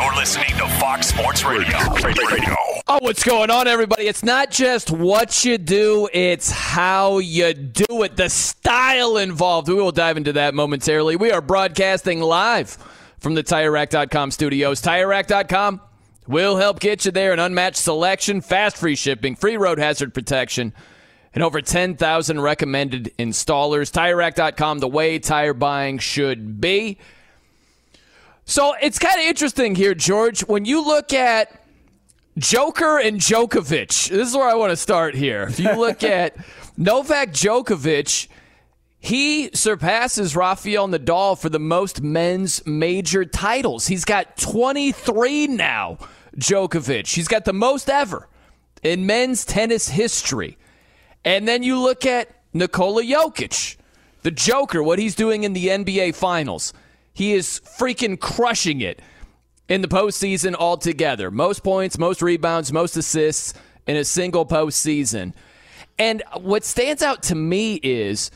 You're listening to Fox Sports Radio. Radio. Oh, what's going on, everybody? It's not just what you do, it's how you do it, the style involved. We will dive into that momentarily. We are broadcasting live from the TireRack.com studios. TireRack.com will help get you there. An unmatched selection, fast free shipping, free road hazard protection, and over 10,000 recommended installers. TireRack.com, the way tire buying should be. So it's kind of interesting here, George. When you look at Joker and Djokovic, this is where I want to start here. If you look at Novak Djokovic, he surpasses Rafael Nadal for the most men's major titles. He's got 23 now, Djokovic. He's got the most ever in men's tennis history. And then you look at Nikola Jokic, the Joker, what he's doing in the NBA Finals. He is freaking crushing it in the postseason altogether. Most points, most rebounds, most assists in a single postseason. And what stands out to me is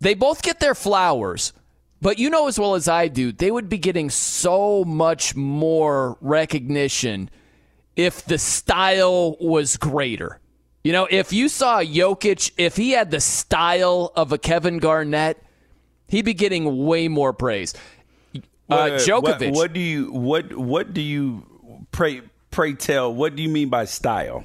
they both get their flowers, but you know as well as I do, they would be getting so much more recognition if the style was greater. You know, if you saw Jokic, if he had the style of a Kevin Garnett, he'd be getting way more praise. Uh, Djokovic. What, what, do you what what do you pray pray tell? What do you mean by style?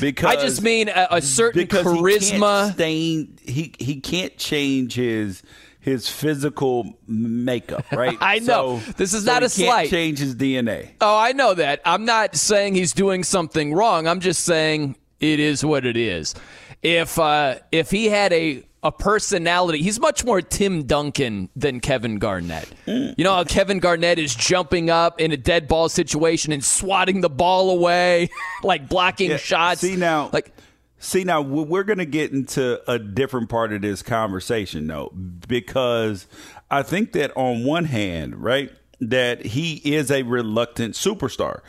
Because I just mean a, a certain charisma. He stain, he he can't change his his physical makeup, right? I know so, this is so not a slight. Change his DNA. Oh, I know that. I'm not saying he's doing something wrong. I'm just saying it is what it is. If uh, if he had a a personality. He's much more Tim Duncan than Kevin Garnett. You know how Kevin Garnett is jumping up in a dead ball situation and swatting the ball away, like blocking yeah, shots. See now, like see now, we're going to get into a different part of this conversation, though, because I think that on one hand, right, that he is a reluctant superstar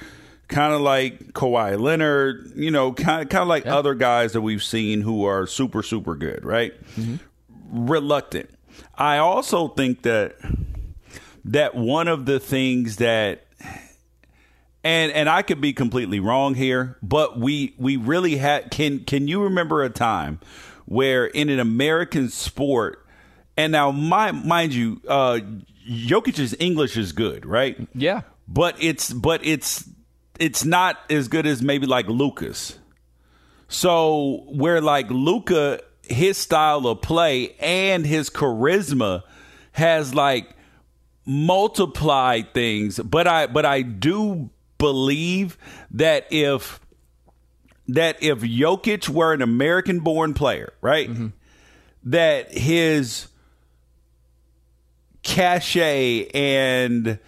kind of like Kawhi Leonard, you know, kind of, kind of like yeah. other guys that we've seen who are super, super good, right? Mm-hmm. Reluctant. I also think that that one of the things that and and I could be completely wrong here, but we we really had can can you remember a time where in an American sport and now my mind you uh Jokic's English is good, right? Yeah. But it's but it's it's not as good as maybe like Luka's. So where like Luka, his style of play and his charisma has like multiplied things. But I but I do believe that if that if Jokic were an American born player, right? Mm-hmm. That his cachet and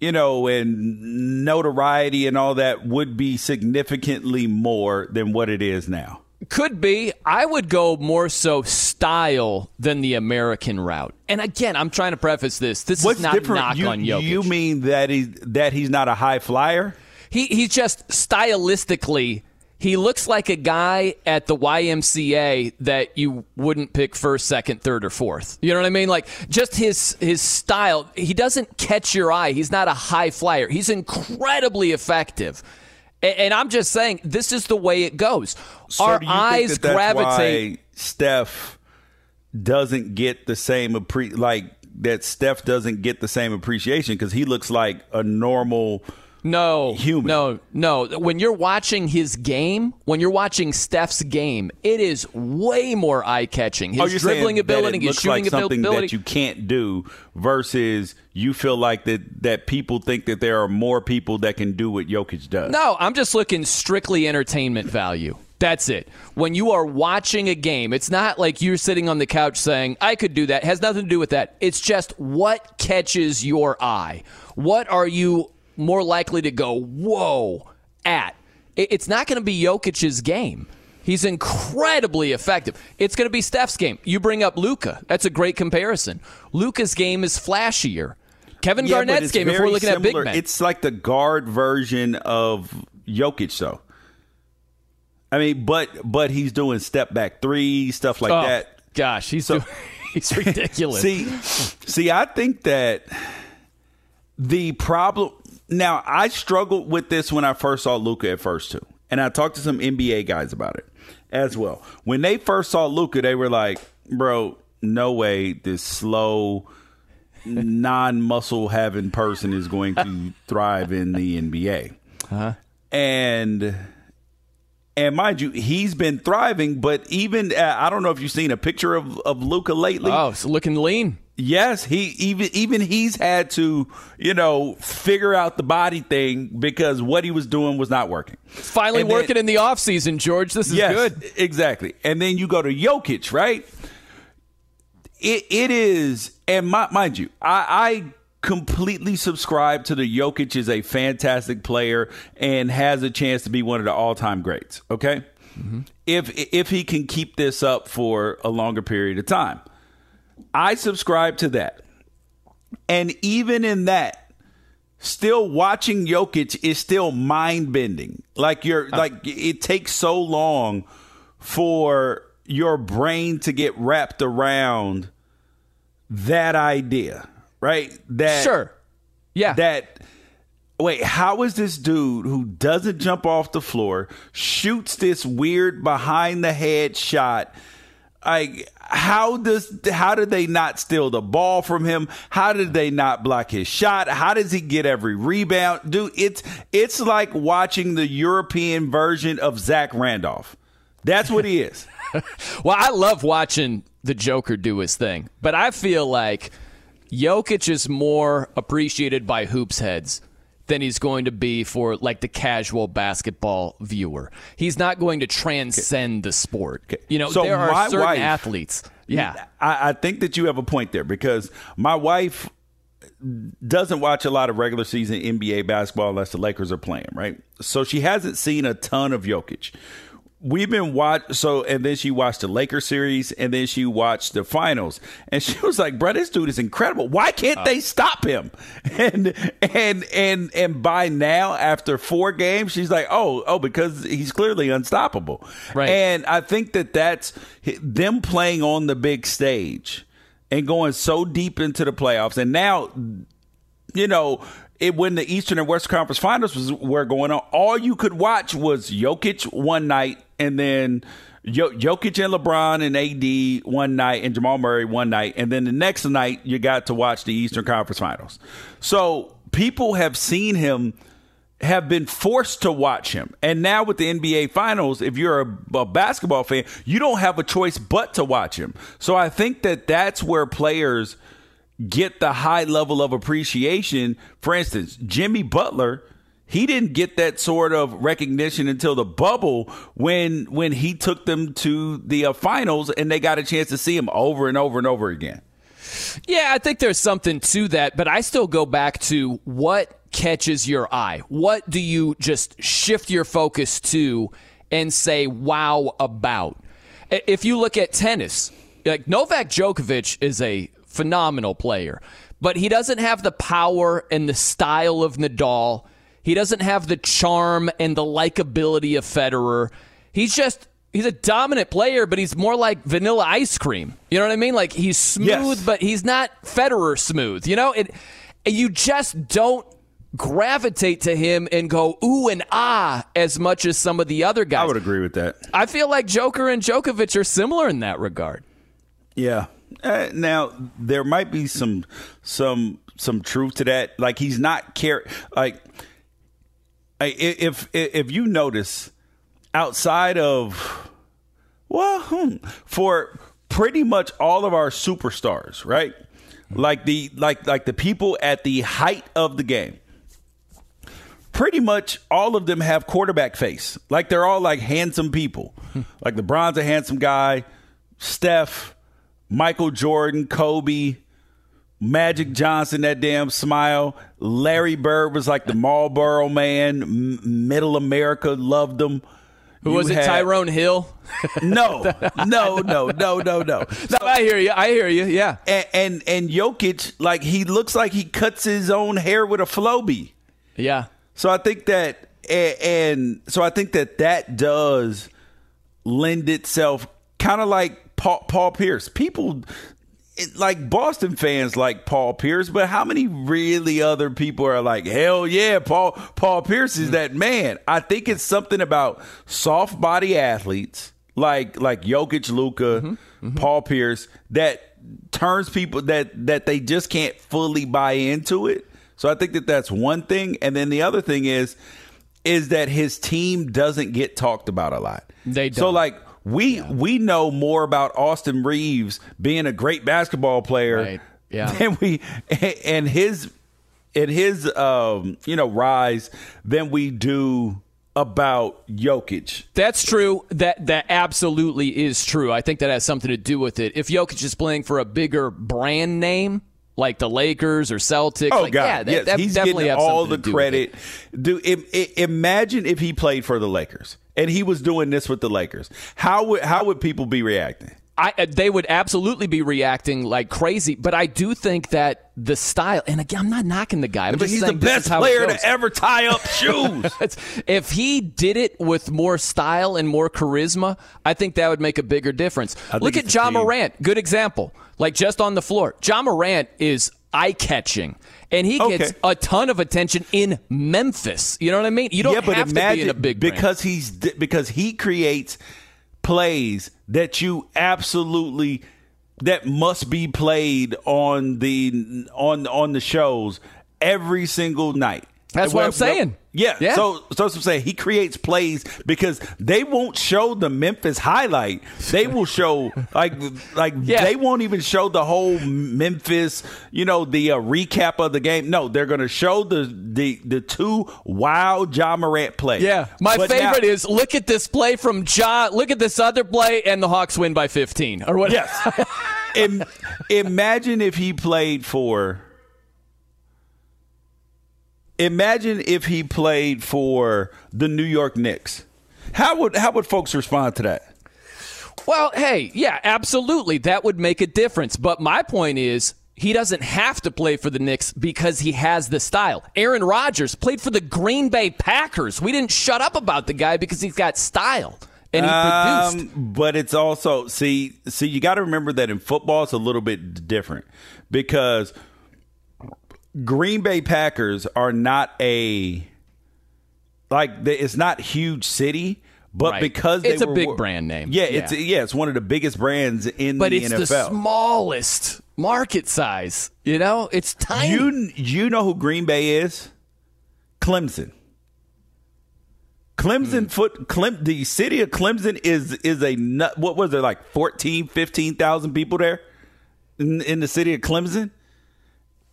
you know, and notoriety and all that would be significantly more than what it is now. Could be. I would go more so style than the American route. And again, I'm trying to preface this. This What's is not different? knock you, on Jokic. you mean that he that he's not a high flyer? He he's just stylistically he looks like a guy at the YMCA that you wouldn't pick first, second, third, or fourth. You know what I mean? Like just his his style. He doesn't catch your eye. He's not a high flyer. He's incredibly effective. And, and I'm just saying, this is the way it goes. So Our do you think eyes that gravitate. Steph doesn't get the same appre- like that. Steph doesn't get the same appreciation because he looks like a normal. No, human. No, no. When you're watching his game, when you're watching Steph's game, it is way more eye catching. Oh, his oh, dribbling ability, his shooting like something ability. that you can't do versus you feel like that that people think that there are more people that can do what Jokic does. No, I'm just looking strictly entertainment value. That's it. When you are watching a game, it's not like you're sitting on the couch saying, I could do that. It has nothing to do with that. It's just what catches your eye. What are you more likely to go, whoa, at? It's not going to be Jokic's game. He's incredibly effective. It's going to be Steph's game. You bring up Luka. That's a great comparison. Luka's game is flashier. Kevin Yeah, Garnett's game, if we're looking at big similar. men. It's like the guard version of Jokic, though. I mean, but but he's doing step back three stuff like oh, that. Gosh, he's, So- doing, he's ridiculous. See, see, I think that the problem now I struggled with this when I first saw Luka at first too, and I talked to some NBA guys about it as well. When they first saw Luka, they were like, "Bro, no way, this slow." non-muscle having person is going to thrive in the NBA. And and mind you, he's been thriving, but even uh, I don't know if you've seen a picture of of Luka lately. Oh, it's looking lean. Yes, he even even he's had to, you know, figure out the body thing because what he was doing was not working. Finally And then- working in the offseason, George. This is yes, good. Exactly. And then you go to Jokic, right? It it is, and mi- mind you, I, I completely subscribe to the Jokic is a fantastic player and has a chance to be one of the all time greats. Okay, mm-hmm. if if he can keep this up for a longer period of time, I subscribe to that. And even in that, still watching Jokic is still mind bending. Like you're like it takes so long for your brain to get wrapped around that idea, right? That Sure. Yeah. that wait, how is this dude who doesn't jump off the floor shoots this weird behind the head shot? Like how does how did they not steal the ball from him? How did they not block his shot? How does he get every rebound? Dude, it's it's like watching the European version of Zach Randolph. That's what he is. well, I love watching the Joker do his thing, but I feel like Jokic is more appreciated by hoops heads than he's going to be for like the casual basketball viewer. He's not going to transcend the sport. You know, So there are certain wife- athletes. Yeah. I, I think that you have a point there because my wife doesn't watch a lot of regular season NBA basketball unless the Lakers are playing, right? So she hasn't seen a ton of Jokic. We've been watch so, and then she watched the Lakers series, and then she watched the finals, and she was like, "Bro, this dude is incredible. Why can't uh. they stop him?" And and and and by now, after four games, she's like, "Oh, oh, because he's clearly unstoppable." Right. And I think that that's them playing on the big stage and going so deep into the playoffs, and now you know, it when the Eastern and West Conference Finals was were going on, all you could watch was Jokic one night, and then Jo- Jokic and LeBron and AD one night, and Jamal Murray one night, and then the next night you got to watch the Eastern Conference Finals. So people have seen him. Have been forced to watch him. And now with the NBA Finals, if you're a, a basketball fan, you don't have a choice but to watch him. So I think that that's where players get the high level of appreciation. For instance, Jimmy Butler, he didn't get that sort of recognition until the bubble when when he took them to the uh, finals and they got a chance to see him over and over and over again. Yeah, I think there's something to that, but I still go back to what catches your eye. What do you just shift your focus to and say wow about. If you look at tennis, like Novak Djokovic is a phenomenal player, but he doesn't have the power and the style of Nadal. He doesn't have the charm and the likability of Federer. He's just he's a dominant player, but he's more like vanilla ice cream. You know what I mean? Like he's smooth, Yes. but he's not Federer smooth. You know, it you just don't gravitate to him and go ooh and ah as much as some of the other guys. I would agree with that. I feel like Joker and Djokovic are similar in that regard. Yeah. Uh, now there might be some some some truth to that. Like he's not care like if if you notice outside of well hmm, for pretty much all of our superstars, right? Like the like like the people at the height of the game. Pretty much all of them have quarterback face. Like they're all like handsome people. like LeBron's a handsome guy. Steph, Michael Jordan, Kobe, Magic Johnson, that damn smile. Larry Bird was like the Marlboro man. M- Middle America loved him. Who You was it? had- Tyrone Hill. No, no, no, no, no, no. no, I hear you. I hear you. Yeah. And, and and Jokic, like he looks like he cuts his own hair with a Flowbee. Yeah. So I think that, and, and so I think that that does lend itself kind of like Paul, Paul Pierce. People it, like Boston fans like Paul Pierce, but how many really other people are like, hell yeah, Paul Paul Pierce is mm. that man? I think it's something about soft body athletes like like Jokic, Luka, mm-hmm. mm-hmm. Paul Pierce that turns people that that they just can't fully buy into it. So I think that that's one thing, and then the other thing is is that his team doesn't get talked about a lot. They So don't. like we we know more about Austin Reaves being a great basketball player Right. Yeah. than we and his and his um you know rise than we do about Jokic. That's true. That that absolutely is true. I think that has something to do with it. If Jokic is playing for a bigger brand name like the Lakers or Celtics, Oh like, God! yeah, that, yes, that he's definitely getting all the to do with credit. it. Do im- i- imagine if he played for the Lakers and he was doing this with the Lakers. How would how would people be reacting? I, uh, they would absolutely be reacting like crazy, but I do think that the style, and again, I'm not knocking the guy. I'm But just he's the saying best player to ever tie up shoes. If he did it with more style and more charisma, I think that would make a bigger difference. Look at Ja. Morant, good example. Like just on the floor, Ja Morant is eye catching, and he gets Okay. a ton of attention in Memphis. You know what I mean? You don't yeah, but have imagine to be in a big brand. because he's because he creates plays that you absolutely that must be played on the on on the shows every single night. That's what I'm saying. Yeah, Yeah. So, so I'm saying. He creates plays because they won't show the Memphis highlight. They will show like like Yeah. they won't even show the whole Memphis. You know the uh, recap of the game. No, they're going to show the the the two wild Ja Morant plays. Yeah, my But now- favorite is look at this play from Ja. Look at this other play, and the Hawks win by 15 or what? Yes. Im- imagine if he played for. Imagine if he played for the New York Knicks. How would how would folks respond to that? Well, hey, yeah, absolutely. That would make a difference. But my point is, he doesn't have to play for the Knicks because he has the style. Aaron Rodgers played for the Green Bay Packers. We didn't shut up about the guy because he's got style and he produced. Um, but it's also see see you got to remember that in football it's a little bit different because Green Bay Packers are not a like it's not huge city, but Right. because they It's a were- big brand name. Yeah, it's Yeah. yeah, it's one of the biggest brands in But the it's NFL. the smallest market size. You know, it's tiny. you you know who Green Bay is? Clemson. Clemson Hmm. foot Clem, the city of Clemson is is a nut what was there like 14 15,000 people there in, in the city of Clemson?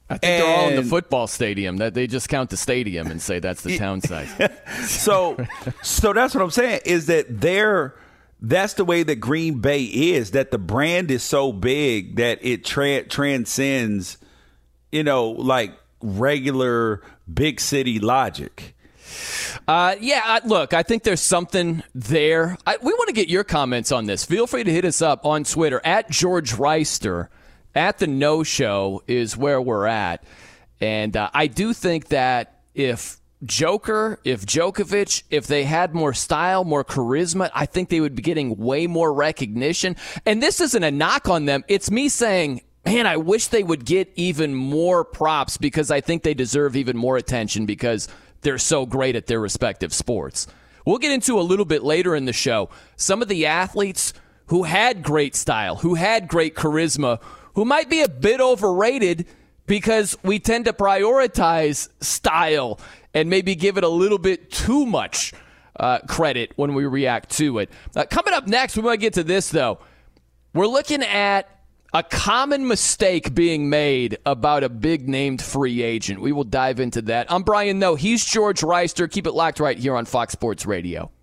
I think they're all in the football stadium. That they just count the stadium and say that's the town size. So so that's what I'm saying is that they're that's the way that Green Bay is that the brand is so big that it tra- transcends you know like regular big city logic. Uh, yeah, I, look, I think there's something there. I, we want to get your comments on this. Feel free to hit us up on Twitter at George Wrighster. At the Noe Show is where we're at, and uh, I do think that if Joker, if Djokovic, if they had more style, more charisma, I think they would be getting way more recognition. And this isn't a knock on them. It's me saying, man, I wish they would get even more props because I think they deserve even more attention because they're so great at their respective sports. We'll get into a little bit later in the show some of the athletes who had great style, who had great charisma, who might be a bit overrated because we tend to prioritize style and maybe give it a little bit too much uh, credit when we react to it. Uh, coming up next, we might get to this though. We're looking at a common mistake being made about a big named free agent. We will dive into that. I'm Brian Noe. He's George Wrighster. Keep it locked right here on Fox Sports Radio.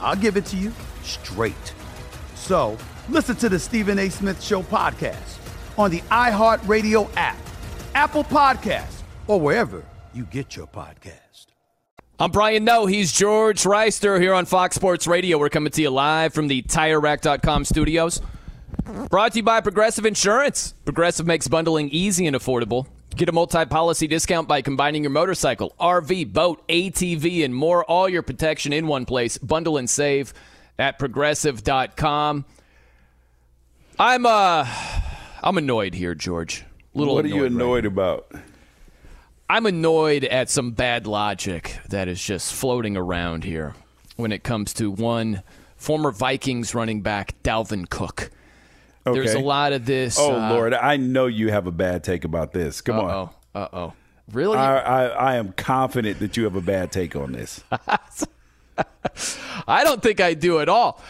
I'll give it to you straight. So listen to the Stephen A. Smith Show podcast on the iHeartRadio app, Apple Podcasts, or wherever you get your podcast. I'm Brian Noe. He's George Wrighster here on Fox Sports Radio. We're coming to you live from the TireRack.com studios. Brought to you by Progressive Insurance. Progressive makes bundling easy and affordable. Get a multi-policy discount by combining your motorcycle, RV, boat, ATV, and more. All your protection in one place. Bundle and save at progressive.com. I'm uh I'm annoyed here, George. Little what are you annoyed now. about? I'm annoyed at some bad logic that is just floating around here when it comes to one former Vikings running back, Dalvin Cook. Okay. There's a lot of this. Oh uh, Lord, I know you have a bad take about this. Come on. Uh-oh. Uh-oh. Really? I, I I am confident that you have a bad take on this. I don't think I do at all.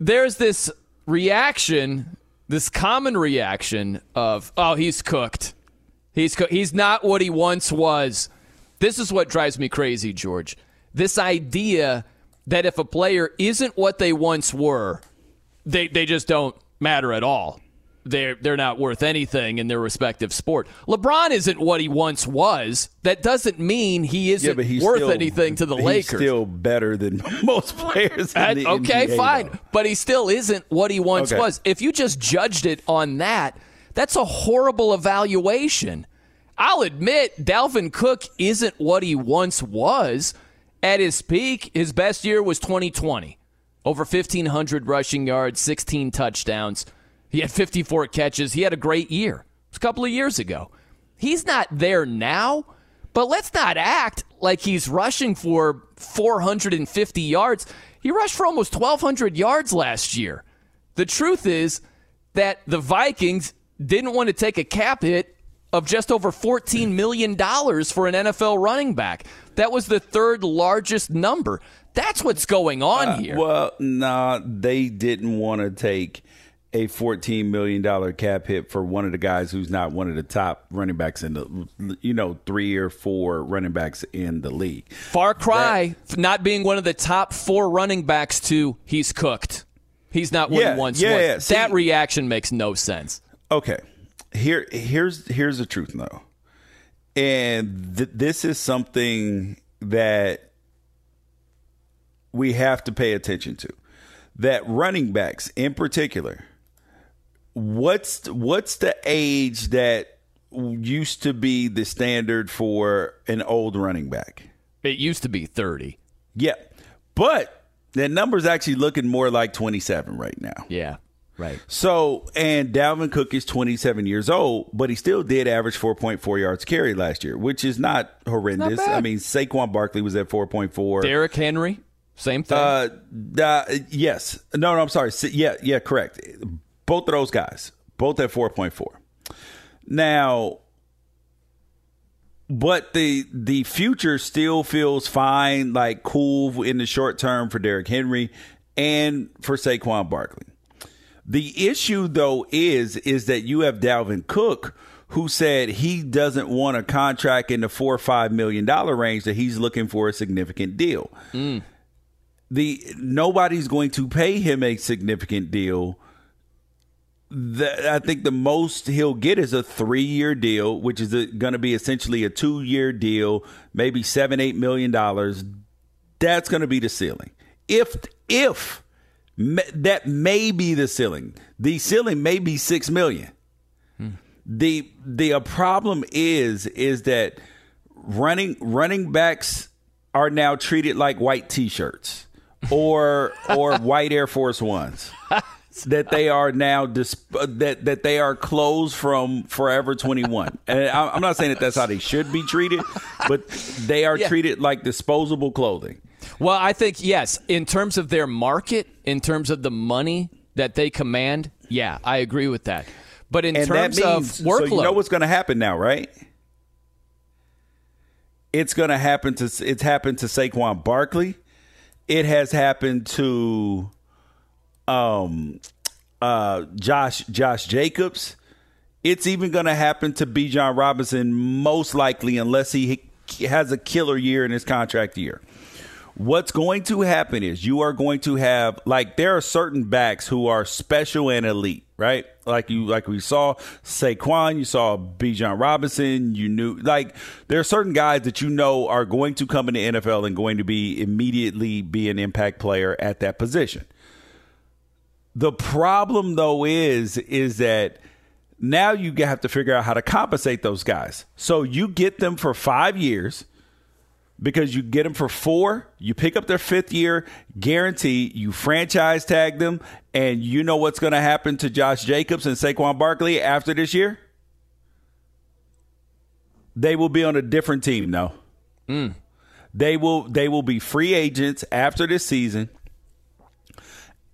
There's this reaction, this common reaction of, "Oh, he's cooked. He's co- he's not what he once was." This is what drives me crazy, George. This idea that if a player isn't what they once were, they they just don't matter at all. they're they're not worth anything in their respective sport. LeBron isn't what he once was. That doesn't mean he isn't yeah, worth still, anything to the he's Lakers. Still better than most players. In the okay, NBA, fine, though. but he still isn't what he once Okay. was. If you just judged it on that, that's a horrible evaluation. I'll admit Dalvin Cook isn't what he once was. At his peak, his best year was 2020. Over 1,500 rushing yards, 16 touchdowns. He had 54 catches. He had a great year. It was a couple of years ago. He's not there now, but let's not act like he's rushing for 450 yards. He rushed for almost 1,200 yards last year. The truth is that the Vikings didn't want to take a cap hit of just over $14 million for an NFL running back. That was the third largest number. That's what's going on Uh, here. Well, nah, they didn't want to take a $14 million cap hit for one of the guys who's not one of the top running backs in the, you know, three or four running backs in the league. Far cry for not being one of the top four running backs to he's cooked. He's not what Yeah, he once yeah, was. yeah. See- that reaction makes no sense. Okay, here, here's here's the truth, though, and th- this is something that we have to pay attention to. That running backs, in particular, what's what's the age that used to be the standard for an old running back? It used to be 30. Yeah, but that number's actually looking more like 27 right now. Yeah, right. So, and Dalvin Cook is 27 years old, but he still did average 4.4 yards carry last year, which is not horrendous. bad. I mean, Saquon Barkley was at 4.4. Derrick Henry, same thing. Uh, uh, yes. No, no, I'm sorry. Yeah, yeah, correct. Both of those guys, both at 4.4. Now, but the the future still feels fine, like cool in the short term for Derrick Henry and for Saquon Barkley. The issue though is is that you have Dalvin Cook who said he doesn't want a contract in the four or five million dollar range that he's looking for a significant deal. The nobody's going to pay him a significant deal. The, I think the most he'll get is a three year deal, which is going to be essentially a two year deal, maybe seven eight million dollars. That's going to be the ceiling. If if that may be the ceiling, the ceiling may be six million. The the uh, problem is is that running running backs are now treated like white t-shirts or or white Air Force Ones. that they are now dis- that that they are closed from Forever 21. And I- I'm not saying that that's how they should be treated, but they are Yeah. treated like disposable clothing. Well, I think yes, in terms of their market, in terms of the money that they command, yeah, I agree with that. But in and terms means of workload, so you know what's going to happen now, right? It's going to happen to it's happened to Saquon Barkley. It has happened to um uh Josh Josh Jacobs. It's even going to happen to Bijan Robinson most likely unless he has a killer year in his contract year. What's going to happen is you are going to have like there are certain backs who are special and elite, right? Like you like we saw Saquon, you saw Bijan Robinson, you knew like there are certain guys that you know are going to come in the NFL and going to be immediately be an impact player at that position. The problem though is is that now you have to figure out how to compensate those guys. So you get them for 5 years because you get them for four, you pick up their fifth year guarantee, you franchise tag them, and you know what's going to happen to Josh Jacobs and Saquon Barkley after this year? They will be on a different team, no. Mm. They will they will be free agents after this season.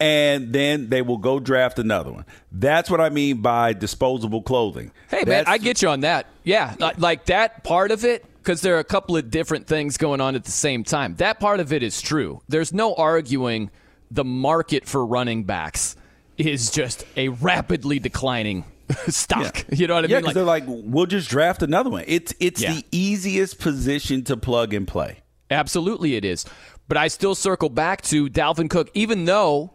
And then they will go draft another one. That's what I mean by disposable clothing. Hey man, I get you on that. Yeah, li- like that part of it because there are a couple of different things going on at the same time. That part of it is true. There's no arguing the market for running backs is just a rapidly declining stock. You know what I yeah, mean? because they're like, we'll just draft another one. It's it's Yeah. the easiest position to plug and play. Absolutely, it is. But I still circle back to Dalvin Cook, even though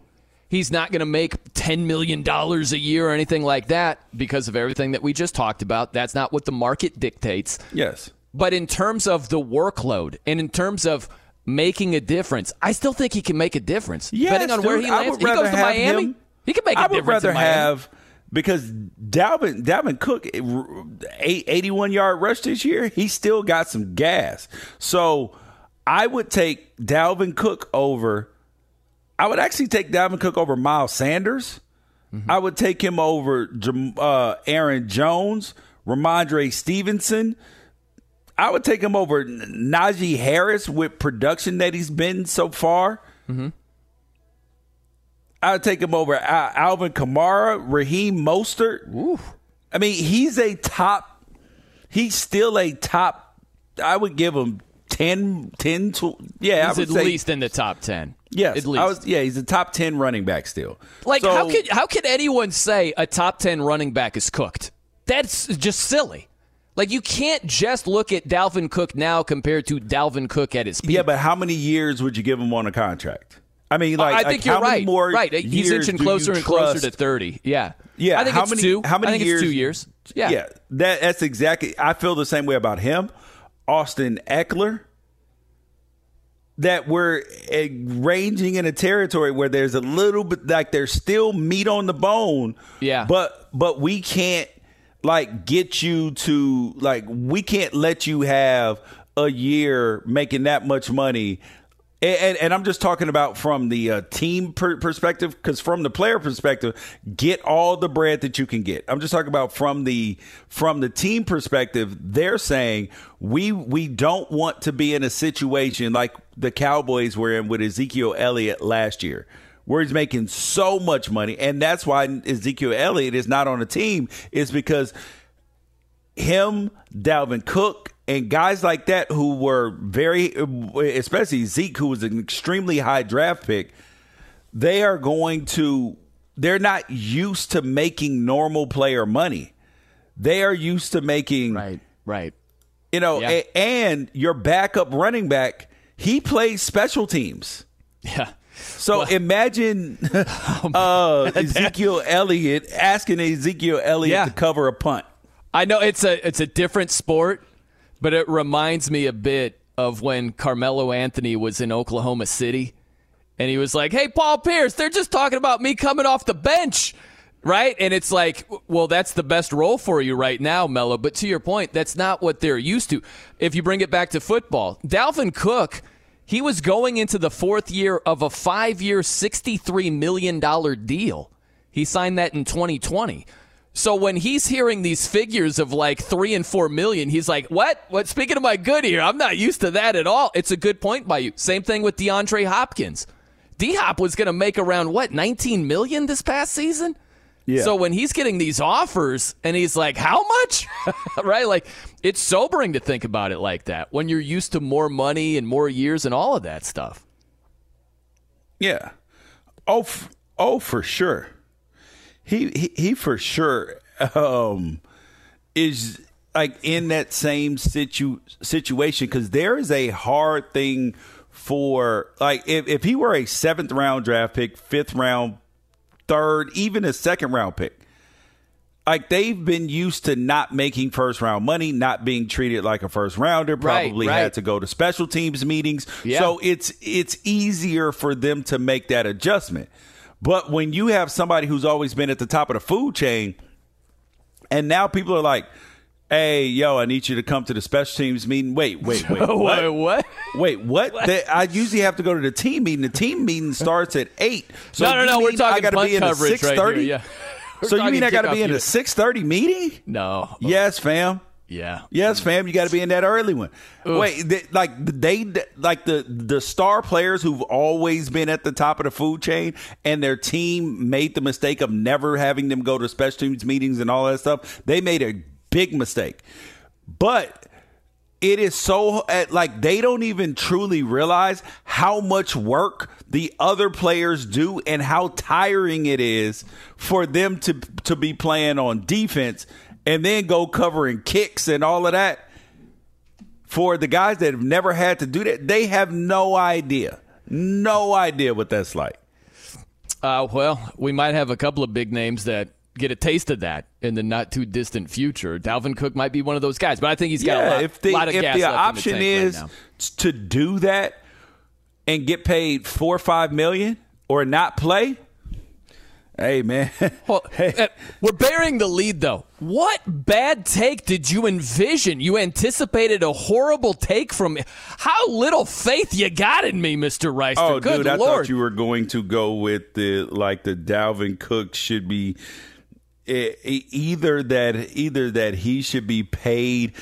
He's not going to make $10 million a year or anything like that because of everything that we just talked about. That's not what the market dictates. Yes. But in terms of the workload and in terms of making a difference, I still think he can make a difference. Yes, depending on where he lands. He goes to Miami. him- he can make a I would difference in rather Miami. have because Dalvin Dalvin Cook eh, r- eight- 81 yard rush this year. He still got some gas. So I would take Dalvin Cook over. I would actually take Dalvin Cook over Miles Sanders. Mm-hmm. I would take him over uh, Aaron Jones, Rhamondre Stevenson. I would take him over Najee Harris with production that he's been so far. Mm-hmm. I would take him over Al- Alvin Kamara, Raheem Mostert. I mean, he's a top. He's still a top. I would give him 10, 10 to, yeah. I He's would at say, least in the top 10. yes. At least. I was, yeah, he's a top ten running back still. Like So- how could how could anyone say a top ten running back is cooked? That's just silly. Like you can't just look at Dalvin Cook now compared to Dalvin Cook at his peak. Yeah, but how many years would you give him on a contract? I mean, like, I like, think you're how many right. more right, he's inching closer and closer to thirty. Yeah, Yeah, I think how it's many? two. How many I think years? It's two years. Yeah, yeah. That that's exactly. I feel the same way about him, Austin Ekeler. That we're eh, ranging in a territory where there's a little bit like there's still meat on the bone. Yeah. but but we can't like get you to like we can't let you have a year making that much money and, and, and I'm just talking about from the uh, team per- perspective, because from the player perspective, get all the bread that you can get. I'm just talking about from the from the team perspective. They're saying we we don't want to be in a situation like the Cowboys were in with Ezekiel Elliott last year, where he's making so much money, and that's why Ezekiel Elliott is not on the team. Is because him, Dalvin Cook, and guys like that who were very, especially Zeke, who was an extremely high draft pick, they are going to, they're not used to making normal player money. They are used to making, right, right. you know, Yeah. a- and your backup running back, he plays special teams. Yeah. So imagine uh, Ezekiel Elliott asking Ezekiel Elliott Yeah. to cover a punt. I know it's a it's a different sport, but it reminds me a bit of when Carmelo Anthony was in Oklahoma City and he was like, "Hey, Paul Pierce, they're just talking about me coming off the bench." Right? And it's like, well, that's the best role for you right now, Melo. But to your point, that's not what they're used to. If you bring it back to football, Dalvin Cook, he was going into the fourth year of a five year, $63 million deal. He signed that in 2020. So when he's hearing these figures of like three and four million, he's like, "What? What? Speaking of my good here, I'm not used to that at all." It's a good point by you. Same thing with DeAndre Hopkins. D Hop was going to make around what 19 million this past season. Yeah. So when he's getting these offers and he's like, "How much?" right? Like it's sobering to think about it like that when you're used to more money and more years and all of that stuff. Yeah. Oh, f- oh, for sure. He, he he for sure um is like in that same situ situation because there is a hard thing for like if, if he were a seventh round draft pick, fifth round, third, even a second round pick. Like they've been used to not making first round money, not being treated like a first rounder. Right, Probably right. had to go to special teams meetings. Yeah. So it's it's easier for them to make that adjustment. But when you have somebody who's always been at the top of the food chain, and now people are like, "Hey, yo, I need you to come to the special teams meeting." Wait, wait, wait, Wait, what? what? Wait, what? They- I usually have to go to the team meeting. The team meeting starts at eight. So no, no, no. We're I talking gotta be in coverage six right here. Yeah. We're So you mean I got to be in a six thirty meeting? No. Yes, fam. Yeah. Yes, fam, you got to be in that early one. Wait, they, like they like the the star players who've always been at the top of the food chain, and their team made the mistake of never having them go to special teams meetings and all that stuff. They made a big mistake, but it is so at- like they don't even truly realize how much work the other players do and how tiring it is for them to to be playing on defense and then go covering kicks and all of that for the guys that have never had to do that. They have no idea. No idea what that's like. Uh, well, we might have a couple of big names that get a taste of that in the not too distant future. Dalvin Cook might be one of those guys, but I think he's got yeah, a lot, if the, lot of if gas the left in the option tank is right now. to do that and get paid four or five million or not play, hey man, Well, hey, uh, we're bearing the lead, though. What bad take did you envision? You anticipated a horrible take from me. How little faith you got in me, Mister Rice? oh Good dude, I thought you were going to go with the like the Dalvin Cook should be either that either that he should be paid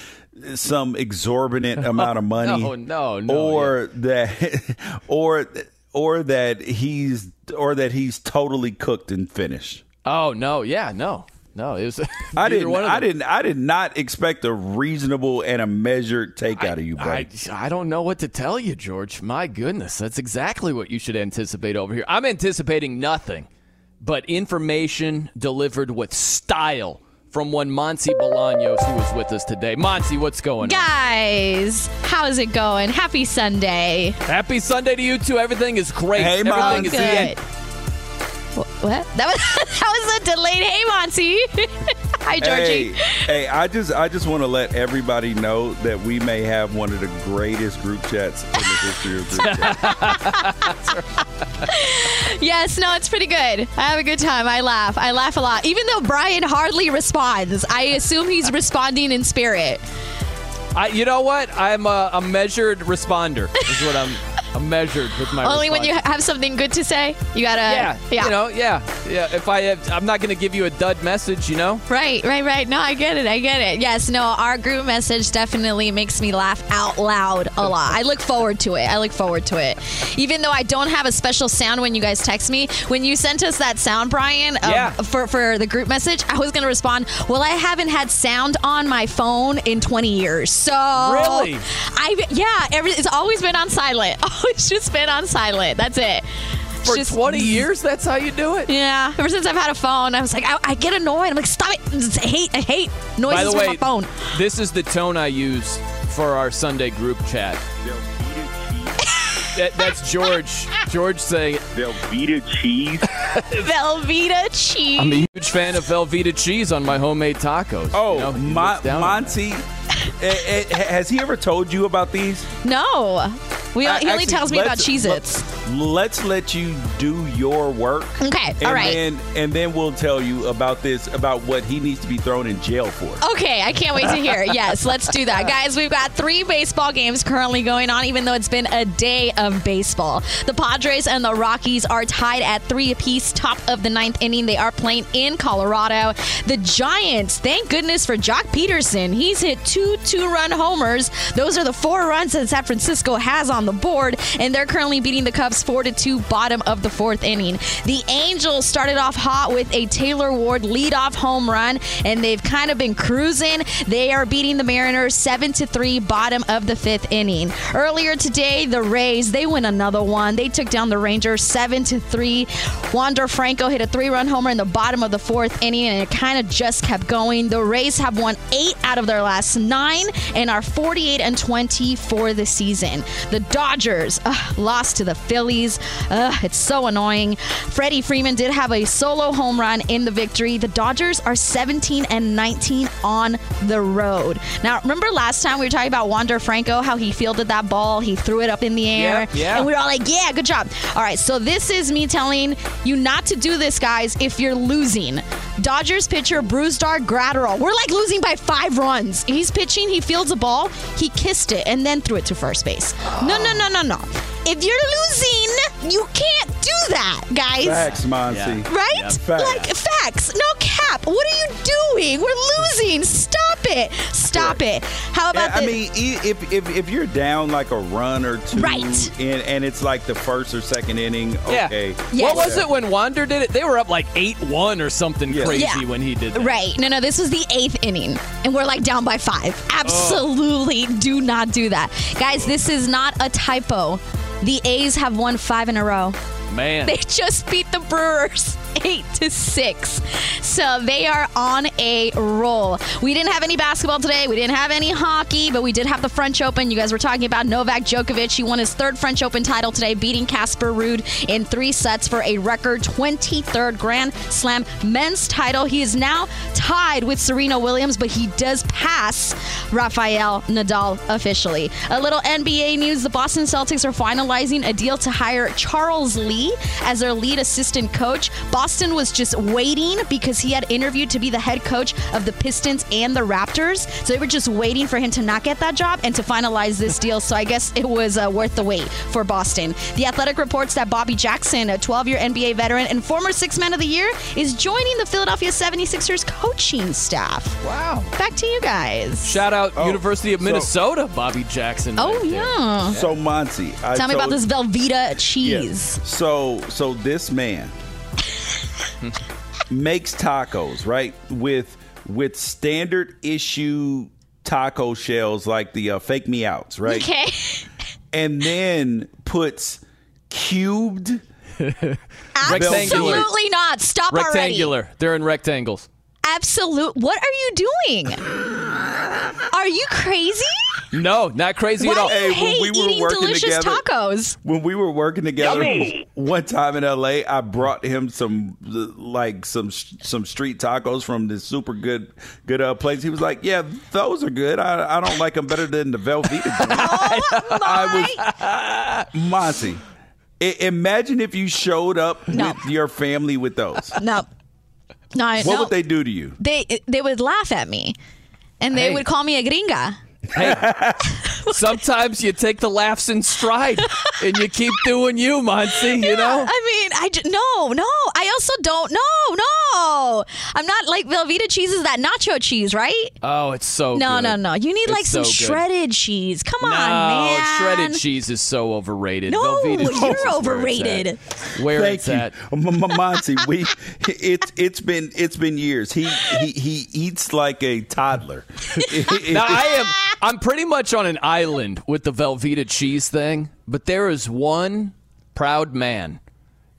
some exorbitant amount of money, No, no, no, or that or or that he's or that he's totally cooked and finished. oh no, yeah, no, no. It was. I didn't. I didn't. I did not expect a reasonable and a measured take out of you, I, buddy. I don't know what to tell you, George. My goodness, that's exactly what you should anticipate over here. I'm anticipating nothing but information delivered with style from one Monty Bolaños who is with us today. Monty, what's going on? Guys, how's it going? Happy Sunday. Happy Sunday to you too. Everything is great. Hey, Everything Oh, is good. Wh- What? That was that was a delayed hey Monty. Hi Hey, Georgie. hey! I just, I just want to let everybody know that we may have one of the greatest group chats in the history of group chats. Yes, no, it's pretty good. I have a good time. I laugh. I laugh a lot. Even though Brian hardly responds, I assume he's responding in spirit. I, you know what? I'm a, a measured responder. Is what I'm. I'm measured with my. Only when you have something good to say, you gotta. Yeah, yeah. You know, yeah, yeah. If I have, I'm not going to give you a dud message. You know. Right, right, right. No, I get it. I get it. Yes, no, our group message definitely makes me laugh out loud a lot. I look forward to it. I look forward to it. Even though I don't have a special sound when you guys text me, when you sent us that sound, Brian, um, Yeah. for, for the group message, I was going to respond, well, I haven't had sound on my phone in 20 years. So. Really? I Yeah, every, it's always been on silent. Always just been on silent. That's it. It's For just- 20 mm. years, that's how you do it. yeah, ever since I've had a phone, I was like, I, I get annoyed. I'm like, stop it! I hate, I hate noises By the from my phone. this is the tone I use for our Sunday group chat. That, that's George. George saying, Velveeta cheese. Velveeta cheese. "I'm a huge fan of Velveeta cheese on my homemade tacos." Oh, You know, he Mon- looks on that. Monty, eh, eh, has he ever told you about these? no, we, Uh, he only actually, tells me about let's- Cheez-Its. Let's let you do your work. Okay, And all right. then and then we'll tell you about this about what he needs to be thrown in jail for. Okay, I can't wait to hear. Yes, let's do that. Guys, we've got three baseball games currently going on, even though it's been a day of baseball. The Padres and the Rockies are tied at three apiece, top of the ninth inning. They are playing in Colorado. The Giants, thank goodness for Joc Pederson. He's hit two two two run homers. Those are the four runs that San Francisco has on the board, and they're currently beating the Cubs 4 to 2, bottom of the fourth inning. The Angels started off hot with a Taylor Ward leadoff home run, and they've kind of been cruising. They are beating the Mariners 7 to 3, bottom of the fifth inning. Earlier today, the Rays, they win another one. They took down the Rangers 7 to 3. Wander Franco hit a three run homer in the bottom of the fourth inning, and it kind of just kept going. The Rays have won eight out of their last nine and are 48 and 20 for the season. The Dodgers ugh, lost to the Phillies. Ugh, it's so annoying. Freddie Freeman did have a solo home run in the victory. The Dodgers are 17 and 19 on the road. Now, remember last time we were talking about Wander Franco, how he fielded that ball, he threw it up in the air, Yeah, yeah. and we were all like, "Yeah, good job." All right, so this is me telling you not to do this, guys, if you're losing. Dodgers pitcher Brusdar Graterol. We're like losing by five runs. He's pitching, he fields a ball, he kissed it, and then threw it to first base. No, no, no, no, no. If you're losing, you can't do that, guys. Facts, Monty. Right? Facts. Like facts. No cap. What are you doing? We're losing. Stop it. Stop it. How about Yeah, I the- mean, e- if, if if you're down like a run or two, Right. and, and it's like the first or second inning, Yeah. Yes. What was it when Wander did it? They were up like eight one or something Yeah. crazy Yeah. when he did that. Right. No, no, this was the eighth inning, and we're like down by five. Oh. Absolutely do not do that. Guys, this is not a typo. The A's have won five in a row. Man. They just beat the Brewers. Eight to six. So they are on a roll. We didn't have any basketball today. We didn't have any hockey, but we did have the French Open. You guys were talking about Novak Djokovic. He won his third French Open title today, beating Casper Ruud in three sets for a record 23rd Grand Slam men's title. He is now tied with Serena Williams, but he does pass Rafael Nadal officially. A little NBA news: the Boston Celtics are finalizing a deal to hire Charles Lee as their lead assistant coach. Boston was just waiting because he had interviewed to be the head coach of the Pistons and the Raptors. So they were just waiting for him to not get that job and to finalize this deal. So I guess it was uh, worth the wait for Boston. The Athletic reports that Bobby Jackson, a 12 year NBA veteran and former six man of the year, is joining the Philadelphia 76ers coaching staff. Wow. Back to you guys. Shout out Oh, University of so- Minnesota, Bobby Jackson. Oh, right yeah. So Monty, I Tell me about this Velveeta Yeah. cheese. So so this man makes tacos, right? With with standard issue taco shells like the uh, fake me outs, right? Okay. And then puts cubed Absolutely not. Stop already. Rectangular. They're in rectangles. Absolute. What are you doing? Are you crazy? No, not crazy Why at all. do you Hey, when hate we were eating working delicious together- tacos? when we were working together one time in LA, I brought him some like some some street tacos from this super good good uh, place. He was like, "Yeah, those are good. I, I don't like them better than the Velveeta." joint." Oh I was Monty. I- imagine if you showed up No. with your family with those. No. No, I- What no. would they do to you? They they would laugh at me, and they Hey. would call me a gringa. Sometimes you take the laughs in stride and you keep doing you, Muncie, you know? I mean, I j- no, no. I also don't. No, no. I'm not like Velveeta cheese is that nacho cheese, right? Oh, it's so No, good. no, no. You need It's like some so shredded cheese. Come No, on, man. shredded cheese is so overrated. No, Velveeta cheese you're is where it's overrated. at. Where Thank it's you, at. M- M- Monty. We it's it's been it's been years. He he he eats like a toddler. Now I am I'm pretty much on an island with the Velveeta cheese thing, but there is one proud man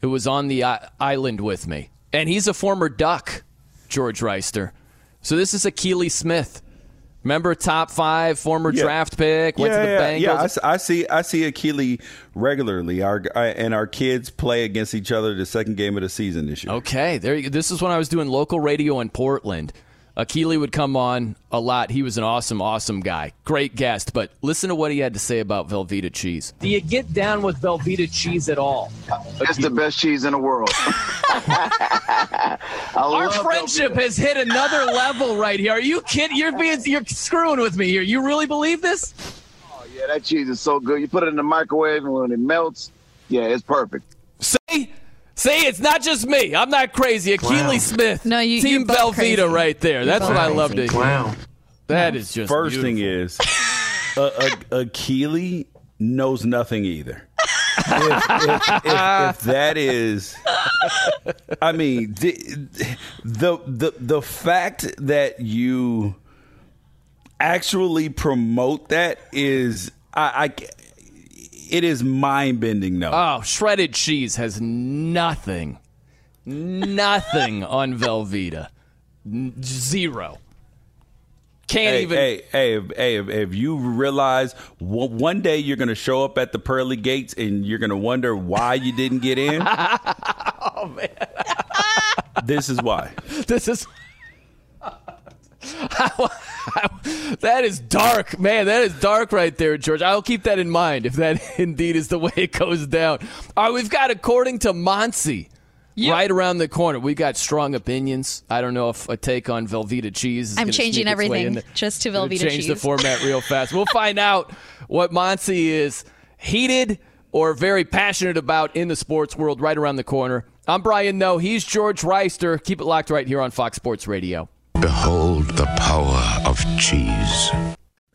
who was on the I- island with me, and he's a former Duck, George Wrighster. So this is Akili Smith. Remember top five, former Yeah. draft pick, went yeah, to the yeah, Bengals. yeah. I s- I, see, I see Akili regularly. Our I, and our kids play against each other the second game of the season this year. Okay, there. You, this is when I was doing local radio in Portland. Akili would come on a lot. He was an awesome, awesome guy, great guest. But listen to what he had to say about Velveeta cheese. Do you get down with Velveeta cheese at all? It's the best cheese in the world. Our friendship Velveeta. has hit another level right here. Are you kidding? You're being you're screwing with me here. You really believe this? Oh yeah, that cheese is so good. You put it in the microwave, and when it melts, yeah, it's perfect. See, see, it's not just me. I'm not crazy. Akili Smith, No, you- Team you're Velveeta, crazy. right there. That's what I love to crazy. hear. That is just First thing is, uh, uh, Akili knows nothing either. if, if, if, if that is, I mean, the, the the the fact that you actually promote that is, I, I it is mind bending. though. Oh, shredded cheese has nothing, nothing on Velveeta. Zero. Can't Hey, even. hey, hey, hey, if, if you realize w- one day you're going to show up at the pearly gates and you're going to wonder why you didn't get in. oh, man. this is why. This is. that is dark, man. That is dark right there, George. I'll keep that in mind if that indeed is the way it goes down. All right, we've got according to Monsi. Right around the corner, we got strong opinions. I don't know if a take on Velveeta cheese. Is I'm changing sneak its way everything in just to Velveeta change the format real fast. We'll find out what Monsi is heated or very passionate about in the sports world right around the corner. I'm Brian Noe. He's George Wrighster. Keep it locked right here on Fox Sports Radio. Behold the power of cheese.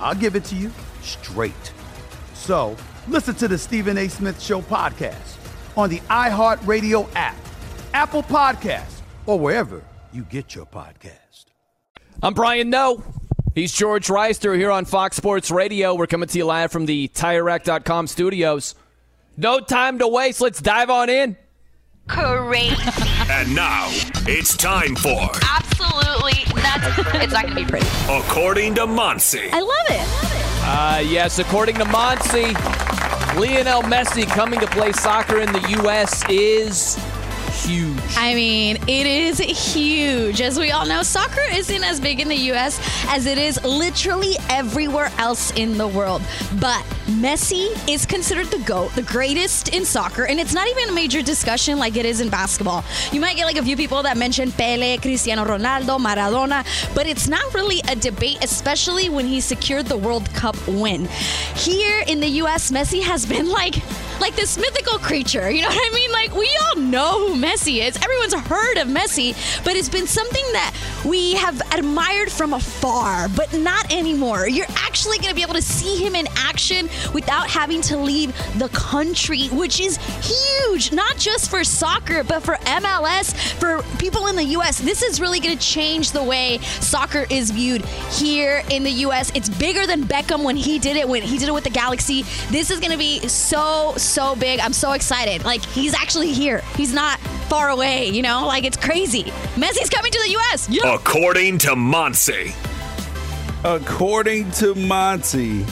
I'll give it to you straight. So listen to the Stephen A. Smith Show podcast on the iHeartRadio app, Apple Podcasts, or wherever you get your podcast. I'm Brian Noe. He's George Wrighster here on Fox Sports Radio. We're coming to you live from the TireRack.com studios. No time to waste. Let's dive on in. Crazy. And now it's time for Absolutely nuts. It's not going to be pretty. According to Monsi. I love it. Uh, yes, according to Monsi, Lionel Messi coming to play soccer in the U.S. is huge. I mean, it is huge. As we all know, soccer isn't as big in the U.S. as it is literally everywhere else in the world. But Messi is considered the GOAT, the greatest in soccer, and it's not even a major discussion like it is in basketball. You might get like a few people that mention Pele, Cristiano Ronaldo, Maradona, but it's not really a debate, especially when he secured the World Cup win. Here in the U.S., Messi has been like like this mythical creature. You know what I mean? Like we all know who Messi is. Everyone's heard of Messi, but it's been something that we have admired from afar, but not anymore. You're actually going to be able to see him in action without having to leave the country, which is huge, not just for soccer, but for MLS, for people in the US. This is really going to change the way soccer is viewed here in the US. It's bigger than Beckham when he did it when he did it with the Galaxy. This is going to be so so big. I'm so excited. Like he's actually here. He's not far away, you know? Like it's crazy. Messi's coming to the US. Yeah. According to Monsi. According to Monty,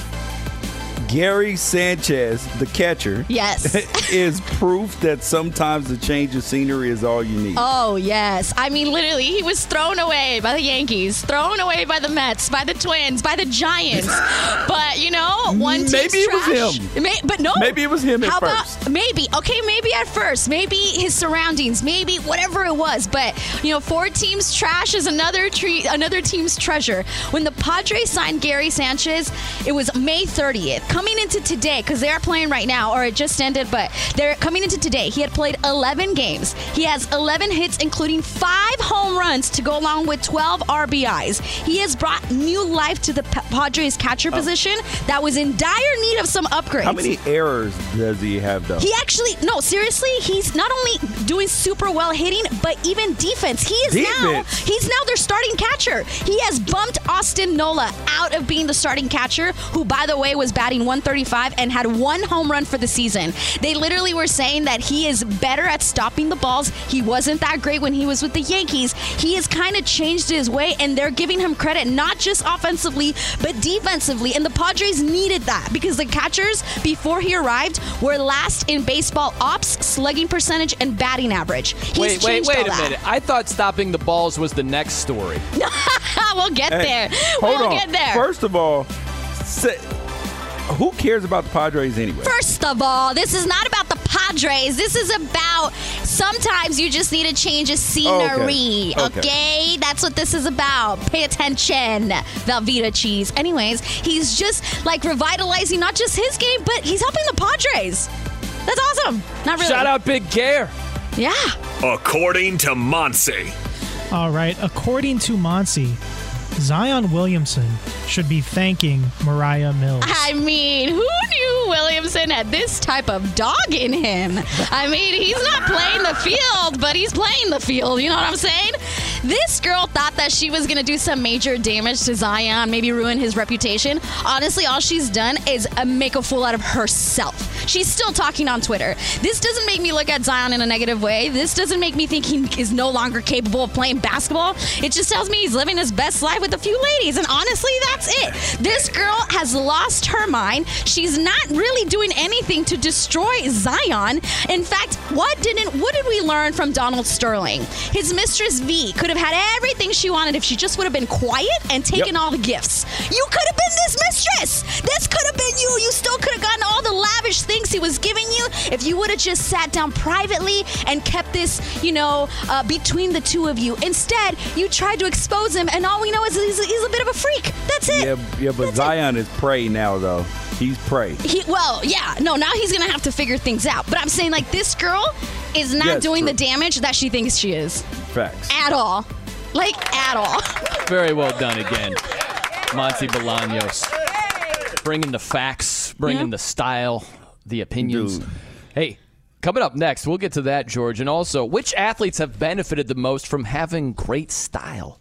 Gary Sanchez, the catcher, Yes. is proof that sometimes the change of scenery is all you need. Oh, yes. I mean, literally, he was thrown away by the Yankees, thrown away by the Mets, by the Twins, by the Giants. but, you know, one team's Maybe it was him. May- but no. Maybe it was him at How about, first. maybe. Okay, maybe at first. Maybe his surroundings. Maybe whatever it was. But, you know, four teams trash is another, tre- another team's treasure. When the Padres signed Gary Sanchez, it was May 30th. Coming into today, because they are playing right now, or it just ended, but they're coming into today. He had played 11 games. He has 11 hits, including five home runs to go along with 12 RBIs. He has brought new life to the Padres catcher oh. position that was in dire need of some upgrades. How many errors does he have, though? He actually, no, seriously, he's not only doing super well hitting, but even defense. He is now, he's now their starting catcher. He has bumped Austin Nola out of being the starting catcher, who by the way was batting 135 and had one home run for the season. They literally were saying that he is better at stopping the balls. He wasn't that great when he was with the Yankees. He has kind of changed his way, and they're giving him credit not just offensively but defensively. And the Padres needed that because the catchers before he arrived were last in baseball ops, slugging percentage, and batting average. He's wait, wait, changed wait all a that. minute. I thought stopping the balls was the next story. we'll get Hey, there. Hold we'll on. get there. First of all, say, who cares about the Padres anyway? First of all, this is not about the Padres. This is about sometimes you just need a change of scenery. Okay. Okay. Okay. That's what this is about. Pay attention, Velveeta cheese. Anyways, he's just like revitalizing not just his game, but he's helping the Padres. That's awesome. Not really. Shout out Big Gare. Yeah. According to Monse. All right. According to Monsi, Zion Williamson should be thanking Moriah Mills. I mean, who knew Williamson had this type of dog in him? I mean, he's not playing the field, but he's playing the field. You know what I'm saying? This girl thought that she was going to do some major damage to Zion, maybe ruin his reputation. Honestly, all she's done is uh, make a fool out of herself. She's still talking on Twitter. This doesn't make me look at Zion in a negative way. This doesn't make me think he is no longer capable of playing basketball. It just tells me he's living his best life with a few ladies. And honestly, that's it. This girl has lost her mind. She's not really doing anything to destroy Zion. In fact, what didn't what did we learn from Donald Sterling? His mistress V could have had everything she wanted if she just would have been quiet and taken Yep. all the gifts. You could have been this mistress. This could have been you. You still could have gotten all the lavish things he was giving you if you would have just sat down privately and kept this, you know, uh, between the two of you. Instead, you tried to expose him, and all we know is he's, he's a bit of a freak. That's it. Yeah, yeah, but Zion is prey now, though. He's prey. He, well, yeah, no, now he's gonna have to figure things out. But I'm saying, like, this girl is not Yes, doing true. the damage that she thinks she is Facts. at all. Like, at all. Very well done again, Monty Bolaños. Bringing the facts, bringing Yeah. the style, the opinions. Dude. Hey, coming up next, we'll get to that, George. And also, which athletes have benefited the most from having great style?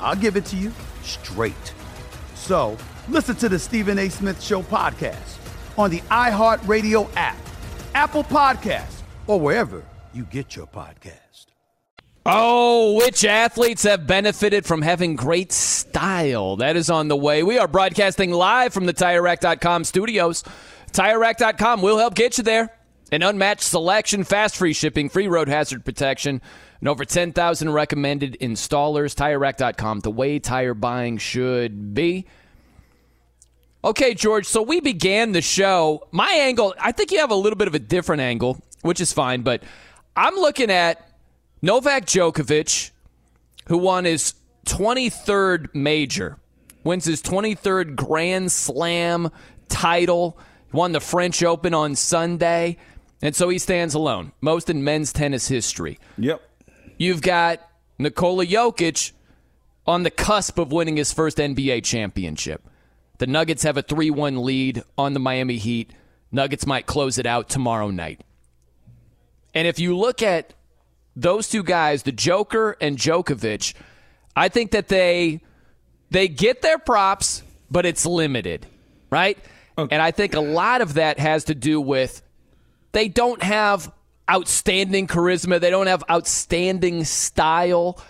I'll give it to you straight. So listen to the Stephen A. Smith Show podcast on the iHeartRadio app, Apple Podcasts, or wherever you get your podcast. Oh, which athletes have benefited from having great style? That is on the way. We are broadcasting live from the TireRack.com studios. TireRack.com will help get you there. An unmatched selection, fast free shipping, free road hazard protection, and over 10,000 recommended installers. TireRack.com, the way tire buying should be. Okay, George, so we began the show. My angle, I think you have a little bit of a different angle, which is fine, but I'm looking at Novak Djokovic, who won his 23rd major, wins his 23rd Grand Slam title, won the French Open on Sunday, and so he stands alone, most in men's tennis history. Yep. You've got Nikola Jokic on the cusp of winning his first NBA championship. The Nuggets have a 3 1 lead on the Miami Heat. Nuggets might close it out tomorrow night. And if you look at those two guys, the Joker and Djokovic, I think that they they get their props, but it's limited, right? Okay. And I think a lot of that has to do with they don't have outstanding charisma, they don't have outstanding style.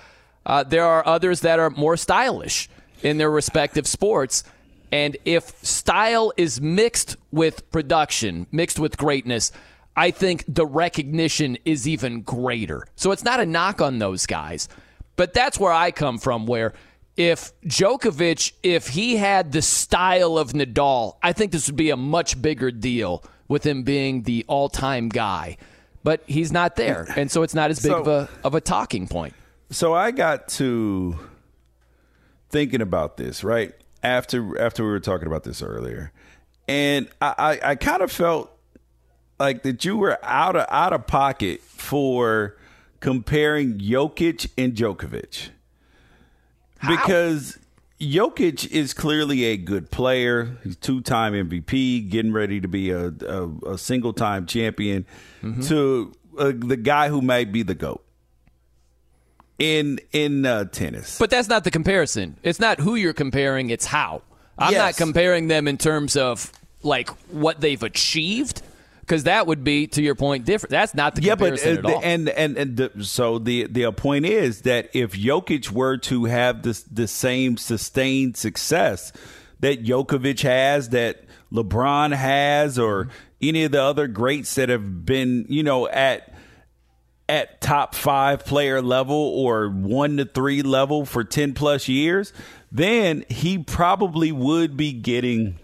Uh, there are others that are more stylish in their respective sports. And if style is mixed with production, mixed with greatness, I think the recognition is even greater. So it's not a knock on those guys. But that's where I come from, where if Djokovic, if he had the style of Nadal, I think this would be a much bigger deal with him being the all time guy. But he's not there. And so it's not as big so, of a of a talking point. So I got to thinking about this, right? after after we were talking about this earlier, and I, I, I kind of felt like that you were out of out of pocket for comparing Jokic and Djokovic How? because Jokic is clearly a good player. He's two time MVP, getting ready to be a, a, a single time champion. Mm-hmm. To uh, the guy who might be the goat in in uh, tennis. But that's not the comparison. It's not who you're comparing. It's how. I'm yes. not comparing them in terms of like what they've achieved because that would be to your point different. That's not the yeah, comparison but uh, at all. and and and the, so the the point is that if Jokic were to have this the same sustained success that Djokovic has, that LeBron has, or any of the other greats that have been you know at at top five player level or one to three level for 10 plus years, then he probably would be getting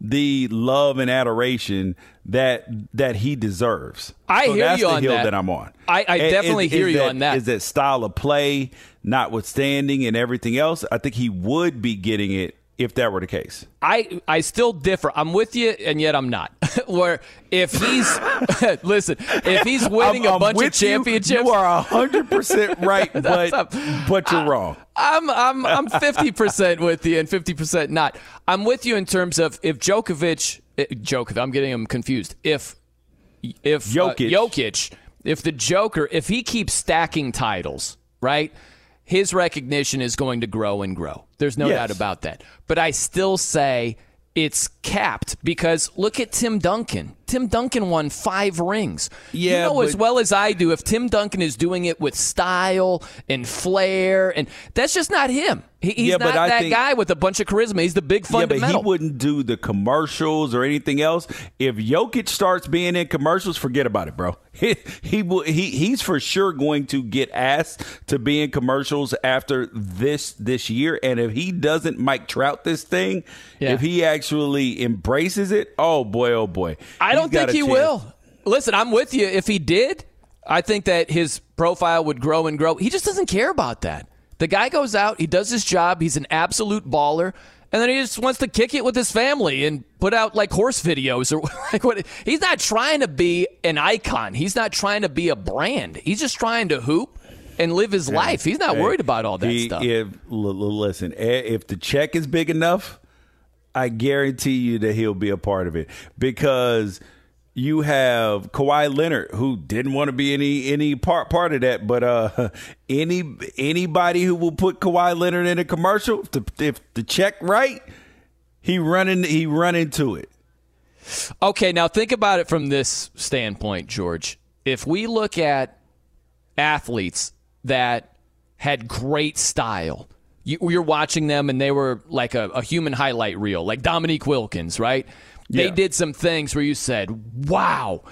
the love and adoration that that he deserves. I so hear that's you the on hill that. that I'm on. I, I definitely is, hear is you that, on that. Is that style of play notwithstanding and everything else? I think he would be getting it if that were the case. I I still differ. I'm with you, and yet I'm not. Where if he's listen, if he's winning I'm, a bunch of championships, you, you are hundred percent right, but but you're wrong. I'm I'm I'm fifty percent with you and fifty percent not. I'm with you in terms of if Djokovic, eh, Djokovic, I'm getting him confused. If if Jokic. Uh, Jokic, if the Joker, if he keeps stacking titles, right? His recognition is going to grow and grow. There's no yes. doubt about that. But I still say it's capped because look at Tim Duncan. Tim Duncan won five rings. Yeah, you know but, as well as I do if Tim Duncan is doing it with style and flair, and that's just not him. He, he's yeah, not that think, guy with a bunch of charisma. He's the big fundamental. Yeah, but he wouldn't do the commercials or anything else. If Jokic starts being in commercials, forget about it, bro. He he he he's for sure going to get asked to be in commercials after this this year, and if he doesn't Mike Trout this thing, yeah. if he actually embraces it, oh boy, oh boy, I don't think he chance. will. Listen, I'm with you. If he did, I think that his profile would grow and grow. He just doesn't care about that. The guy goes out, he does his job, he's an absolute baller and then he just wants to kick it with his family and put out like horse videos or like what he's not trying to be an icon he's not trying to be a brand he's just trying to hoop and live his life he's not hey, worried about all that he, stuff if listen eh, if the check is big enough i guarantee you that he'll be a part of it because you have Kawhi Leonard who didn't want to be any any part part of that, but uh, any anybody who will put Kawhi Leonard in a commercial, if the, if the check right, he running he run into it. Okay, now think about it from this standpoint, George. If we look at athletes that had great style, you, you're watching them and they were like a, a human highlight reel, like Dominique Wilkins, right? They Yeah. did some things where you said, wow.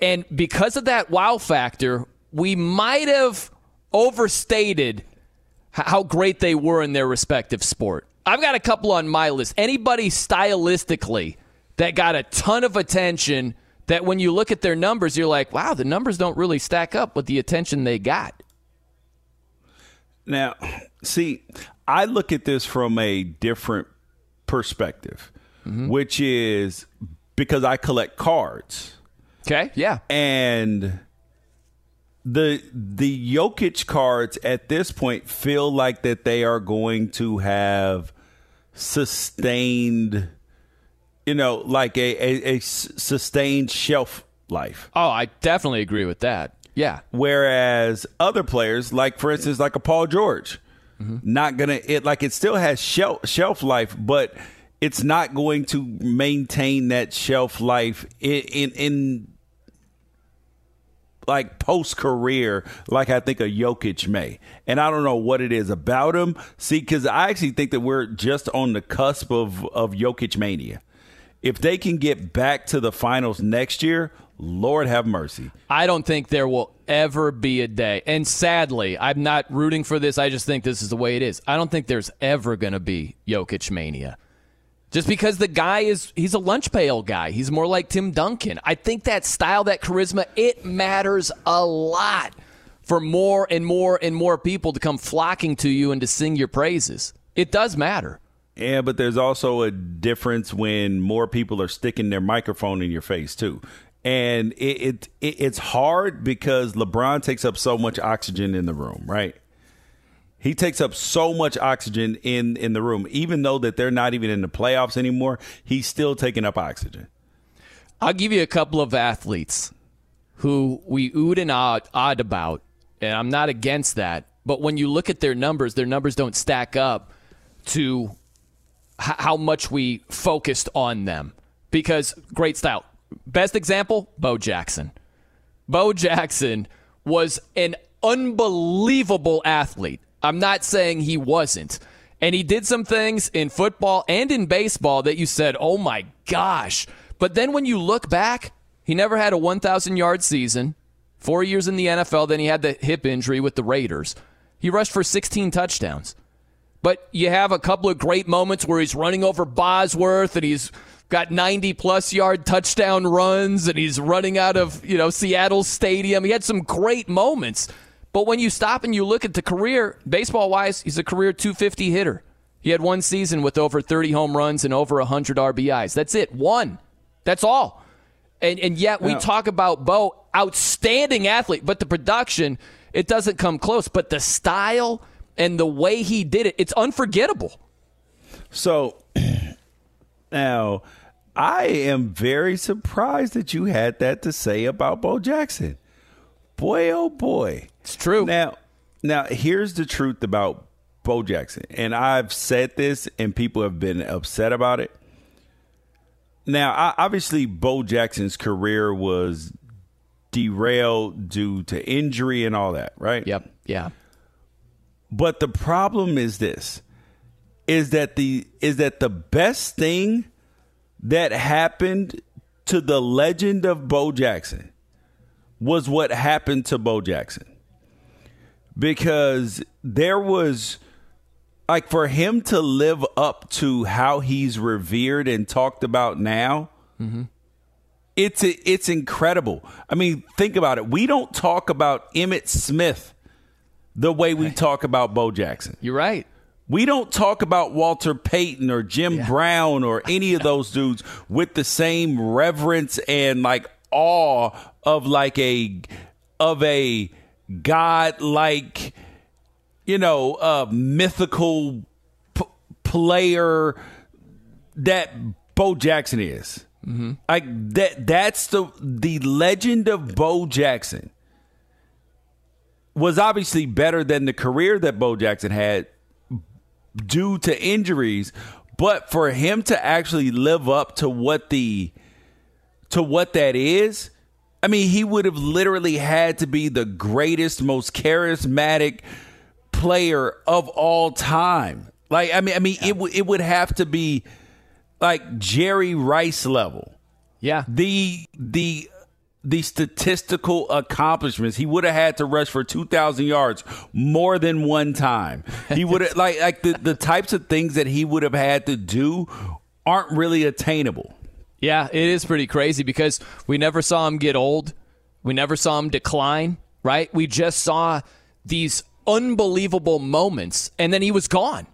And because of that wow factor, we might have overstated how great they were in their respective sport. I've got a couple on my list. Anybody stylistically that got a ton of attention that when you look at their numbers, you're like, wow, the numbers don't really stack up with the attention they got. Now, see, I look at this from a different perspective, mm-hmm. which is because I collect cards. Okay, yeah. And the the Jokic cards at this point feel like that they are going to have sustained you know, like a a sustained shelf life. Oh, I definitely agree with that. Yeah. Whereas other players, like for instance, like a Paul George, mm-hmm. not gonna it like it still has shelf shelf life, but it's not going to maintain that shelf life in in, in like post career, like I think a Jokic may. And I don't know what it is about him. See, because I actually think that we're just on the cusp of of Jokic mania. If they can get back to the finals next year, Lord have mercy. I don't think there will ever be a day. And sadly, I'm not rooting for this. I just think this is the way it is. I don't think there's ever going to be Jokic mania. Just because the guy is he's a lunch pail guy. He's more like Tim Duncan. I think that style, that charisma, it matters a lot for more and more and more people to come flocking to you and to sing your praises. It does matter. Yeah, but there's also a difference when more people are sticking their microphone in your face too. And it, it, it it's hard because LeBron takes up so much oxygen in the room, right? He takes up so much oxygen in in the room, even though that they're not even in the playoffs anymore. He's still taking up oxygen. I'll give you a couple of athletes who we oohed and awed, awed about, and I'm not against that. But when you look at their numbers, their numbers don't stack up to h- how much we focused on them. Because great style. Best example, Bo Jackson. Bo Jackson was an unbelievable athlete. I'm not saying he wasn't. And he did some things in football and in baseball that you said, oh my gosh. But then when you look back, he never had a 1,000 yard season, four years in the NFL. Then he had the hip injury with the Raiders. He rushed for 16 touchdowns. But you have a couple of great moments where he's running over Bosworth and he's got 90 plus yard touchdown runs and he's running out of, you know, Seattle Stadium. He had some great moments. But when you stop and you look at the career, baseball wise, he's a career 250 hitter. He had one season with over 30 home runs and over 100 RBIs. That's it. One. That's all. And and yet we Yeah. talk about Bo, outstanding athlete, but the production, it doesn't come close. But the style and the way he did it, it's unforgettable. So now I am very surprised that you had that to say about Bo Jackson. Boy, oh boy. It's true. Now, now here's the truth about Bo Jackson, and I've said this, and people have been upset about it. Now, I, obviously, Bo Jackson's career was derailed due to injury and all that, right? Yep. Yeah. But the problem is this is that the is that the best thing that happened to the legend of Bo Jackson was what happened to Bo Jackson. Because there was like for him to live up to how he's revered and talked about now, mm-hmm. it's it's incredible. I mean, think about it. We don't talk about Emmitt Smith the way we talk about Bo Jackson. You're right. We don't talk about Walter Payton or Jim Brown or any of those dudes with the same reverence and like awe of like a of a god like you know uh mythical p- player that Bo Jackson is. Mm-hmm. Like that that's the the legend of Bo Jackson was obviously better than the career that Bo Jackson had due to injuries, but for him to actually live up to what the to what that is, I mean, he would have literally had to be the greatest, most charismatic player of all time. Like, I mean, I mean, it would it would have to be like Jerry Rice level. Yeah. The the the statistical accomplishments he would have had to rush for 2000 yards more than one time he would have like like the, the types of things that he would have had to do aren't really attainable Yeah, it is pretty crazy because we never saw him get old. We never saw him decline, right? We just saw these unbelievable moments and then he was gone.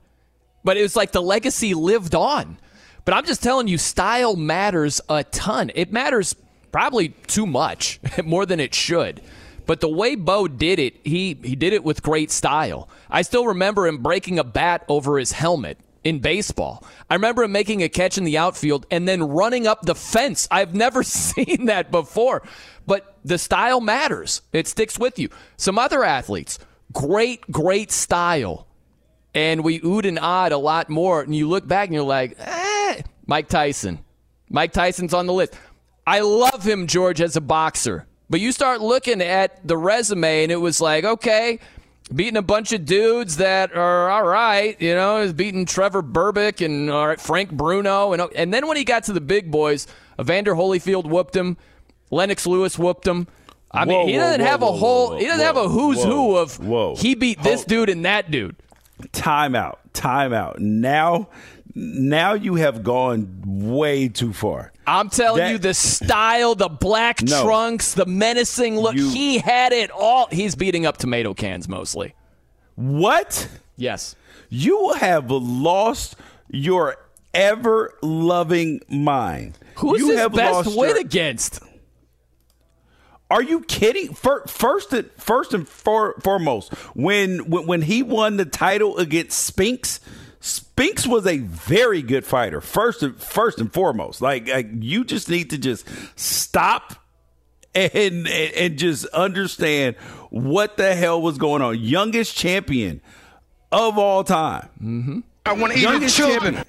But it was like the legacy lived on. But I'm just telling you, style matters a ton. It matters probably too much, more than it should. But the way Bo did it, he, he did it with great style. I still remember him breaking a bat over his helmet in baseball. I remember him making a catch in the outfield and then running up the fence. I've never seen that before. But the style matters, it sticks with you. Some other athletes, great, great style. And we oohed and awed a lot more. And you look back and you're like, eh, Mike Tyson. Mike Tyson's on the list. I love him, George, as a boxer. But you start looking at the resume and it was like, okay, beating a bunch of dudes that are all right, you know, is beating Trevor Berbick and all right, Frank Bruno, and and then when he got to the big boys, Evander Holyfield whooped him, Lennox Lewis whooped him. I mean, he doesn't whoa, have a whole, whoa, he doesn't whoa, have a who's whoa, who of whoa. he beat this dude and that dude. Timeout, timeout. now now you have gone way too far I'm telling That- you, the style, the black No. trunks, the menacing look, You- he had it all. He's beating up tomato cans mostly. what Yes. you have lost your ever loving mind Who's you his have best lost win your- against? Are you kidding? First, and first and foremost, when when he won the title against Spinks, Spinks was a very good fighter. First and first and foremost, like, like you just need to just stop and, and and just understand what the hell was going on. Youngest champion of all time. Mm-hmm. I want to eat your children.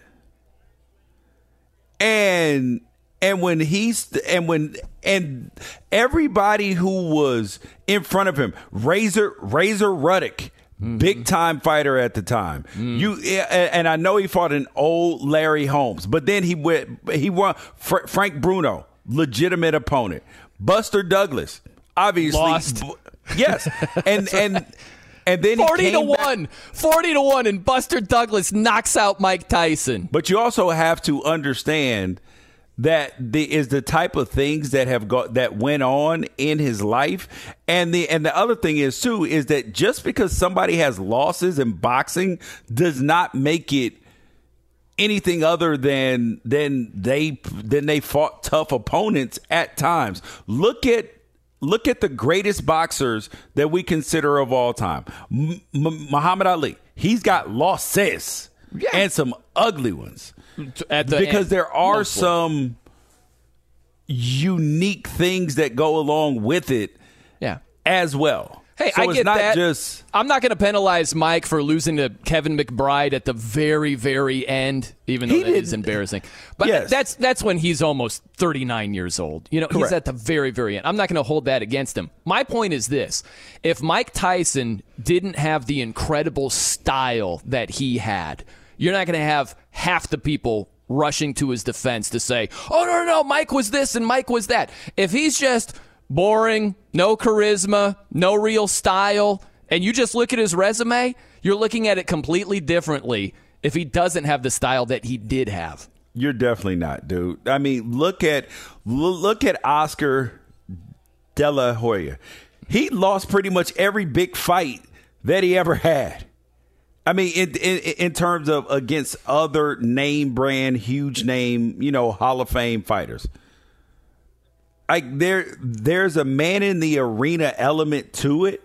and and when he's and when and everybody who was in front of him razor razor ruddock Mm-hmm. big time fighter at the time mm. you eh, eh, and i know he fought an old larry holmes but then he went he won Fr- frank bruno legitimate opponent buster douglas obviously Lost. b- yes and and and then he 40 to back- 1. 40 to 1 and Buster Douglas knocks out Mike Tyson. But you also have to understand that the is the type of things that have got that went on in his life. And the and the other thing is too is that just because somebody has losses in boxing does not make it anything other than than they than they fought tough opponents at times. Look at look at the greatest boxers that we consider of all time. M- M- Muhammad Ali. He's got losses and some ugly ones the because end, there are mostly. some unique things that go along with it Yeah. as well. Hey, so I get not that. just I'm not going to penalize Mike for losing to Kevin McBride at the very, very end, even though He that is embarrassing. But Yes. that's that's when he's almost 39 years old. You know, he's at the very, very end. I'm not going to hold that against him. My point is this: if Mike Tyson didn't have the incredible style that he had, you're not going to have half the people rushing to his defense to say, "Oh no, no, no, Mike was this and Mike was that." If he's just boring, no charisma, no real style, and you just look at his resume, you're looking at it completely differently if he doesn't have the style that he did have. You're definitely not, dude. I mean, look at look at Oscar De La Hoya. He lost pretty much every big fight that he ever had. I mean, in, in in terms of against other name brand, huge name, you know, Hall of Fame fighters. Like there, there's a man in the arena element to it.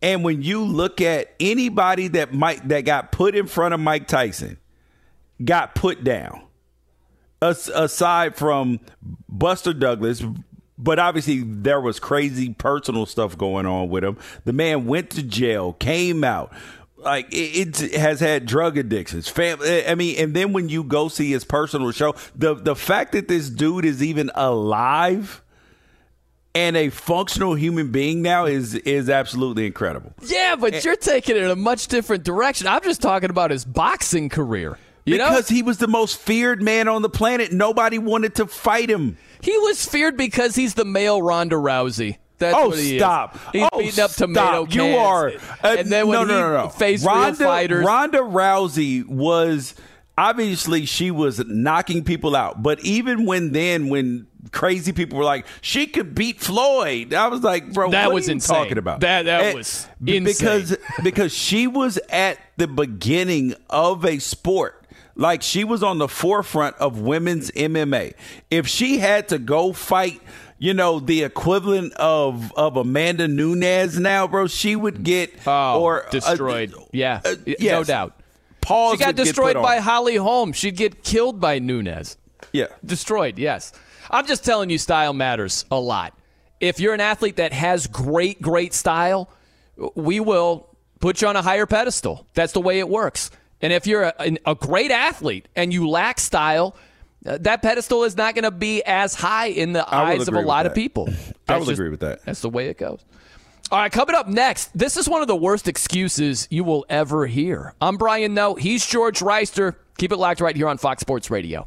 And when you look at anybody that Mike that got put in front of Mike Tyson, got put down. As, aside from Buster Douglas, but obviously there was crazy personal stuff going on with him. The man went to jail, came out. Like it, it has had drug addictions, family. Eh, I mean, and then when you go see his personal show, the the fact that this dude is even alive and a functional human being now is is absolutely incredible. Yeah, but eh. you're taking it in a much different direction. I'm just talking about his boxing career. You know? because he was the most feared man on the planet. Nobody wanted to fight him. He was feared because he's the male Ronda Rousey. That's oh, he stop! is. He's oh, beating up stop. tomato cans. You are. Uh, and then when no, no, no, no. faced Ronda, real fighters, Ronda Rousey was obviously she was knocking people out. But even when then, when crazy people were like, she could beat Floyd, I was like, bro, That what was are you insane. talking about? That- that And- was b- because because she was at the beginning of a sport. Like she was on the forefront of women's MMA. If she had to go fight, you know, the equivalent of of Amanda Nunes now, bro, she would get oh, or uh, destroyed. yeah, uh, no doubt. Paws She got destroyed by Holly Holm. She'd get killed by Nunes. yeah. Destroyed, yes. I'm just telling you, style matters a lot. If you're an athlete that has great, great style, we will put you on a higher pedestal. That's the way it works. And if you're a, a great athlete and you lack style, uh, Uh, that pedestal is not going to be as high in the eyes of a lot of that. people. I would just- agree with that. That's the way it goes. All right, coming up next, this is one of the worst excuses you will ever hear. I'm Brian Noe. He's George Wrighster. Keep it locked right here on Fox Sports Radio.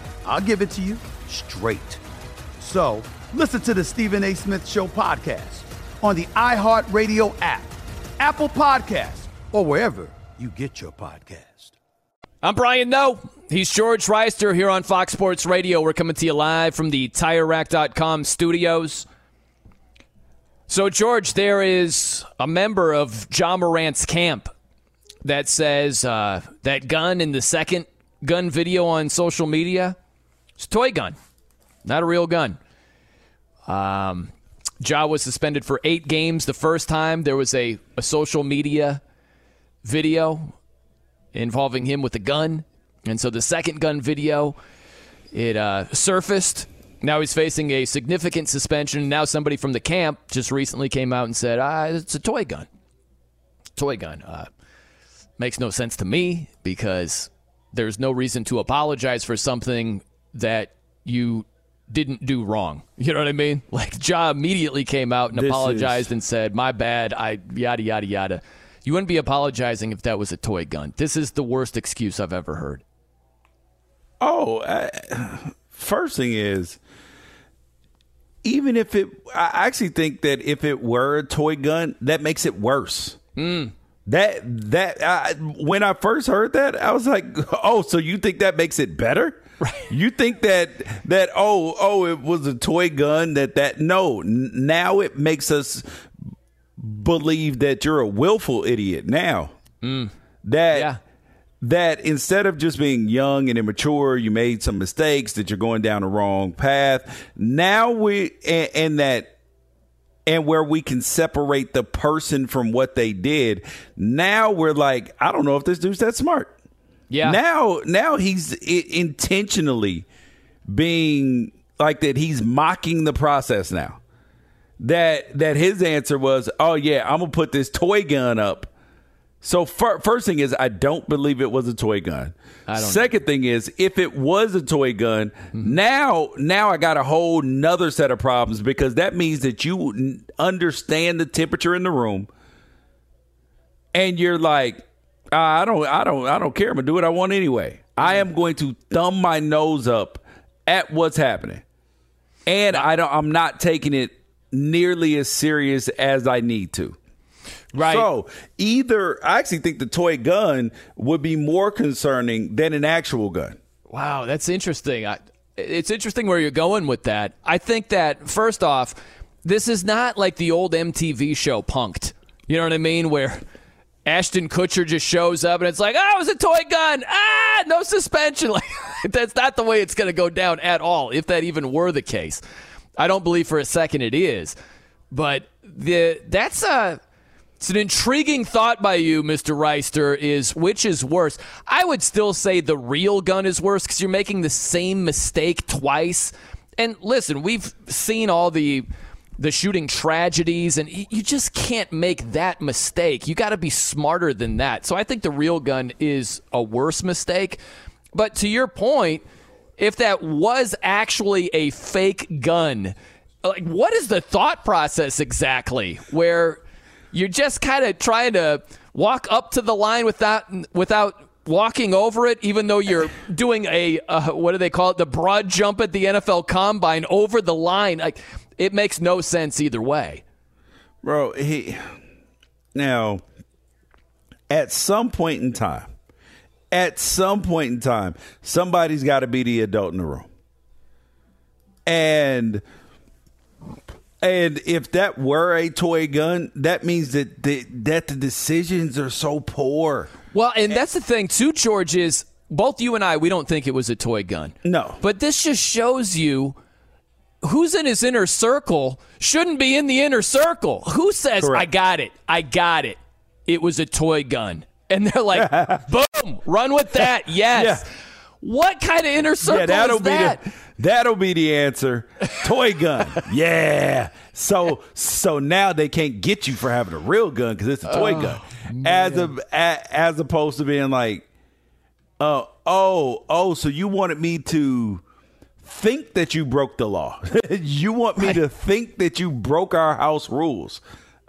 I'll give it to you straight. So listen to the Stephen A. Smith Show podcast on the iHeartRadio app, Apple Podcasts, or wherever you get your podcast. I'm Brian Noe. He's George Wrighster here on Fox Sports Radio. We're coming to you live from the TireRack.com studios. So, George, there is a member of Ja Morant's camp that says uh, that gun in the second gun video on social media is a toy gun, not a real gun. Um, Ja was suspended for eight games the first time there was a, a social media video involving him with a gun. And so the second gun video, it uh, surfaced. Now he's facing a significant suspension. Now somebody from the camp just recently came out and said, ah, it's a toy gun. Toy gun. Uh, makes no sense to me because there's no reason to apologize for something that you didn't do wrong. You know what I mean? Like Ja immediately came out and This apologized is- and said, "My bad. I yada yada yada." You wouldn't be apologizing if that was a toy gun. This is the worst excuse I've ever heard. Oh, I, first thing is, even if it, I actually think that if it were a toy gun, that makes it worse. Hmm. That that I, when I first heard that, I was like, "Oh, so you think that makes it better? Right. You think that that oh oh it was a toy gun that that no now it makes us believe that you're a willful idiot now. Mm. That Yeah. that instead of just being young and immature, you made some mistakes, that you're going down the wrong path. Now we, and, and that, and where we can separate the person from what they did. Now we're like, I don't know if this dude's that smart. Yeah. Now, now he's intentionally being like that. He's mocking the process now. That that his answer was, oh yeah, I'm gonna put this toy gun up. So fir- first thing is, I don't believe it was a toy gun. I don't Second thing is, if it was a toy gun, mm-hmm. now now I got a whole nother set of problems because that means that you understand the temperature in the room, and you're like, "Ah, I don't, I don't, I don't care. I'm gonna do what I want anyway. I am going to thumb my nose up at what's happening, and I don't. I'm not taking it nearly as serious as I need to. Right. So either I actually think the toy gun would be more concerning than an actual gun. Wow, that's interesting. I, it's interesting where you're going with that. I think that first off, this is not like the old MTV show Punked. You know what I mean? Where Ashton Kutcher just shows up and it's like, oh, it was a toy gun. Ah, no suspension. Like that's not the way it's going to go down at all. If that even were the case, I don't believe for a second it is. But the that's a it's an intriguing thought by you, Mr. Wrighster, is which is worse? I would still say the real gun is worse because you're making the same mistake twice. And listen, we've seen all the the shooting tragedies, and you just can't make that mistake. You got to be smarter than that. So I think the real gun is a worse mistake. But to your point, if that was actually a fake gun, like what is the thought process exactly? Where you're just kind of trying to walk up to the line without without walking over it, even though you're doing a uh, what do they call it, the broad jump at the NFL Combine over the line. Like it makes no sense either way. Bro, he now at some point in time, at some point in time, somebody's got to be the adult in the room. And and if that were a toy gun, that means that the, that the decisions are so poor. Well, and that's the thing too, George. Is both you and I, we don't think it was a toy gun. No, but this just shows you who's in his inner circle shouldn't be in the inner circle. Who says, Correct. I got it, I got it, it was a toy gun? And they're like, boom, run with that. Yes. What kind of inner circle yeah, that'll is be that? the that'll be the answer. Toy gun. yeah. So so now they can't get you for having a real gun because it's a toy Oh, gun, as a, a as opposed to being like, uh, oh oh, so you wanted me to think that you broke the law. you want me to think that you broke our house rules.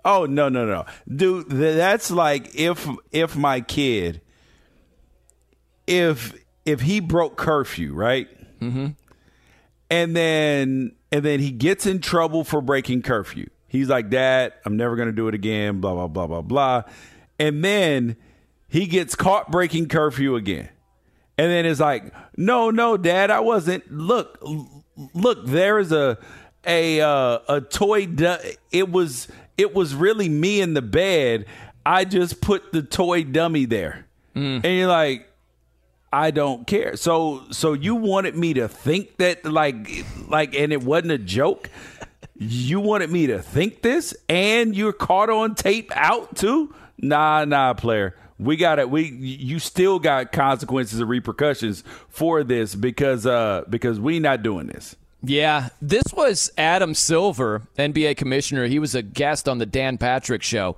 Oh no no no, dude. That's like if if my kid, if if he broke curfew, right? Mm-hmm. And then and then he gets in trouble for breaking curfew. He's like, Dad, I'm never gonna do it again. Blah blah blah blah blah. And then he gets caught breaking curfew again. And then it's like, no, no, Dad, I wasn't. Look, look, there is a a uh, a toy. Du- it was it was really me in the bed. I just put the toy dummy there, and you're like, I don't care. So so you wanted me to think that like like, and it wasn't a joke. You wanted me to think this, and you're caught on tape out too. Nah, nah, player. We got it. We you still got consequences and repercussions for this because uh because we not doing this. Yeah, this was Adam Silver, NBA commissioner. He was a guest on the Dan Patrick show.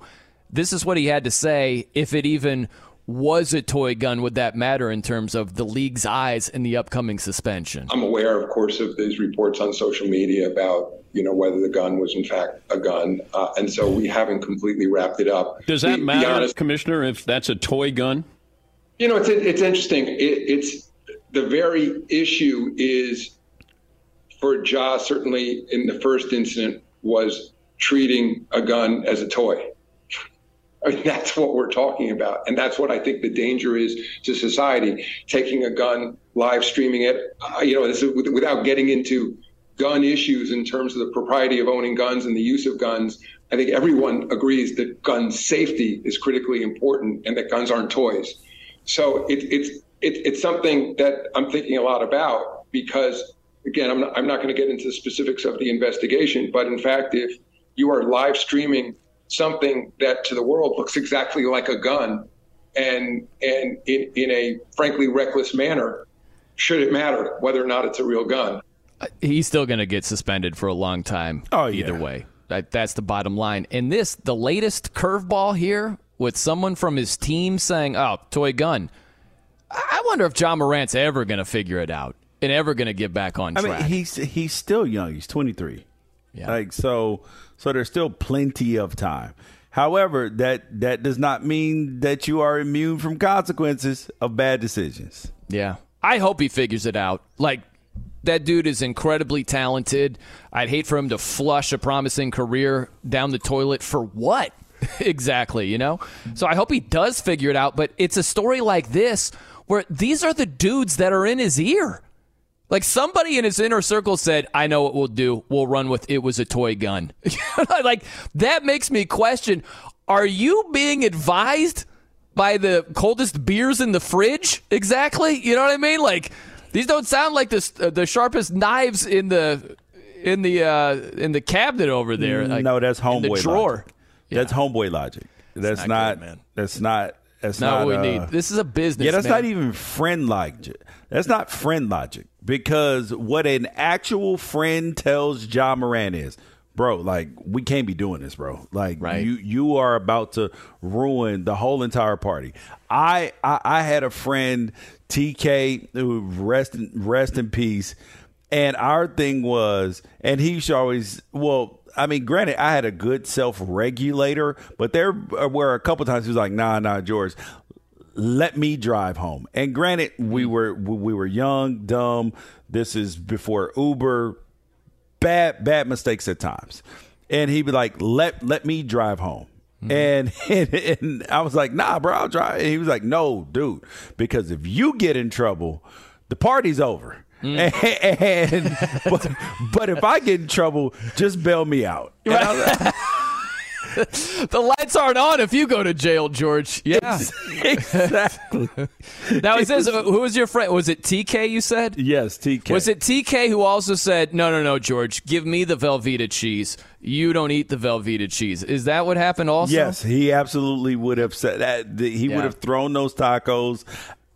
This is what he had to say if it even was a toy gun, would that matter in terms of the league's eyes in the upcoming suspension? I'm aware, of course, of these reports on social media about you know whether the gun was in fact a gun, uh, and so we haven't completely wrapped it up. Does that be matter, honest, Commissioner, if that's a toy gun? You know, it's it's interesting. It, it's the very issue is for Ja certainly in the first incident was treating a gun as a toy. I mean, that's what we're talking about, and that's what I think the danger is to society. Taking a gun, live streaming it, uh, you know, this is without getting into gun issues in terms of the propriety of owning guns and the use of guns. I think everyone agrees that gun safety is critically important and that guns aren't toys. so it, it's it, it's something that I'm thinking a lot about because again, I'm not, I'm not going to get into the specifics of the investigation, but in fact, if you are live streaming something that to the world looks exactly like a gun and and in, in a frankly reckless manner, should it matter whether or not it's a real gun? Uh, he's still going to get suspended for a long time. Oh, either yeah. way. That, that's the bottom line. And this, the latest curveball here with someone from his team saying, "Oh, toy gun." I I wonder if Ja Morant's ever going to figure it out and ever going to get back on I track. mean, he's he's still young. He's 23. Yeah. Like so, so there's still plenty of time. However, that that does not mean that you are immune from consequences of bad decisions. Yeah. I hope he figures it out. Like, that dude is incredibly talented. I'd hate for him to flush a promising career down the toilet for what? exactly, you know? So I hope he does figure it out, but it's a story like this where these are the dudes that are in his ear. Like somebody in his inner circle said, I know what we'll do. We'll run with it was a toy gun. like that makes me question are you being advised by the coldest beers in the fridge? Exactly. You know what I mean? Like these don't sound like the uh, the sharpest knives in the in the uh, in the cabinet over there. Like, no, that's in homeboy the drawer. That's homeboy logic. That's not not. good, man. That's not. That's Not not what we uh, need. This is a business. Yeah, that's man. not even friend logic. That's not friend logic because what an actual friend tells Ja Morant is, bro, like we can't be doing this, bro. Like you you are about to ruin the whole entire party. I I, I had a friend TK who rest in, rest in peace, and our thing was, and he to always well. I mean, granted, I had a good self regulator, but there were a couple times he was like, "Nah, nah, George, let me drive home." And granted, we mm. were we were young, dumb. This is before Uber. Bad bad mistakes at times, and he'd be like, "Let let me drive home." Mm-hmm. And, and and I was like, "Nah, bro, I'll drive." And he was like, "No, dude, because if you get in trouble, the party's over." Mm. And, but, but if I get in trouble, just bail me out. And I was like, the lights aren't on if you go to jail, George. Yeah, exactly. now he says, uh, "Who was your friend? Was it TK? You said yes, TK. Was it TK who also said, "No, no, no, George, give me the Velveeta cheese. You don't eat the Velveeta cheese." Is that what happened? Also, Yes, he absolutely would have said that. He Yeah. would have thrown those tacos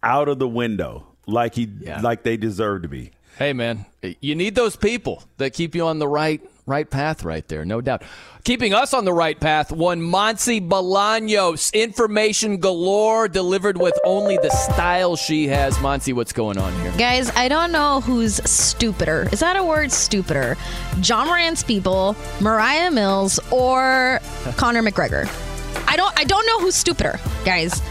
out of the window like he like they deserve to be. Hey, man, you need those people that keep you on the right right path right there, no doubt. Keeping us on the right path, one Monsi Bolaños, information galore, delivered with only the style she has. Monsi, what's going on here? Guys, I don't know who's stupider. Is that a word, stupider? Ja Morant's people, Moriah Mills, or Conor McGregor? I don't. I don't know who's stupider, guys.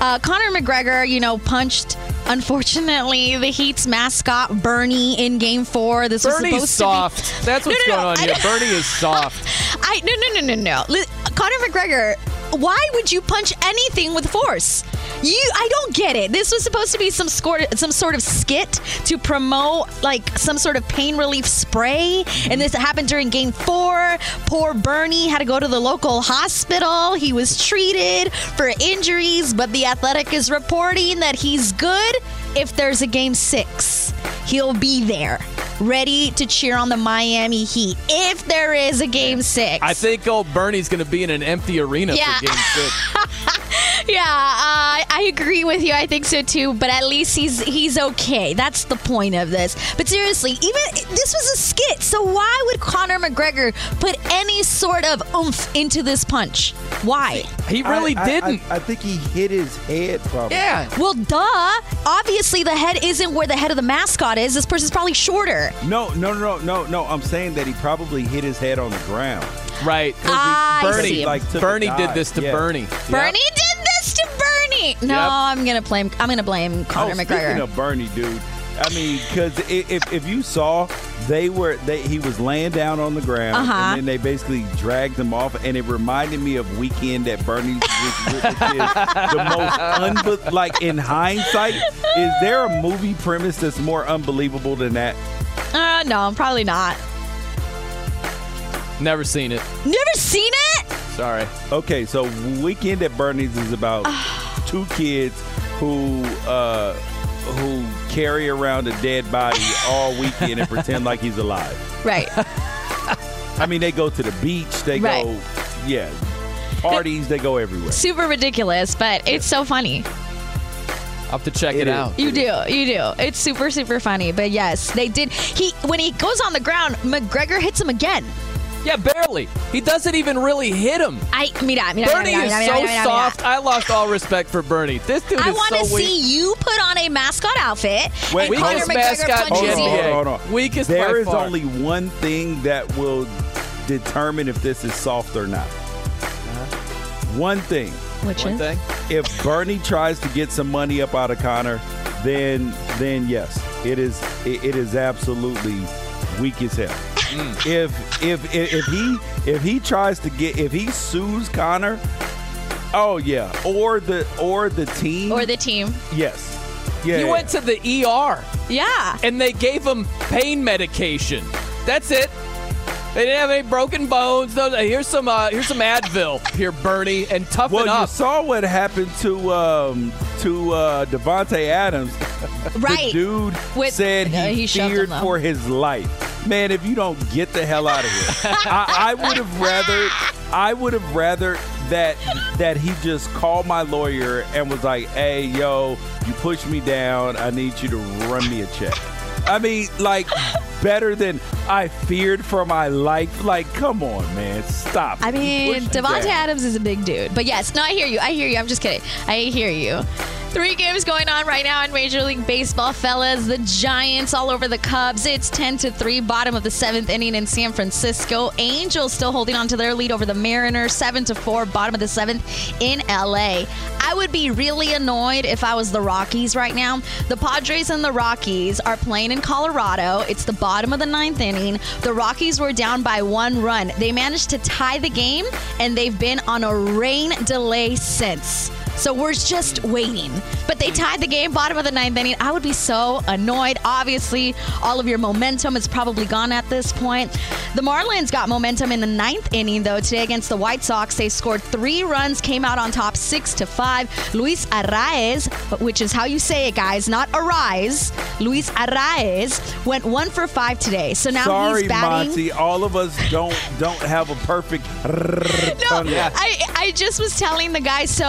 Uh, Conor McGregor, you know, punched. Unfortunately, the Heat's mascot Bernie in Game Four. This Bernie's was supposed soft. to be. That's what's No, no, going no, on here. Bernie is soft. I no no no no no. Conor McGregor, why would you punch anything with force? You, I don't get it. This was supposed to be some sort, some sort of skit to promote like some sort of pain relief spray, and mm-hmm. this happened during Game Four. Poor Bernie had to go to the local hospital. He was treated for injuries, but the Athletic is reporting that he's good. If there's a Game Six, he'll be there, ready to cheer on the Miami Heat. If there is a Game Six, I think old Bernie's going to be in an empty arena Yeah. for Game Six. yeah, uh, I agree with you. I think so too. But at least he's he's okay. That's the point of this. But seriously, even this was a skit. So why would Conor McGregor put any sort of oomph into this punch? Why? He really I- I- didn't. I, I think he hit his head probably. Yeah. Well, duh. Obviously, the head isn't where the head of the mascot is. This person's probably shorter. No, no, no, no, no. I'm saying that he probably hit his head on the ground. Right. I Bernie, see. Like, Bernie did this to Yeah. Bernie. Bernie did this to Bernie. No, Yep. I'm gonna blame. I'm gonna blame Conor oh, Speaking McGregor. of Bernie, dude. I mean, because if, if you saw, they were they he was laying down on the ground, Uh-huh. and then they basically dragged him off, and it reminded me of Weekend at Bernie's, which, which is the most unbe- like in hindsight. Is there a movie premise that's more unbelievable than that? uh, no, probably not. Never seen it. Never seen it. Sorry. Okay, so Weekend at Bernie's is about two kids who uh, who carry around a dead body all weekend and pretend like he's alive. Right. I mean, they go to the beach. They Right. go, yeah, parties. They go everywhere. Super ridiculous, but it's so funny. I'll have to check it, It is. out. You do, you do. It's super, super funny. But yes, they did. He when he goes on the ground, McGregor hits him again. Yeah, barely. He doesn't even really hit him. I mira, mira, Bernie mira, is mira, so mira, soft. I lost all respect for Bernie. This dude I is want so to weak. see you put on a mascot outfit Wait, and Conor weakest McGregor mascot in punches the you. NBA. Hold on, hold on. Weakest There by is far. only one thing that will determine if this is soft or not. Uh-huh. One thing. Which One is? thing. If Bernie tries to get some money up out of Connor, then then yes, it is it, it is absolutely weak as hell. Mm. If, if if if he if he tries to get if he sues Connor, oh yeah, or the or the team, Or the team. yes, yeah. He yeah. went to the ER Yeah. and they gave him pain medication. That's it. They didn't have any broken bones. No, here's some uh, here's some Advil here, Bernie, and toughen Well, you saw what happened to um, to uh, Davante Adams. Right. The dude With- said Uh, he, he feared him, for his life. Man, if you don't get the hell out of here, I, I would have rather I would have rather that that he just called my lawyer and was like, "Hey, yo, you pushed me down. I need you to run me a check." I mean, like better than I feared for my life. Like, come on, man, stop. I mean, Davante. Adams is a big dude. But yes, no, I hear you. I hear you. I'm just kidding. I hear you. Three games going on right now in Major League Baseball, fellas. The Giants all over the Cubs. It's 10 to 3, bottom of the seventh inning in San Francisco. Angels still holding on to their lead over the Mariners, 7 to 4, bottom of the seventh in LA. I would be really annoyed if I was the Rockies right now. The Padres and the Rockies are playing in Colorado. It's the bottom of the ninth inning. The Rockies were down by one run. They managed to tie the game, and they've been on a rain delay since. So we're just waiting. But they tied the game, bottom of the ninth inning. I would be so annoyed. Obviously, all of your momentum is probably gone at this point. The Marlins got momentum in the ninth inning, though, today against the White Sox. They scored three runs, came out on top six to five. Luis Arraez, which is how you say it, guys, not Arise. Luis Arraez went one for five today. So now Sorry, he's batting. Monty. All of us don't don't have a perfect. No, I, I just was telling the guy so.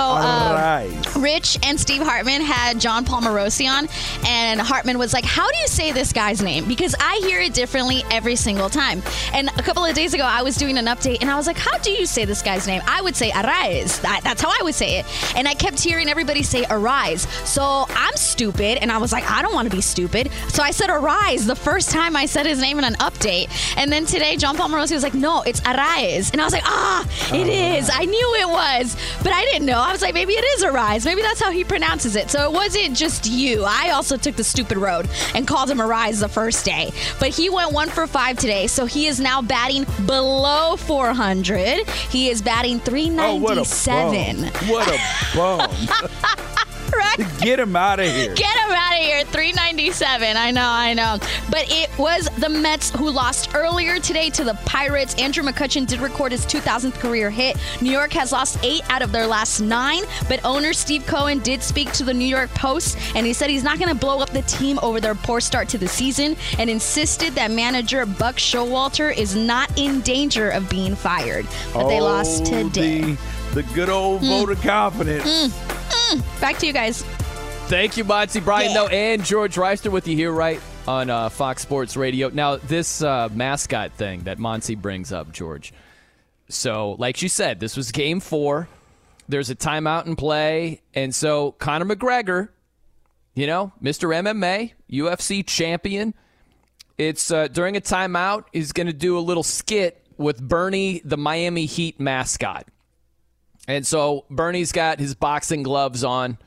Rich and Steve Hartman had John Palmarosi on, and Hartman was like, How do you say this guy's name? Because I hear it differently every single time. And a couple of days ago, I was doing an update, and I was like, How do you say this guy's name? I would say Arise. That, that's how I would say it. And I kept hearing everybody say Arise. So I'm stupid, and I was like, I don't want to be stupid. So I said Arise the first time I said his name in an update. And then today, John Palmarosi was like, No, it's Arise. And I was like, Ah, it is. I knew it was. But I didn't know. I was like, Maybe it is Arise. Maybe that's how he pronounces it. So it wasn't just you. I also took the stupid road and called him Arise the first day. But he went one for five today. So he is now batting below 400. He is batting Oh, what a 397. bum. What a bum. Get him out of here. Get him out of here. 397. I know, I know. But it was the Mets who lost earlier today to the Pirates. Andrew McCutchen did record his 2000th career hit. New York has lost eight out of their last nine, but owner Steve Cohen did speak to the New York Post and he said he's not going to blow up the team over their poor start to the season and insisted that manager Buck Showalter is not in danger of being fired. But they lost Oh, today. The, the good old vote of confidence. Mm. Back to you guys. Thank you, Monty Brian, though, and George Wrighster with you here, right on uh, Fox Sports Radio. Now, this uh, mascot thing that Monty brings up, George. So, like you said, this was game four. There's a timeout in play. And so, Conor McGregor, you know, Mr. MMA, UFC champion, it's uh, during a timeout, he's going to do a little skit with Bernie, the Miami Heat mascot. And so, Bernie's got his boxing gloves on.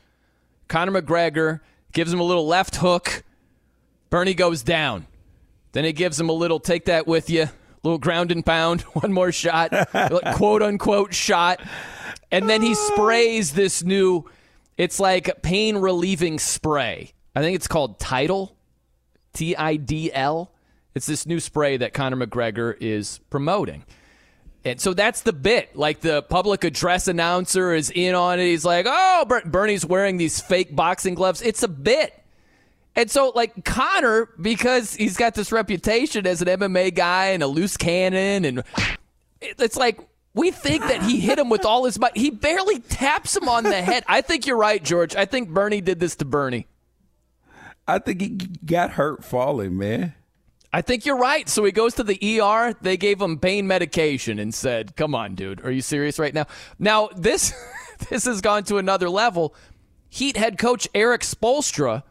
Conor McGregor gives him a little left hook. Bernie goes down. Then he gives him a little take that with you, little ground and pound, one more shot, quote unquote shot. And then he sprays this new, it's like pain relieving spray. I think it's called Tidal, T I D L. It's this new spray that Conor McGregor is promoting. And so that's the bit. Like the public address announcer is in on it. He's like, oh, Bernie's wearing these fake boxing gloves. It's a bit. And so, like Connor, because he's got this reputation as an MMA guy and a loose cannon, and it's like we think that he hit him with all his might. He barely taps him on the head. I think you're right, George. I think Bernie did this to Bernie. I think he got hurt falling, man. I think you're right. So he goes to the ER. They gave him pain medication and said, "Come on, dude. Are you serious right now?" Now this this has gone to another level. Heat head coach Erik Spoelstra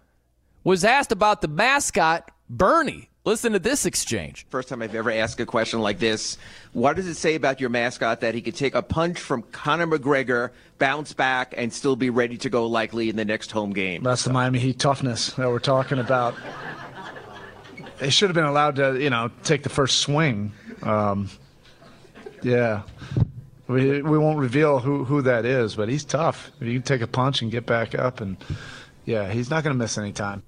was asked about the mascot Bernie. Listen to this exchange. First time I've ever asked a question like this. What does it say about your mascot that he could take a punch from Conor McGregor, bounce back, and still be ready to go likely in the next home game? That's the Miami Heat toughness that we're talking about. They should have been allowed to, you know, take the first swing. Um, yeah. We, we won't reveal who, who that is, but he's tough. You can take a punch and get back up, and yeah, he's not going to miss any time.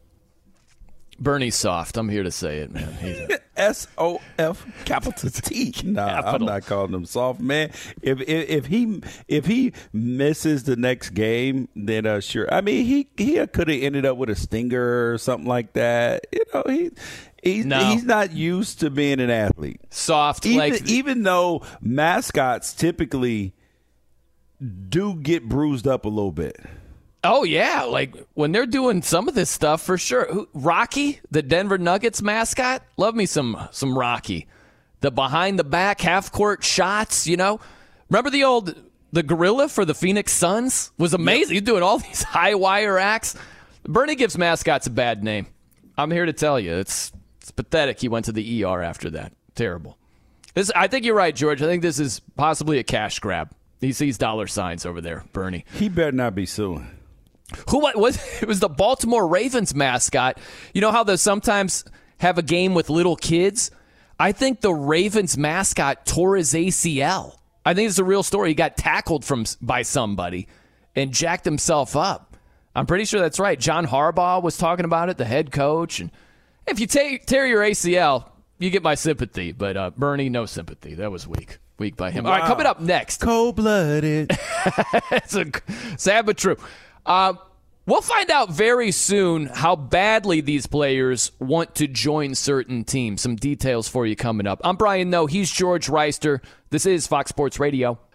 Bernie's soft. I'm here to say it, man. S O F capital T. Nah, capital. I'm not calling him soft, man. If, if, if he if he misses the next game, then uh, sure. I mean, he he could have ended up with a stinger or something like that. You know, he. He's, no. he's not used to being an athlete. Soft, even, like even though mascots typically do get bruised up a little bit. Oh yeah, like when they're doing some of this stuff for sure. Rocky, the Denver Nuggets mascot, love me some some Rocky. The behind the back half court shots, you know. Remember the old the gorilla for the Phoenix Suns was amazing. Yep. He's doing all these high wire acts. Bernie gives mascots a bad name. I'm here to tell you, it's it's pathetic. He went to the ER after that. Terrible. This, I think you're right, George. I think this is possibly a cash grab. He sees dollar signs over there, Bernie. He better not be suing. Who was it? Was the Baltimore Ravens mascot? You know how they sometimes have a game with little kids. I think the Ravens mascot tore his ACL. I think it's a real story. He got tackled from by somebody and jacked himself up. I'm pretty sure that's right. John Harbaugh was talking about it, the head coach. And if you tear, tear your ACL, you get my sympathy. But uh, Bernie, no sympathy. That was weak. Weak by him. Wow. All right, coming up next. Cold blooded. it's a, sad but true. Uh, we'll find out very soon how badly these players want to join certain teams. Some details for you coming up. I'm Brian Noe. He's George Wrighster. This is Fox Sports Radio.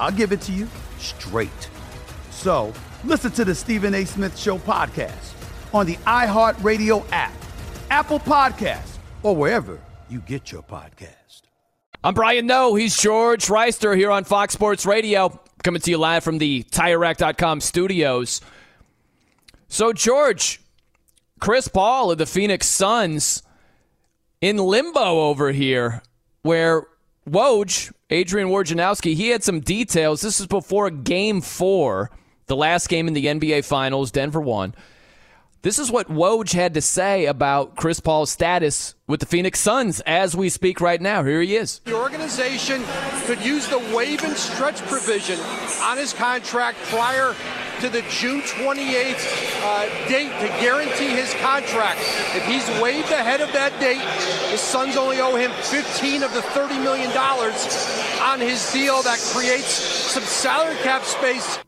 I'll give it to you straight. So listen to the Stephen A. Smith Show podcast on the iHeartRadio app, Apple Podcasts, or wherever you get your podcast. I'm Brian Noe. He's George Wrighster here on Fox Sports Radio coming to you live from the TireRack.com studios. So, George, Chris Paul of the Phoenix Suns in limbo over here, where Woj, Adrian Wojnarowski, he had some details. This is before game four, the last game in the NBA Finals. Denver won. This is what Woj had to say about Chris Paul's status with the Phoenix Suns as we speak right now. Here he is. The organization could use the waive and stretch provision on his contract prior to the June 28th uh, date to guarantee his contract. If he's waived ahead of that date, the Suns only owe him 15 of the 30 million dollars on his deal. That creates some salary cap space.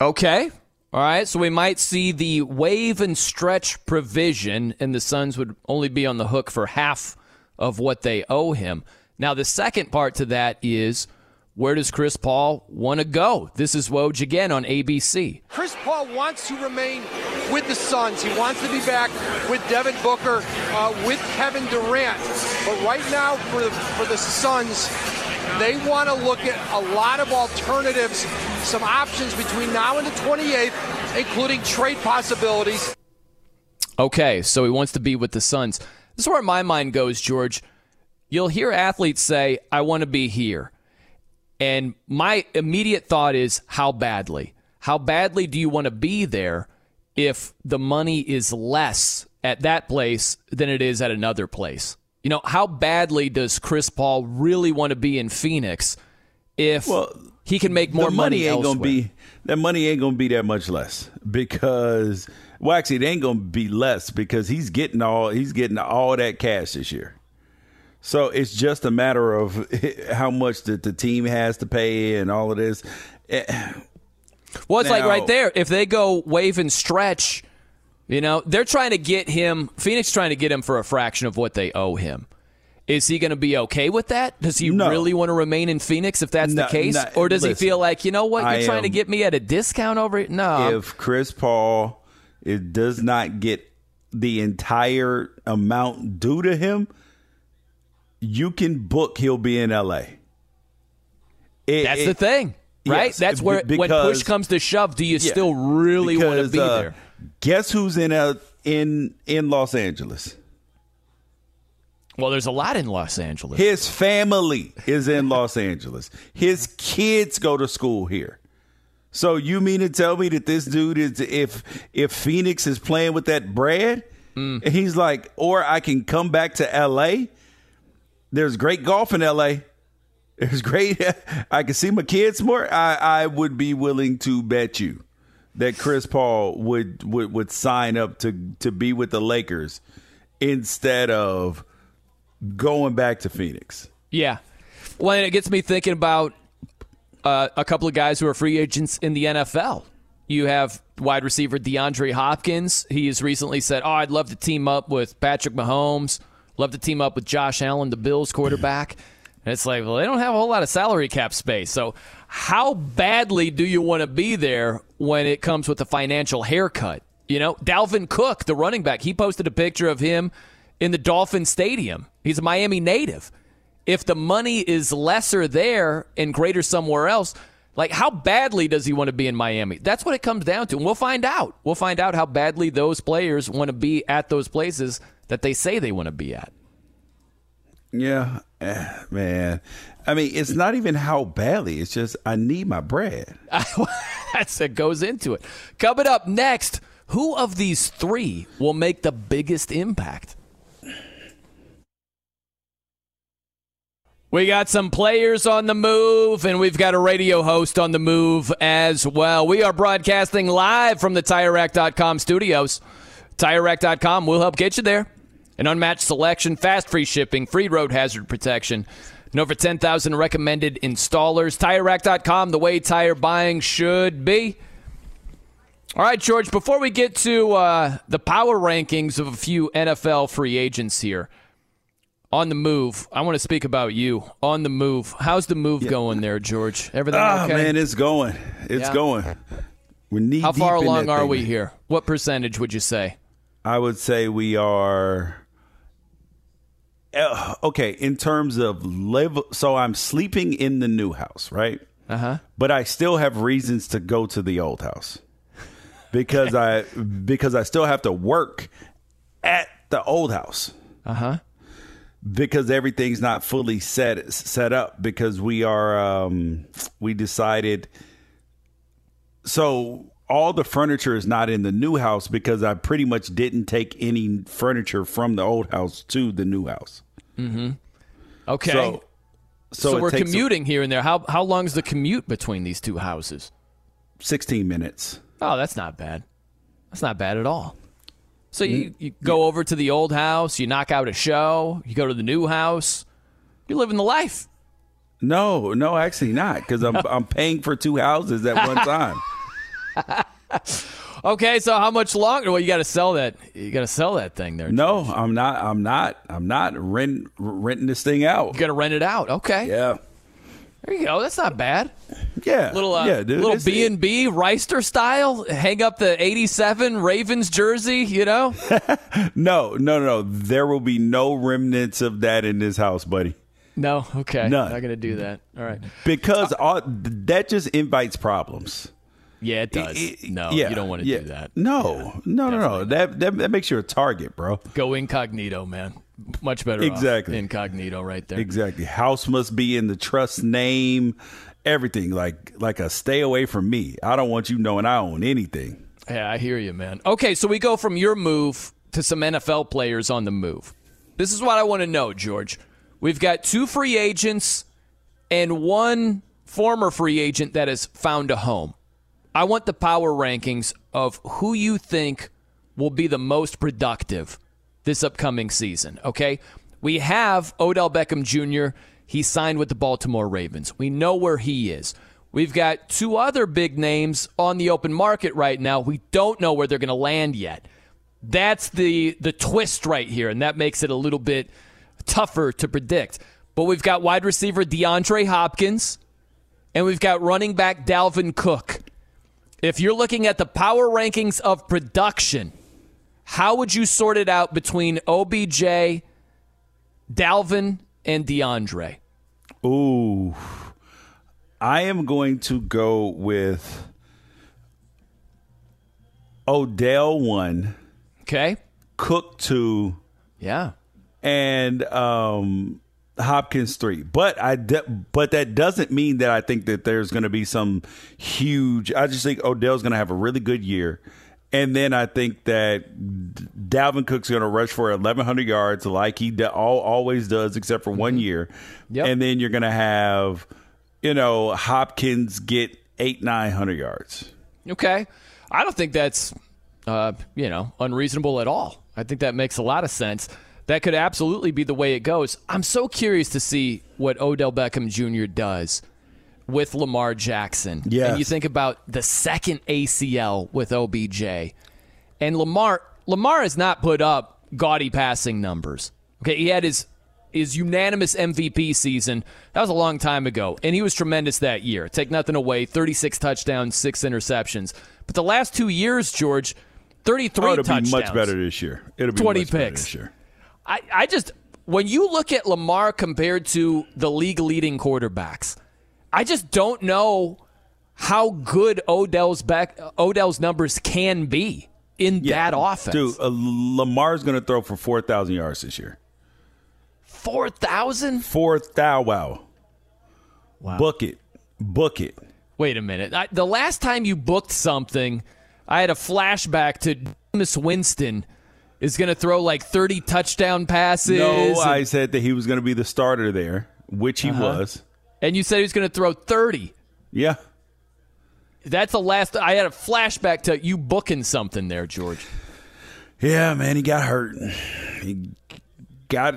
Okay. All right, so we might see the waive and stretch provision, and the Suns would only be on the hook for half of what they owe him. Now, the second part to that is where does Chris Paul want to go? This is Woj again on ABC. Chris Paul wants to remain with the Suns. He wants to be back with Devin Booker, uh, with Kevin Durant. But right now, for the, for the Suns, they want to look at a lot of alternatives, some options between now and the 28th, including trade possibilities. Okay, so he wants to be with the Suns. This is where my mind goes, George. You'll hear athletes say, I want to be here. And my immediate thought is, how badly? How badly do you want to be there if the money is less at that place than it is at another place? You know, how badly does Chris Paul really want to be in Phoenix if Well, he can make more the money, ain't elsewhere? gonna be that money ain't gonna be that much less because well actually it ain't gonna be less because he's getting all he's getting all that cash this year. So it's just a matter of how much the, the team has to pay and all of this. Eh, Well, it's like right there. If they go waive and stretch, you know, they're trying to get him, Phoenix trying to get him for a fraction of what they owe him. Is he going to be okay with that? Does he No. really want to remain in Phoenix if that's No, the case? no, or does he feel like, you know what, you're I trying to get me at a discount over it? No. if Chris Paul it does not get the entire amount due to him, you can book he'll be in LA. It- that's it- the thing, right? Yes, that's where, be- when push comes to shove, do you Yeah, still really want to be uh, there? Guess who's in uh, in in Los Angeles? Well, there's a lot in Los Angeles. His family is in Los Angeles. His kids go to school here. So you mean to tell me that this dude is if if Phoenix is playing with that bread, Mm. he's like, or I can come back to L.A. There's great golf in L.A. There's great. I can see my kids more. I I would be willing to bet you that Chris Paul would would would sign up to to be with the Lakers instead of going back to Phoenix. Yeah. Well, and it gets me thinking about uh, a couple of guys who are free agents in the NFL. You have wide receiver DeAndre Hopkins. He has recently said, "Oh, I'd love to team up with Patrick Mahomes. Love to team up with Josh Allen, the Bills quarterback." And it's like, well, they don't have a whole lot of salary cap space. So, how badly do you want to be there when it comes with a financial haircut? You know, Dalvin Cook, the running back, he posted a picture of him in the Dolphin Stadium. He's a Miami native. If the money is lesser there and greater somewhere else, like how badly does he want to be in Miami? That's what it comes down to. And we'll find out. We'll find out how badly those players want to be at those places that they say they want to be at. Yeah, eh, man. I mean, it's not even how badly. It's just I need my bread. That's what goes into it. Coming up next, who of these three will make the biggest impact? We got some players on the move, and we've got a radio host on the move as well. We are broadcasting live from the TireRack.com studios. TireRack.com will help get you there. An unmatched selection, fast free shipping, free road hazard protection, and over 10,000 recommended installers. TireRack.com, the way tire buying should be. All right, George, before we get to uh, the power rankings of a few NFL free agents here, on the move, I want to speak about you. On the move. How's the move going there, George? Everything Ah, okay? man, it's going. It's Yeah. going. We're knee How far along are thing, we man. here? What percentage would you say? I would say we are. Uh, okay, in terms of live, so I'm sleeping in the new house, right? Uh huh. But I still have reasons to go to the old house because I because I still have to work at the old house. Uh huh. Because everything's not fully set set up because we are um we decided so all the furniture is not in the new house because I pretty much didn't take any furniture from the old house to the new house. Mm-hmm. Okay. So, So, so, we're commuting here and there. How how long is the commute between these two houses? 16 minutes. Oh, that's not bad. That's not bad at all. So Mm. you, you go over to the old house, you knock out a show, you go to the new house. You're living the life. No, no, actually not because I'm I'm paying for two houses at one time. Okay, so how much longer? Well, you got to sell that. You got to sell that thing there. No, I'm not. I'm not. I'm not rent, renting this thing out. You got to rent it out. Okay. Yeah. There you go. That's not bad. Yeah. Little uh, yeah, dude. little B and B Wrighster style. Hang up the '87 Ravens jersey. You know. No, no, no. There will be no remnants of that in this house, buddy. no. Okay. None. Not gonna do that. All right. Because all, that just invites problems. Yeah, it does. no, yeah, you don't want to yeah. do that. No, no, no, no. That, that that makes you a target, bro. Go incognito, man. Much better. off Exactly. Incognito, right there. Exactly. House must be in the trust name. Everything like like a stay away from me. I don't want you knowing I own anything. Yeah, I hear you, man. Okay, so we go from your move to some NFL players on the move. This is what I want to know, George. We've got two free agents and one former free agent that has found a home. I want the power rankings of who you think will be the most productive this upcoming season, okay? We have Odell Beckham Jr. He signed with the Baltimore Ravens. We know where he is. We've got two other big names on the open market right now. We don't know where they're going to land yet. That's the the twist right here, and that makes it a little bit tougher to predict. But we've got wide receiver DeAndre Hopkins, and we've got running back Dalvin Cook. If you're looking at the power rankings of production, how would you sort it out between OBJ, Dalvin, and DeAndre? Ooh. I am going to go with Odell one. Okay. Cook two. Yeah. And um Hopkins three. But I de- but that doesn't mean that I think that there's going to be some huge I just think Odell's going to have a really good year. And then I think that D- Dalvin Cook's going to rush for 1,100 yards like he d- all, always does, except for one year. Yep. And then you're going to have, you know, Hopkins get eight, 900 yards. Okay. I don't think that's, uh, you know, unreasonable at all. I think that makes a lot of sense. That could absolutely be the way it goes. I'm so curious to see what Odell Beckham Jr. does with Lamar Jackson. Yes. And you think about the second ACL with OBJ. And Lamar Lamar has not put up gaudy passing numbers. Okay, he had his his unanimous MVP season. That was a long time ago, and he was tremendous that year. Take nothing away, 36 touchdowns, 6 interceptions. But the last 2 years, George, 33 Oh, it'll touchdowns. be much better this year. It'll be 20 much better picks. this year. I, I just when you look at Lamar compared to the league leading quarterbacks, I just don't know how good Odell's back Odell's numbers can be in that offense. Dude, uh, Lamar's going to throw for 4,000 yards this year. Four thousand? Four thou wow. Wow. Book it. Book it. Wait a minute. I, the last time you booked something, I had a flashback to Jameis Winston is going to throw like 30 touchdown passes. No, I said that he was going to be the starter there, which he Uh-huh. was. And you said he was going to throw 30. Yeah. That's the last. I had a flashback to you booking something there, George. Yeah, man, he got hurt. He got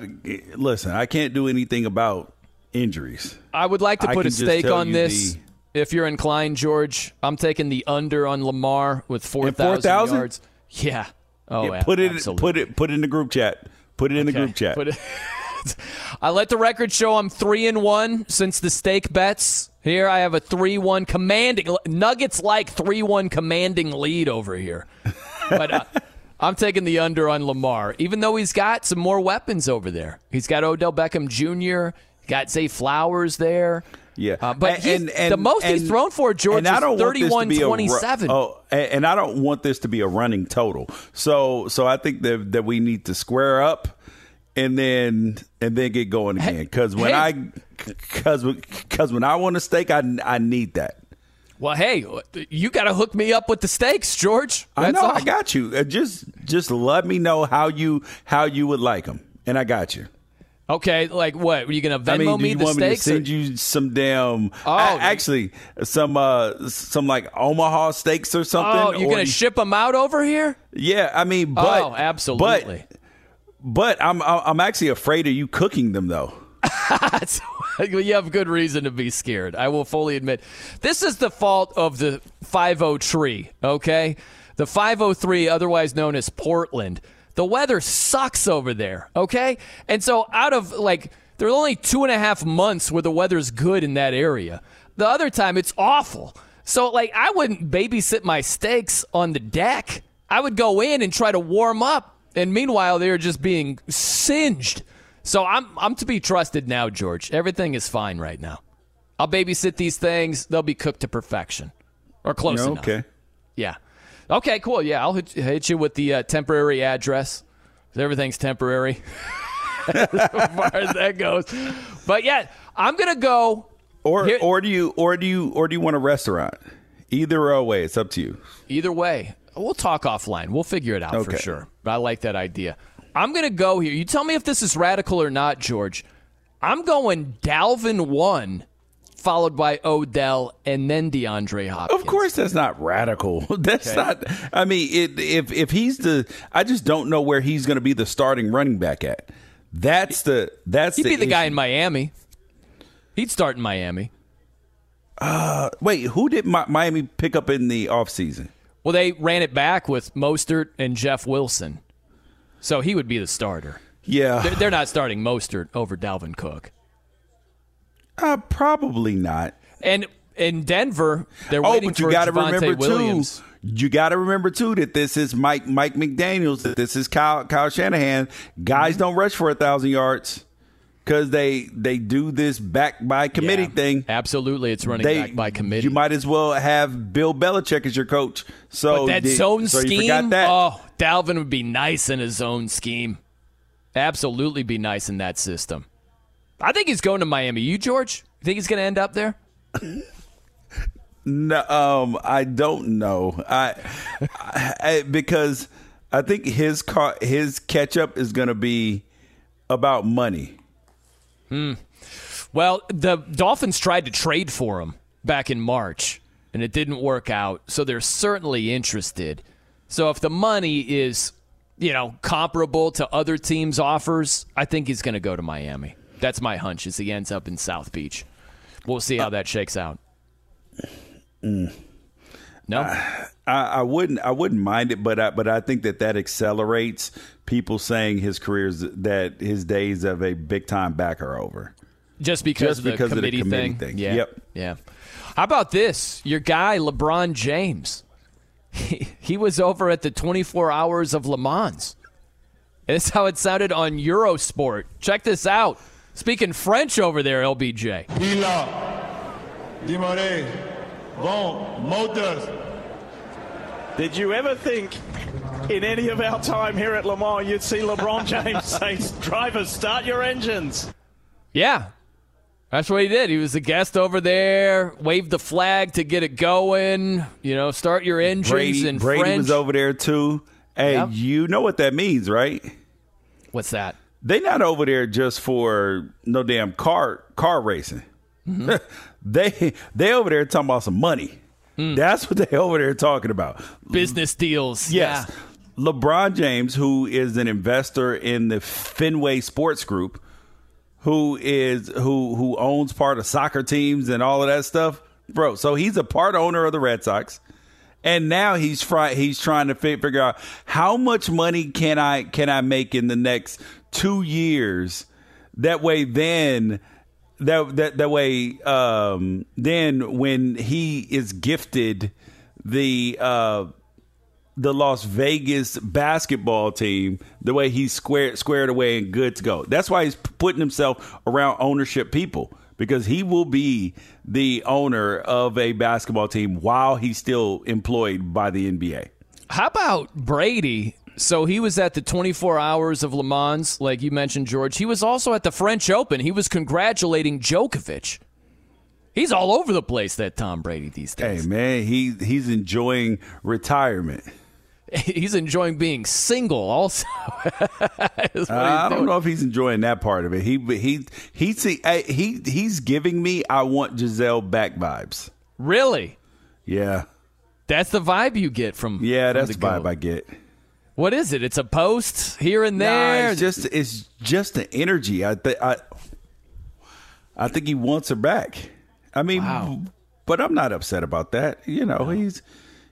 listen, I can't do anything about injuries. I would like to put a stake on this. the- If you're inclined, George, I'm taking the under on Lamar with 4,000 4,000? yards. Yeah. Oh, Yeah, put it absolutely. put it put it in the group chat. Put it in the group chat. it- I let the record show I'm three and one since the stake bets. Here I have a three-one commanding Nuggets like three-one commanding lead over here, but uh, I'm taking the under on Lamar, even though he's got some more weapons over there. He's got Odell Beckham Jr., got Zay Flowers there. Yeah, Uh, but he's- the most he's thrown for, George, and is don't want this to 31, be a ru- 27. Oh, and, and I don't want this to be a running total. So, so I think that that we need to square up and then and then get going again. Because when hey. I because because when I want a steak, I I need that. Well, hey, you got to hook me up with the steaks, George. I know. all. I got you. Uh, just just let me know how you how you would like them, and I got you. Okay, like what? Are you going to Venmo I mean, do me you the want me to steaks? or- send you some damn? Oh, a- actually, some uh, some like Omaha steaks or something. oh, you're going to you- ship them out over here? Yeah, I mean, but oh, absolutely. But, but I'm I'm actually afraid of you cooking them though. you have good reason to be scared. I will fully admit. This is the fault of the 50 tree, okay? The 503, otherwise known as Portland. The weather sucks over there, okay? And so, out of like, there are only two and a half months where the weather's good in that area. The other time, it's awful. So, like, I wouldn't babysit my steaks on the deck. I would go in and try to warm up. And meanwhile, they're just being singed. So I'm I'm to be trusted now, George. Everything is fine right now. I'll babysit these things. They'll be cooked to perfection, or close Yeah, enough. okay. Yeah. Okay. Cool. Yeah, I'll hit, hit you with the uh, temporary address. Everything's temporary as far as that goes. But yeah, I'm gonna go. Or or do you or do you or do you want a restaurant? Either way, it's up to you. Either way, we'll talk offline. We'll figure it out for sure. But I like that idea. I'm going to go here. You tell me if this is radical or not, George. I'm going Dalvin 1, followed by Odell, and then DeAndre Hopkins. Of course, that's not radical. That's Okay. not. I mean, it, if if he's the, I just don't know where he's going to be the starting running back at. That's the that's He'd the be the guy in Miami. He'd start in Miami. Uh, wait, who did Mi- Miami pick up in the offseason? Well, they ran it back with Mostert and Jeff Wilson. So he would be the starter. Yeah, They're, they're not starting Mostert over Dalvin Cook. Uh, probably not. And in Denver, they're oh, waiting but you got to remember Williams. too. You got to remember too that this is Mike Mike McDaniel's. That this is Kyle Kyle Shanahan. Guys Mm-hmm. don't rush for a thousand yards because they they do this back by committee Yeah, thing. Absolutely, it's running They- back by committee. You might as well have Bill Belichick as your coach. So but that did- zone so scheme, that. oh, Dalvin would be nice in a zone scheme. Absolutely be nice in that system. I think he's going to Miami. You, George? You think he's going to end up there? No, um, I don't know. I, I because I think his car, his catch up is going to be about money. Hmm. Well, the Dolphins tried to trade for him back in March, and it didn't work out. So they're certainly interested. So if the money is, you know, comparable to other teams' offers, I think he's going to go to Miami. That's my hunch. Is he ends up in South Beach, we'll see how uh, that shakes out. Mm. No, uh, I, I wouldn't. I wouldn't mind it, but I, but I think that that accelerates people saying his careers that his days of a big time back are over. just because, Just of, the because of the committee committee thing. thing. Yeah, Yep. yeah. How about this? Your guy LeBron James. He, he was over at the 24 Hours of Le Mans. That's how it sounded on Eurosport. Check this out. Speaking French over there, LBJ. Villa, Dimore, Bon, Motors. Did you ever think in any of our time here at Le Mans you'd see LeBron James say, drivers, start your engines? Yeah, that's what he did. He was a guest over there, waved the flag to get it going. You know, start your engines Brady, in Brady French. was over there too. Hey, Yep. you know what that means, right? What's that? They not over there just for no damn car car racing. Mm-hmm. they they over there talking about some money. Hmm. That's what they over there talking about. Business deals. Yes. Yeah. LeBron James, who is an investor in the Fenway Sports Group, who is who who owns part of soccer teams and all of that stuff, bro. So he's a part owner of the Red Sox, and now he's fry, he's trying to fi- figure out how much money can I can I make in the next two years. That way, then that that that way, um, then when he is gifted the uh, the Las Vegas basketball team the way he's squared squared away and good to go. That's why he's putting himself around ownership people because he will be the owner of a basketball team while he's still employed by the NBA. How about Brady? So he was at the 24 hours of Le Mans, like you mentioned, George. He was also at the French Open. He was congratulating Djokovic. He's all over the place, that Tom Brady these days. Hey man, he he's enjoying retirement. He's enjoying being single, also. Uh, I don't know if he's enjoying that part of it. He he he see he he's giving me I want Gisele back vibes. Really? Yeah. That's the vibe you get from. Yeah, from that's the vibe goat. I get. What is it? It's a post here and there. Nah, it's just it's just the energy. I th- I I think he wants her back. I mean, but I'm not upset about that. You know, he's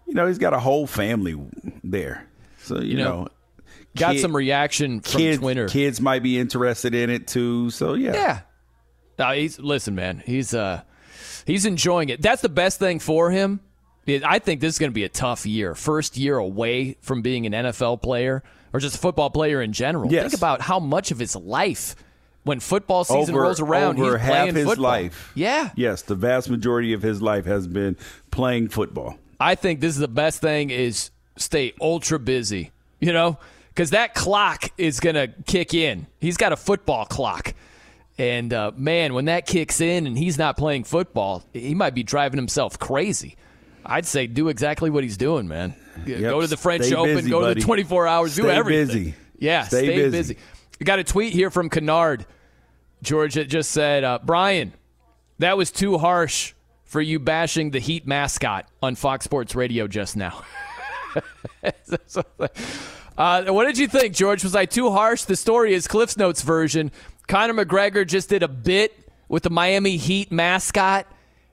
you know he's got a whole family there, so you, You know, know, got kid- some reaction from kids, Twitter. Kids might be interested in it too. So yeah, Yeah. No, he's listen, man. He's uh he's enjoying it. That's the best thing for him. I think this is going to be a tough year. First year away from being an NFL player or just a football player in general. Yes. Think about how much of his life when football season over, rolls around, over he's half playing his football. life. Yeah. Yes, the vast majority of his life has been playing football. I think this is the best thing is stay ultra busy, you know, because that clock is going to kick in. He's got a football clock. And uh, man, when that kicks in and he's not playing football, he might be driving himself crazy. I'd say do exactly what he's doing, man. Yep. Go to the French Stay Open, busy, go to the 24 hours, do Stay everything. busy. Yeah, Stay stay, busy. busy. We got a tweet here from Kennard, George, that just said, uh, Brian, that was too harsh for you bashing the Heat mascot on Fox Sports Radio just now. uh, what did you think, George? Was I too harsh? The story is Cliff's Notes version. Conor McGregor just did a bit with the Miami Heat mascot,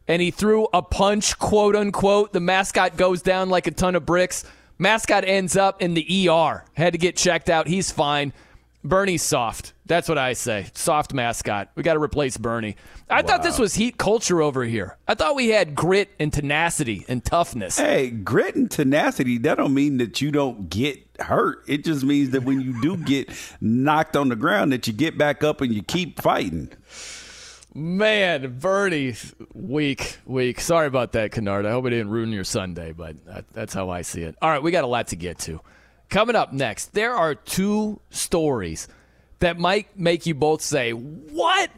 and he threw a punch, quote unquote. The mascot goes down like a ton of bricks. Mascot ends up in the ER. Had to get checked out. He's fine. Bernie's soft. That's what I say. Soft mascot. We got to replace Bernie. I thought this was heat culture over here. I thought we had grit and tenacity and toughness. Hey, grit and tenacity, that don't mean that you don't get hurt. It just means that when you do get knocked on the ground that you get back up and you keep fighting. Man, Bernie, weak, weak. Sorry about that, Kennard. I hope it didn't ruin your Sunday, but that, that's how I see it. All right, we got a lot to get to. Coming up next, there are two stories that might make you both say, What?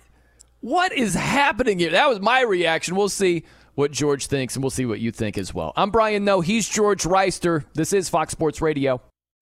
What is happening here? That was my reaction. We'll see what George thinks, and we'll see what you think as well. I'm Brian Noe. He's George Wrighster. This is Fox Sports Radio.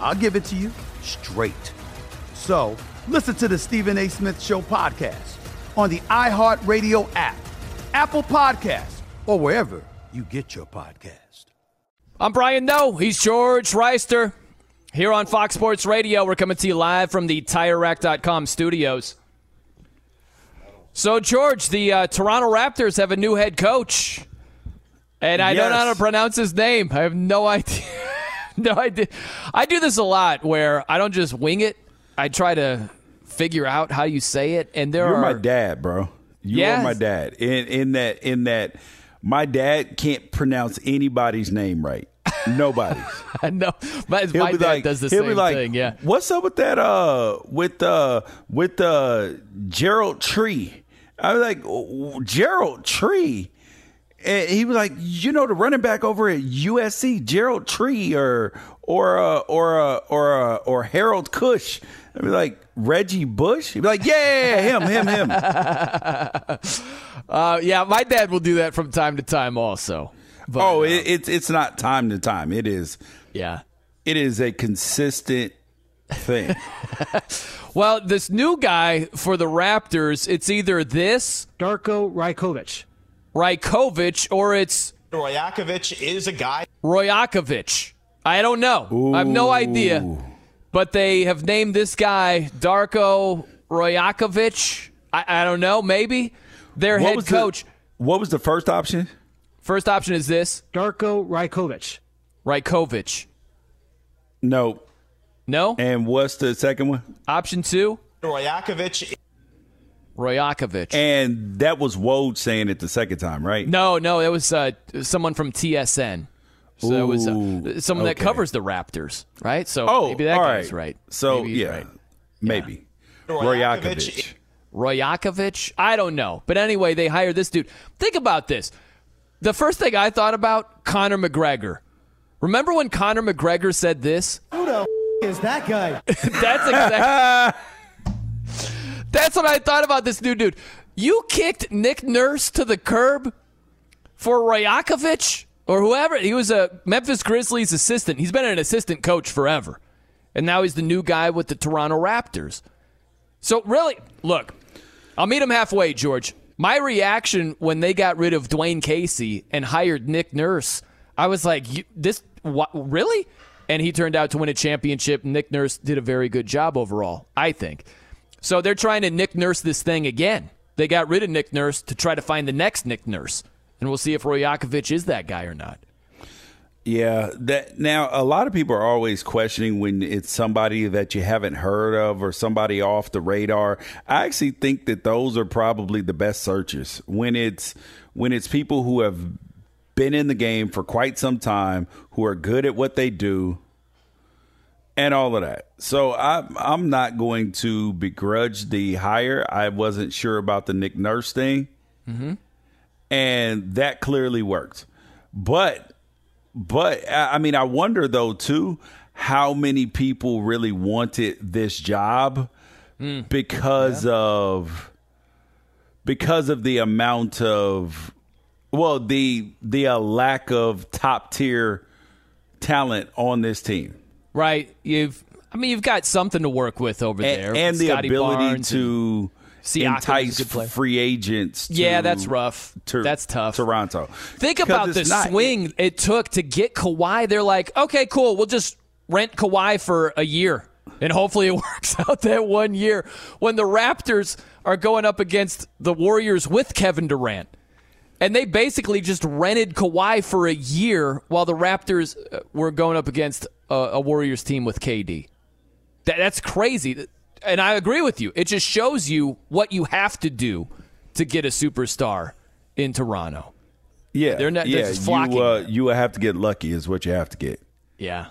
I'll give it to you straight. So listen to the Stephen A. Smith Show podcast on the iHeartRadio app, Apple Podcasts, or wherever you get your podcast. I'm Brian Noe. He's George Wrighster. Here on Fox Sports Radio, we're coming to you live from the TireRack.com studios. So, George, the uh, Toronto Raptors have a new head coach. And I don't know how to pronounce his name. I have no idea. no idea. I do this a lot where I don't just wing it. I try to figure out how you say it. And there You're are my dad, bro. You Yes. are my dad. In in that in that my dad can't pronounce anybody's name right. Nobody's. no, my, He'll my dad like, does the same like, thing. Yeah. What's up with that? Uh, with uh, with uh, Gerald Tree. I was like, "Oh, Gerald Tree. And he was like, you know, the running back over at USC, Gerald Tree, or or uh, or uh, or uh, or Harold Cush. I'd be like Reggie Bush. He'd be like, yeah, him, him, him. Uh, yeah, my dad will do that from time to time also. But, oh, uh, it, it's it's not time to time. It is. Yeah. It is a consistent thing. Well, this new guy for the Raptors, it's either this Darko Rajkovic. Rajkovic or it's Royakovich is a guy. Royakovich. I don't know. I have no idea. But they have named this guy Darko Royakovich. I, I don't know. Maybe their What head was the- coach. what was the first option? First option is this Darko Rajkovic. Rajkovic. No. No. And what's the second one? Option two Royakovich. Royakovich. And that was Woj saying it the second time, right? No, no, it was uh, someone from TSN. So it was uh, Ooh, someone that covers the Raptors, right? So Oh, maybe that all guy's right. right. So Maybe he's yeah, right. maybe. Royakovich. Royakovich? I don't know. But anyway, they hired this dude. Think about this. The first thing I thought about, Conor McGregor. Remember when Conor McGregor said this? Who the is that guy? That's exactly. That's what I thought about this new dude. You kicked Nick Nurse to the curb for Royakovich or whoever. He was a Memphis Grizzlies assistant. He's been an assistant coach forever. And now he's the new guy with the Toronto Raptors. So, really, look, I'll meet him halfway, George. My reaction when they got rid of Dwayne Casey and hired Nick Nurse, I was like, this, what, really? And he turned out to win a championship. Nick Nurse did a very good job overall, I think. So they're trying to Nick Nurse this thing again. They got rid of Nick Nurse to try to find the next Nick Nurse. And we'll see if Royakovich is that guy or not. Yeah, that now a lot of people are always questioning when it's somebody that you haven't heard of or somebody off the radar. I actually think that those are probably the best searches when it's when it's people who have been in the game for quite some time, who are good at what they do, and all of that. So I'm I'm not going to begrudge the hire. I wasn't sure about the Nick Nurse thing, Mm-hmm. and that clearly worked. But but I I mean, I wonder though too how many people really wanted this job because of because of the amount of well the the uh, lack of top tier talent on this team. Right. You've I mean you've got something to work with over And, there. and the Scotty ability Barnes to Siakam entice free agents. To, Yeah, that's rough. to- That's tough. Toronto. Think about the not- swing it took to get Kawhi. They're like, okay, cool. We'll just rent Kawhi for a year. And hopefully it works out that one year when the Raptors are going up against the Warriors with Kevin Durant. And they basically just rented Kawhi for a year while the Raptors uh, were going up against a, a Warriors team with KD. That, that's crazy. And I agree with you. It just shows you what you have to do to get a superstar in Toronto. Yeah, They're not- they're yeah. flocking you uh, you have to get lucky, is what you have to get. Yeah.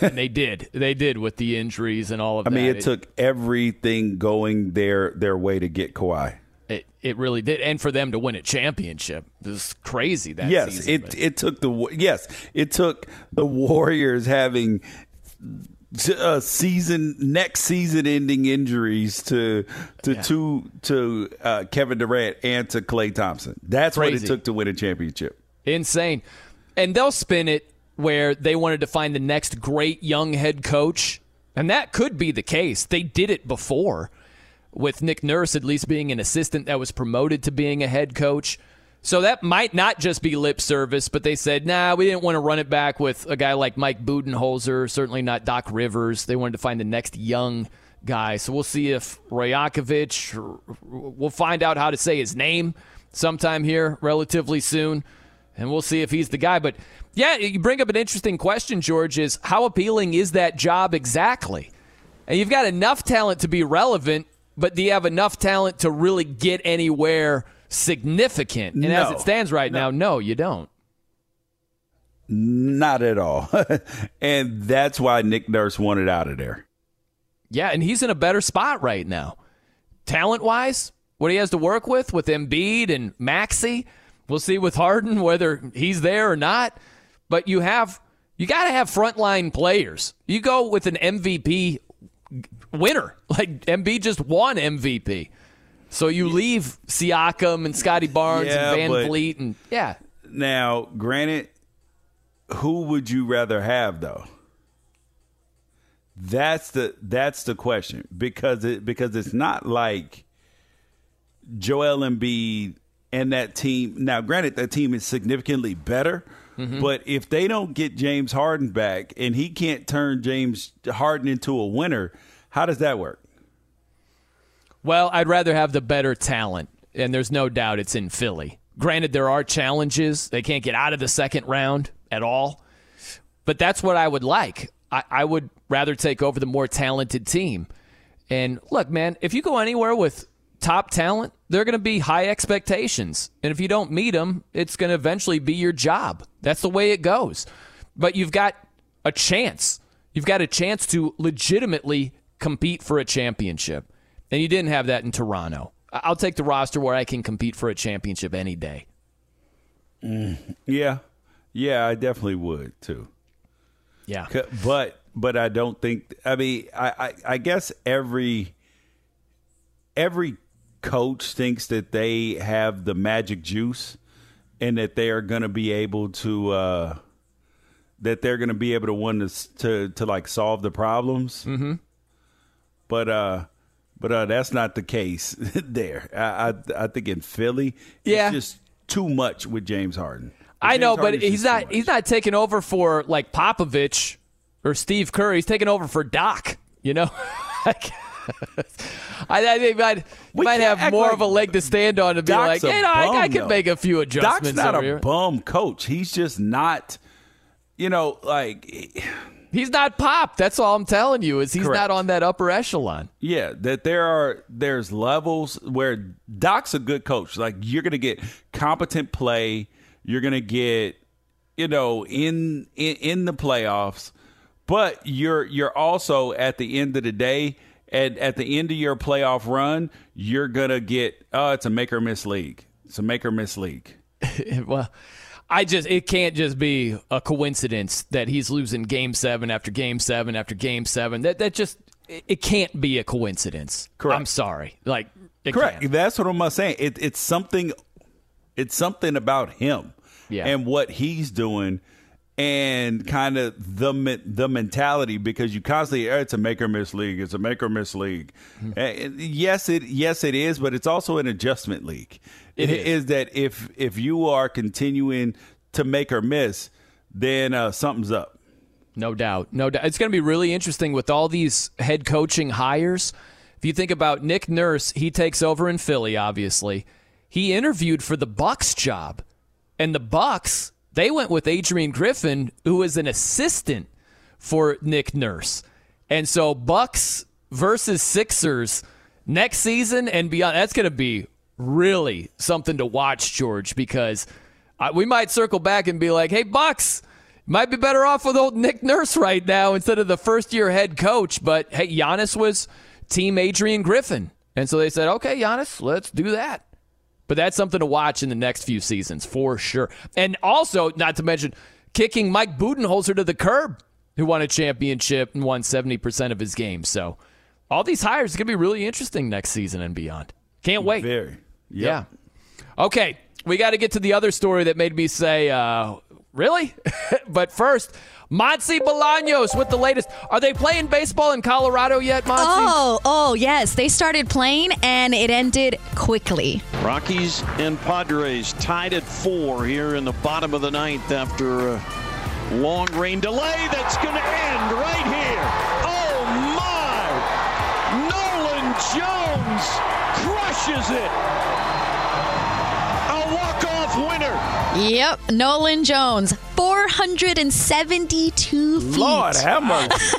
and they did. They did with the injuries and all of I that. I mean, it took everything going their their way to get Kawhi. It, it really did. And for them to win a championship. It was crazy that yes, season. it it took the yes it took the Warriors having uh, season next season ending injuries to to two to uh, Kevin Durant and to Klay Thompson. That's what it took to win a championship. Insane. And they'll spin it where they wanted to find the next great young head coach. And that could be the case. They did it before with Nick Nurse at least being an assistant that was promoted to being a head coach. So that might not just be lip service, but they said, nah, we didn't want to run it back with a guy like Mike Budenholzer, certainly not Doc Rivers. They wanted to find the next young guy. So we'll see if Rajakovic, we'll find out how to say his name sometime here relatively soon, and we'll see if he's the guy. But yeah, you bring up an interesting question, George, is how appealing is that job exactly? And you've got enough talent to be relevant, but do you have enough talent to really get anywhere significant? And as it stands right now, no, you don't. Not at all. and that's why Nick Nurse wanted out of there. Yeah, and he's in a better spot right now. Talent wise, what he has to work with with Embiid and Maxey. We'll see with Harden whether he's there or not. But you have you got to have frontline players. You go with an MVP winner. Like Embiid just won MVP. So you leave Siakam and Scotty Barnes Yeah, and VanVleet and yeah. Now, granted, who would you rather have though? That's the that's the question because it because it's not like Joel Embiid and that team. Now, granted, that team is significantly better, Mm-hmm. but if they don't get James Harden back and he can't turn James Harden into a winner, how does that work? Well, I'd rather have the better talent, and there's no doubt it's in Philly. Granted, there are challenges. They can't get out of the second round at all, but that's what I would like. I, I would rather take over the more talented team. And look, man, if you go anywhere with top talent, there are going to be high expectations. And if you don't meet them, it's going to eventually be your job. That's the way it goes. But you've got a chance. You've got a chance to legitimately compete for a championship. And you didn't have that in Toronto. I'll take the roster where I can compete for a championship any day. Yeah, yeah, I definitely would too. Yeah. But but I don't think. I mean, I, I I guess every every coach thinks that they have the magic juice and that they are going to be able to uh that they're going to be able to one to to to like solve the problems. Mm-hmm. But uh but uh that's not the case there. I I, I think in Philly, Yeah. it's just too much with James Harden. I James know, but he's not he's not taking over for like Popovich or Steve Kerr. He's taking over for Doc. You know, I, I think might We might have more like of a leg to stand on to be Doc's like, hey, no, I, I can make a few adjustments. Doc's not a here. bum coach. He's just not, you know, like He's not pop. That's all I'm telling you. Is he's Correct. not on that upper echelon. yeah. That there are there's levels where Doc's a good coach. Like you're gonna get competent play. You're gonna get, you know, in in, in the playoffs. But you're you're also at the end of the day. At, at the end of your playoff run, you're gonna get oh, it's a make or miss league. It's a make or miss league. well, I just it can't just be a coincidence that he's losing game seven after game seven after game seven. That that just it, can't be a coincidence. Correct. I'm sorry. Like it Correct. can't. That's what I'm saying. It, it's something. It's something about him, Yeah. and what he's doing, and kind of the the mentality because you constantly "Oh, it's a make or miss league. It's a make or miss league. Hmm. Yes, it yes it is, but it's also an adjustment league. It It is. is that if if you are continuing to make or miss, then uh, something's up. No doubt. No doubt. It's going to be really interesting with all these head coaching hires. If you think about Nick Nurse, he takes over in Philly, obviously. He interviewed for the Bucks job. And the Bucks, they went with Adrian Griffin, who is an assistant for Nick Nurse. And so Bucks versus Sixers next season and beyond, that's going to be really something to watch, George, because we might circle back and be like, hey, Bucks, might be better off with old Nick Nurse right now instead of the first year head coach. But hey, Giannis was team Adrian Griffin. And so they said, okay, Giannis, let's do that. But that's something to watch in the next few seasons for sure. And also, not to mention, kicking Mike Budenholzer to the curb, who won a championship and won 70% of his games. So all these hires are going to be really interesting next season and beyond. Can't wait. Very. Yeah. Okay, we got to get to the other story that made me say, uh, Really? but first, Monty Bolaños with the latest. Are they playing baseball in Colorado yet, Monty? Oh, oh, yes. They started playing and it ended quickly. Rockies and Padres tied at four here in the bottom of the ninth after a long rain delay that's going to end right here. Oh my! Nolan Jones crushes it. A walk-off winner. Yep, Nolan Jones, 472 feet. Lord have mercy.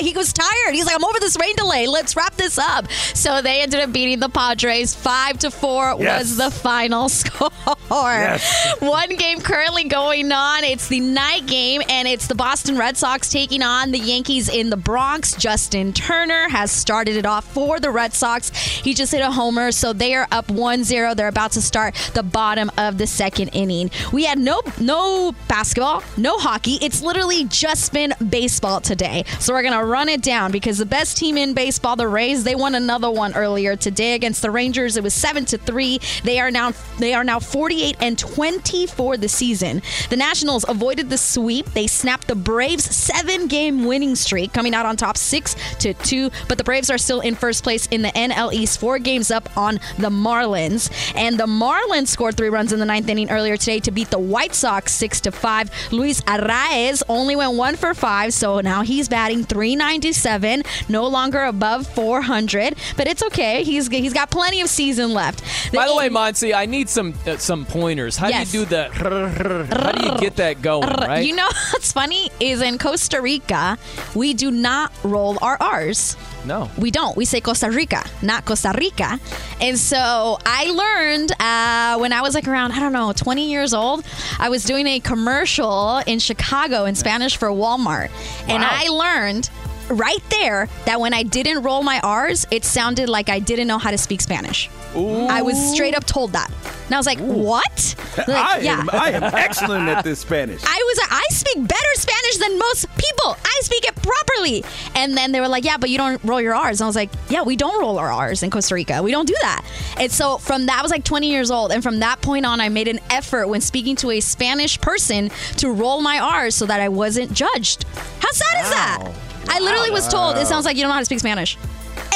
he was tired. He's like, I'm over this rain delay. Let's wrap this up. So they ended up beating the Padres. Five to four Yes. was the final score. Yes. One game currently going on. It's the night game, and it's the Boston Red Sox taking on the Yankees in the Bronx. Justin Turner has started it off for the Red Sox. He just hit a homer, so they are up 1-0. They're about to start the bottom of the second inning. We had no no basketball, no hockey. It's literally just been baseball today. So we're gonna run it down because the best team in baseball, the Rays, they won another one earlier today against the Rangers. It was seven to three. They are now they are now 48 and 20 for the season. The Nationals avoided the sweep. They snapped the Braves seven game winning streak, coming out on top six to two. But the Braves are still in first place in the NL East, four games up on the Marlins. And the Marlins scored three runs in the ninth inning earlier today to beat the White Sox six to five. Luis Arraez only went one for five, so now he's batting 397, no longer above 400. But it's okay. He's he's got plenty of season left. By the way, Monty, I need some uh, some pointers. How Yes. do you do the? How do you get that going? Right? You know what's funny is in Costa Rica, we do not roll our R's. No. We don't. We say Costa Rica, not Costa Rica. And so I learned uh, when I was like around, I don't know, 20 years old, I was doing a commercial in Chicago in Spanish for Walmart. And I learned right there that when I didn't roll my R's, it sounded like I didn't know how to speak Spanish. I was straight up told that. And I was like, what? Like, I, yeah. am, I am excellent at this Spanish. I was I speak better Spanish than most people. I speak it properly. And then they were like, "Yeah, but you don't roll your R's." And I was like, "Yeah, we don't roll our R's in Costa Rica. We don't do that." And so from that I was like 20 years old, and from that point on I made an effort when speaking to a Spanish person to roll my R's so that I wasn't judged. How sad is that? I literally was told, "It sounds like you don't know how to speak Spanish."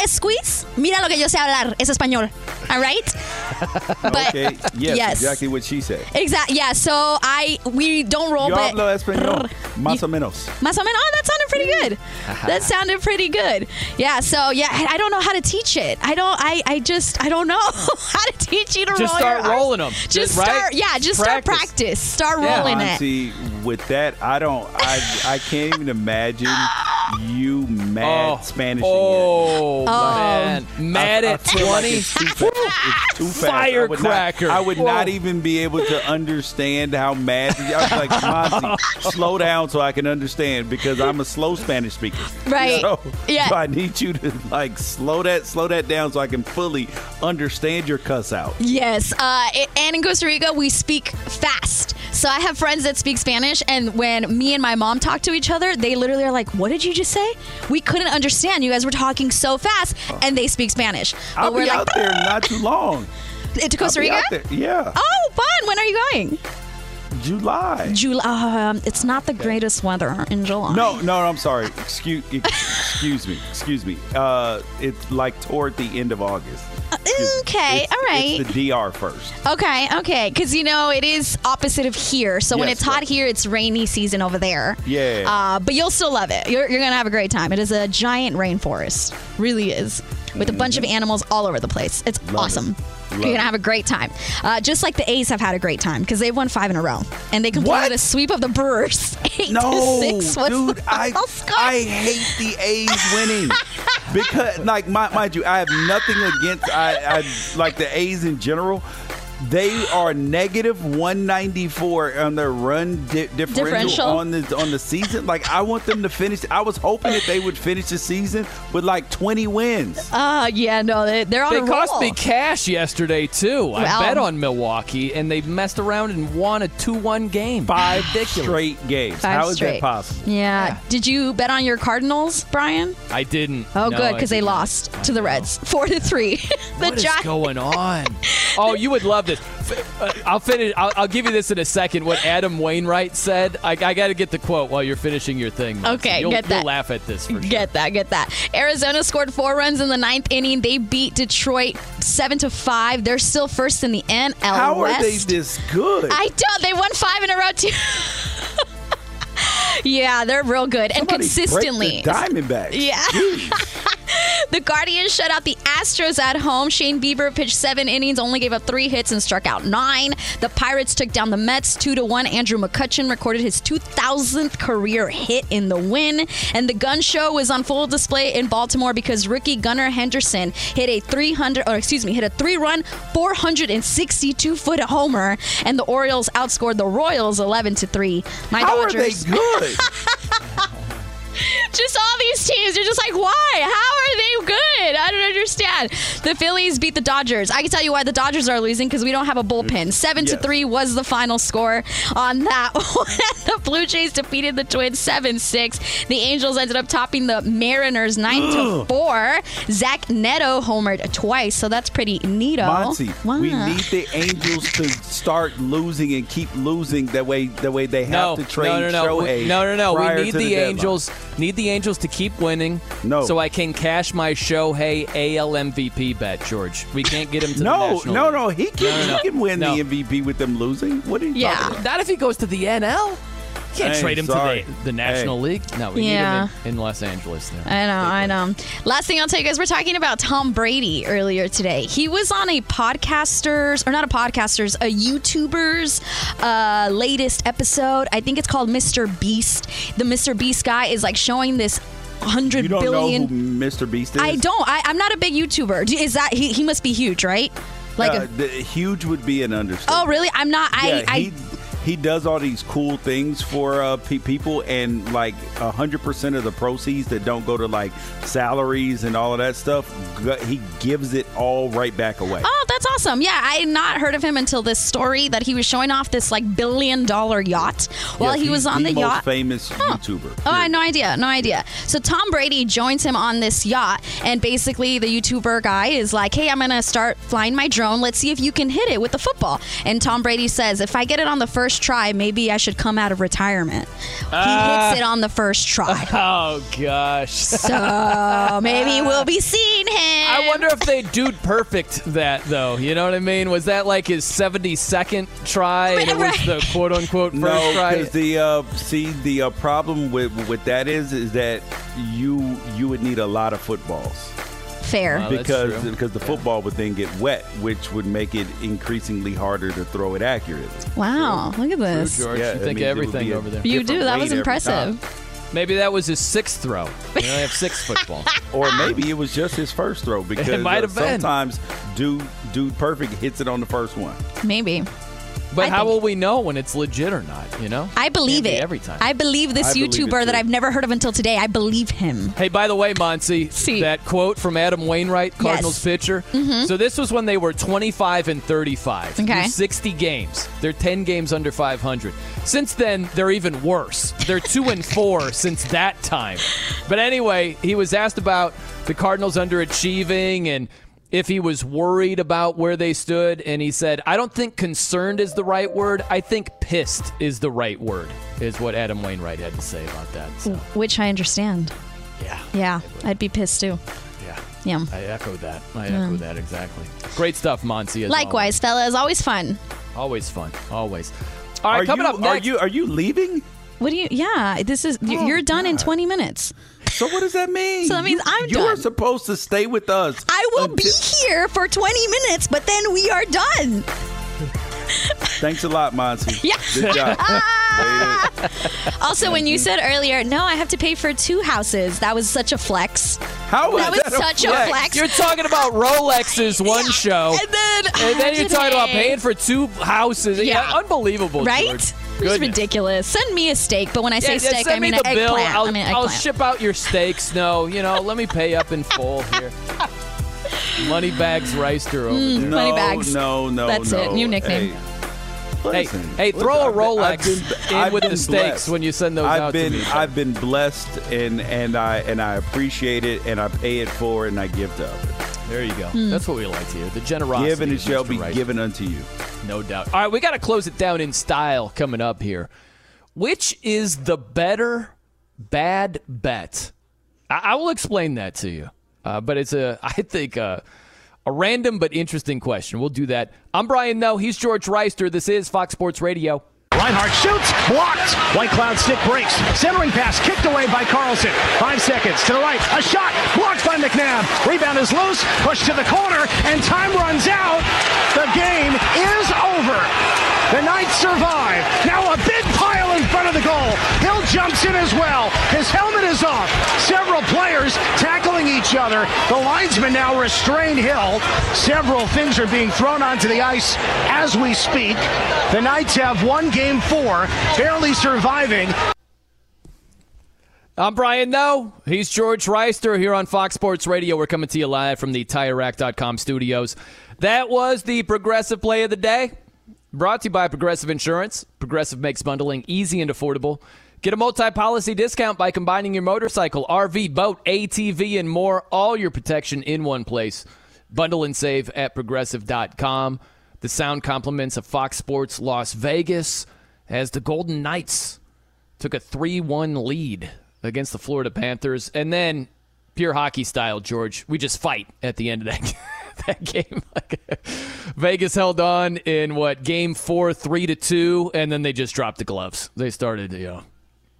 Esquis, mira lo que yo sé hablar, es español. All right? But okay, yes, yes. exactly what she said. Exactly. Yeah. So I we don't roll, Yo but hablo español, más o menos. Más o menos. Oh, that sounded pretty good. that sounded pretty good. Yeah. So yeah, I I don't know how to teach it. I don't. I I just I don't know how to teach you to Just roll Just start your R's. rolling 'em. Just, Just, right? start. Yeah. Just start Practice. practice. Start rolling it. See, with that, I don't. I I can't even imagine you mad Oh. Spanish. Oh, man. Mad I, at I feel like 20? it's too fast. It's. I would not- Firecracker. I would not even be able to understand how mad. I was like, Monty, slow down so I can understand because I'm a slow Spanish speaker. Right. So, Yeah. so I need you to like slow that slow that down so I can fully understand your cuss out. Yes, uh, it- and in Costa Rica we speak fast. So I have friends that speak Spanish, and when me and my mom talk to each other, they literally are like, "What did you just say? We couldn't understand. You guys were talking so fast." And they speak Spanish. But I'll we're be like, out there not too long. to Costa Rica. Yeah, Oh, fun! When are you going? July. July. Um, it's not the greatest weather in July. No, no, no, I'm sorry. Excuse, excuse me, excuse me. Uh, it's like toward the end of August. Okay, It's- all right. It's the DR first. Okay, okay. Because, you know, it is opposite of here. So when it's hot here, it's rainy season over there. Yeah. Uh, but you'll still love it. You're, you're going to have a great time. It is a giant rainforest. Really is. With a bunch of animals all over the place. It's Mm-hmm. Love it. Love You're going to have a great time. Uh, just like the A's have had a great time because they've won five in a row. And they completed a sweep of the Brewers. Eight No, to six. What's dude, the I score? I hate the A's winning because, like, my, mind you, I have nothing against I, I like the A's in general. They are negative 194 on their run di- differential, Differential? on the on the season. Like, I want them to finish. I was hoping that they would finish the season with like 20 wins. Uh, yeah, no, they, they're on They a cost roll. me cash yesterday too. I bet on Milwaukee, and they messed around and won a two-one game. Five Ridiculous. straight games. Five How is straight. that possible? Yeah. Did you bet on your Cardinals, Brian? I didn't. Oh, No, good, because they didn't. lost to the Reds, four to three. the What is Gi- going on? oh, you would love love this. I'll finish. I'll, I'll give you this in a second. What Adam Wainwright said. I, I got to get the quote while you're finishing your thing. Monty. Okay, you'll, get that. You'll laugh at this. For sure. Get that, get that. Arizona scored four runs in the ninth inning. They beat Detroit seven to five. They're still first in the NL How West. are they this good? I don't. They won five in a row too. yeah, they're real good and consistently. break the Diamondbacks. Yeah. The Guardians shut out the Astros at home. Shane Bieber pitched seven innings, only gave up three hits and struck out nine. The Pirates took down the Mets two to one. Andrew McCutchen recorded his 2,000th career hit in the win. And the gun show was on full display in Baltimore because rookie Gunnar Henderson hit a 300, or excuse me, hit a three-run, 462-foot homer, and the Orioles outscored the Royals 11 to three. My How Dodgers. are they good? just all these teams. You're just like, why? How are they good? I don't understand. The Phillies beat the Dodgers. I can tell you why the Dodgers are losing because we don't have a bullpen. Mm. Seven to three was the final score on that one. the Blue Jays defeated the Twins seven six. The Angels ended up topping the Mariners nine to four. Zach Neto homered twice, so that's pretty neato. Monty, we need the Angels to start losing and keep losing. That way, that way they have No, to trade no, no, no, Shohei We- no, no, no. We need to the, deadline. Angels. Need the Angels to keep winning. No. so I can cash my Shohei AL MVP bet, George. We can't get him to the No, no, no. He can, No, no, no. he can win No. the MVP with them losing. What are you Yeah. talking about? Not if he goes to the NL. Can't Hey, trade him sorry. to the, the National Hey. League. No, we Yeah. need him in, in Los Angeles. There. I know, I know. Last thing I'll tell you guys, we're talking about Tom Brady earlier today. He was on a podcasters, or not a podcasters, a YouTuber's uh, latest episode. I think it's called Mr. Beast. The Mr. Beast guy is like showing this hundred You don't billion. know who Mr. Beast is? I don't. I, I'm not a big YouTuber. Is that he? He must be huge, right? Like, Uh, a, the, huge would be an understatement. oh, really? I'm not. I. yeah, I he he does all these cool things for uh, pe- people, and like hundred percent of the proceeds that don't go to like salaries and all of that stuff, g- he gives it all right back away. Oh, that's awesome. Yeah, I had not heard of him until this story that he was showing off this like billion dollar yacht while Yes, he was on the, most yacht. famous YouTuber. Oh, I had no idea. No idea. So Tom Brady joins him on this yacht, and basically the YouTuber guy is like, "Hey, I'm gonna start flying my drone. Let's see if you can hit it with the football." And Tom Brady says, "If I get it on the first try, maybe I should come out of retirement." Ah. he hits it on the first try. Oh gosh. So maybe we'll be seeing him. I wonder if they dude perfect that though. You know what I mean? Was that like his 72nd try and it was the quote unquote first No, try? because the uh, see the uh, problem with with that is is that you you would need a lot of footballs. Fair. Wow, because because the football would then get wet, which would make it increasingly harder to throw it accurately. Wow, look at this. George, Yeah, you that think means it would everything over there. You do. That was impressive. Maybe that was his sixth throw. You only have six football. Or maybe it was just his first throw because might uh, have been. sometimes dude dude perfect hits it on the first one. Maybe. But I how think- will we know when it's legit or not? You know? I believe Can't be it. every time. I believe this I believe YouTuber that. I've never heard of until today. I believe him. Hey, by the way, Monty, See. that quote from Adam Wainwright, Cardinals Yes. pitcher. Mhm. So this was when they were 25 and 35. Okay. Through 60 games. They're 10 games under 500. Since then, they're even worse. They're 2 and 4 since that time. But anyway, he was asked about the Cardinals underachieving and if he was worried about where they stood and he said, "I don't think concerned is the right word. I think pissed is the right word." Is what Adam Wainwright had to say about that. So, Which I understand. yeah. Yeah, I'd be pissed too. Yeah. Yeah. I echo that. I Yeah. echo that exactly. Great stuff, Monty. as Likewise, fellas, always fun. Always, always fun. Always. All right, are coming you, up next. Are you are you leaving? What do you? Yeah, this is Oh, you're done in 20 minutes. So what does that mean? So that means you, I'm you done. are supposed to stay with us. I will be here for 20 minutes, but then we are done. Thanks a lot, Monty. Yeah. Good job. Also, when you said earlier, no, I have to pay for two houses. That was such a flex. How was that was that such a flex? flex. You're talking about Rolexes one show, and then, and then you're talking about paying for two houses. Yeah, unbelievable, right? George. It's Goodness. ridiculous. Send me a steak, but when I say Yeah, yeah, steak, send I mean the an bill. eggplant. I'll, I mean an I'll ship out your steaks. No, you know, let me pay up in full here. Money bags Wrighster over Mm, there. No, Money bags. no, no, That's it. New nickname. Hey, Hey, listen, hey, listen, throw a I've been- Rolex been- in I've with the been steaks blessed. when you send those I've out been, to me. I've been blessed, and and I and I appreciate it, and I pay it for, it and I give to others. There you go. Hmm. That's what we like to hear. The generosity. Given and it shall be Wright. given unto you. No doubt. All right, we got to close it down in style coming up here. Which is the better bad bet? I, I will explain that to you. Uh, but it's a, I think, uh, a random but interesting question. We'll do that. I'm Brian Noe. He's George Wrighster. This is Fox Sports Radio. Reinhart shoots, blocked. Whitecloud stick breaks. Centering pass kicked away by Carlson. Five seconds to the right. A shot blocked by McNabb. Rebound is loose. Pushed to the corner, and time runs out. The game is over. The Knights survive. Now a big pile in front of the goal. Hill jumps in as well. His helmet is off. Several players tackling each other. The linesman now restrain Hill. Several things are being thrown onto the ice as we speak. The Knights have won game four, barely surviving. I'm Brian Noe. He's George Wrighster here on Fox Sports Radio. We're coming to you live from the TireRack.com studios. That was the progressive play of the day. Brought to you by Progressive Insurance. Progressive makes bundling easy and affordable. Get a multi policy discount by combining your motorcycle, RV, boat, ATV, and more. All your protection in one place. Bundle and save at progressive.com. The sound compliments of Fox Sports Las Vegas as the Golden Knights took a 3 1 lead against the Florida Panthers. And then, pure hockey style, George, we just fight at the end of that, that game. Vegas held on in what, game four, 3 to 2, and then they just dropped the gloves. They started, you know.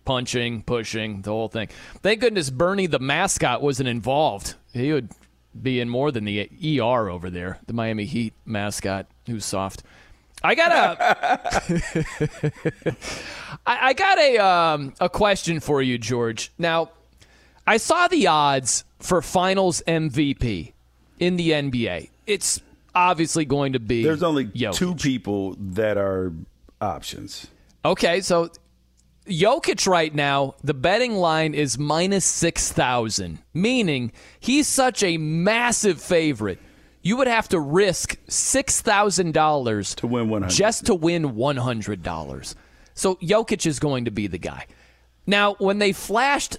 Punching, pushing, the whole thing. Thank goodness Bernie, the mascot, wasn't involved. He would be in more than the ER over there, the Miami Heat mascot, who's soft. I got a, I, I got a um, a question for you, George. Now, I saw the odds for Finals MVP in the NBA. It's obviously going to be There's only Jokic. two people that are options. Okay, so Jokic right now, the betting line is minus 6,000, meaning he's such a massive favorite. You would have to risk $6,000 to win 100 just to win $100. So Jokic is going to be the guy. Now, when they flashed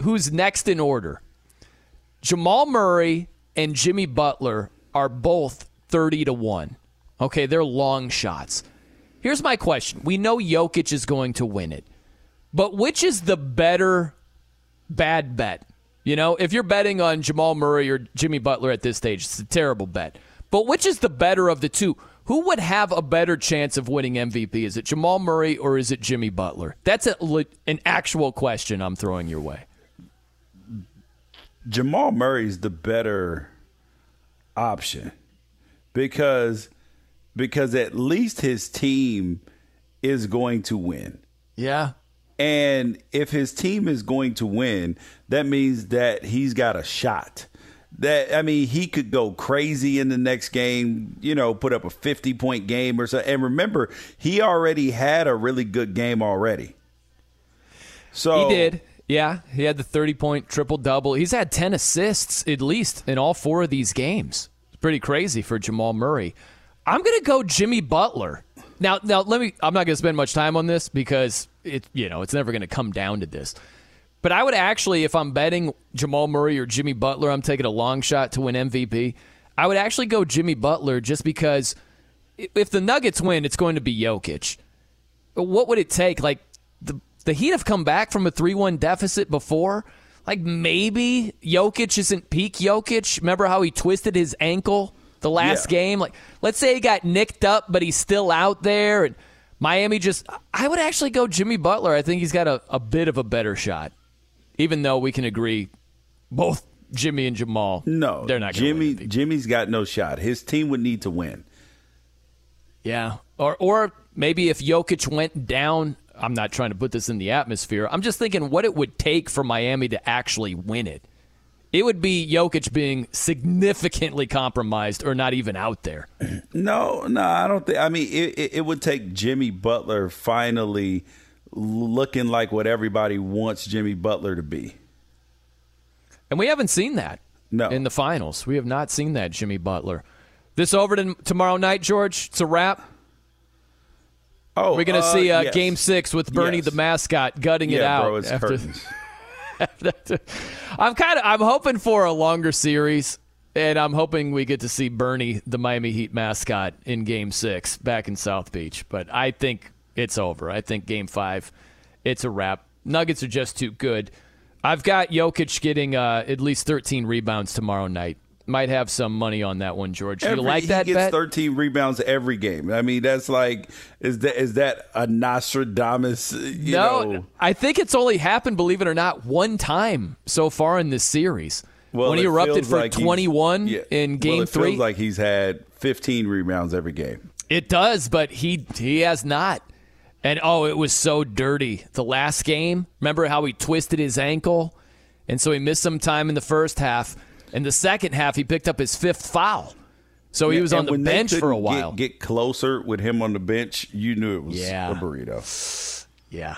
who's next in order, Jamal Murray and Jimmy Butler are both 30 to 1. Okay, they're long shots. Here's my question. We know Jokic is going to win it. But which is the better bad bet? You know, if you're betting on Jamal Murray or Jimmy Butler at this stage, it's a terrible bet. But which is the better of the two? Who would have a better chance of winning MVP? Is it Jamal Murray or is it Jimmy Butler? That's a, an actual question I'm throwing your way. Jamal Murray's the better option because because at least his team is going to win. Yeah. And if his team is going to win, that means that he's got a shot. That I mean, he could go crazy in the next game, you know, put up a 50 point game or so. And remember, he already had a really good game already. So He did. Yeah, he had the 30 point triple double. He's had 10 assists at least in all four of these games. It's pretty crazy for Jamal Murray. I'm going to go Jimmy Butler. Now, now let me I'm not going to spend much time on this because it you know, it's never going to come down to this. But I would actually if I'm betting Jamal Murray or Jimmy Butler, I'm taking a long shot to win MVP. I would actually go Jimmy Butler just because if the Nuggets win, it's going to be Jokic. What would it take? Like the the Heat have come back from a three one deficit before. Like maybe Jokic isn't peak Jokic. Remember how he twisted his ankle the last Yeah. game? Like let's say he got nicked up, but he's still out there, and Miami just. I would actually go Jimmy Butler. I think he's got a, a bit of a better shot, even though we can agree both Jimmy and Jamal. no, they're not. Jimmy. Jimmy's got no shot. His team would need to win. Yeah. Or or maybe if Jokic went down, I'm not trying to put this in the atmosphere. I'm just thinking what it would take for Miami to actually win it. It would be Jokic being significantly compromised or not even out there. No, no, I don't think. I mean, it, it, it would take Jimmy Butler finally looking like what everybody wants Jimmy Butler to be. And we haven't seen that no. in the finals. We have not seen that, Jimmy Butler. This over to tomorrow night, George? It's a wrap. Oh, we're going to uh, see uh, yes. Game Six with Bernie Yes. the mascot gutting it Yeah, out. bro, it's after- curtains. I'm kind of I'm hoping for a longer series. And I'm hoping we get to see Bernie, the Miami Heat mascot, in game six back in South Beach. But I think it's over. I think game five, it's a wrap. Nuggets are just too good. I've got Jokic getting uh, at least 13 rebounds tomorrow night. Might have some money on that one, George. Do you Every- like that he gets bet? 13 rebounds every game. I mean, that's like is that is that a Nostradamus? Uh, you no, know? I think it's only happened, believe it or not, one time so far in this series. Well, when he erupted for like 21 yeah. in game well, it three. Feels like he's had 15 rebounds every game. It does, but he he has not. And oh, it was so dirty. The last game, remember how he twisted his ankle? And so he missed some time in the first half. In the second half, he picked up his fifth foul. So he Yeah, was on the bench for a while. Get, get closer with him on the bench, you knew it was Yeah. a burrito. Yeah.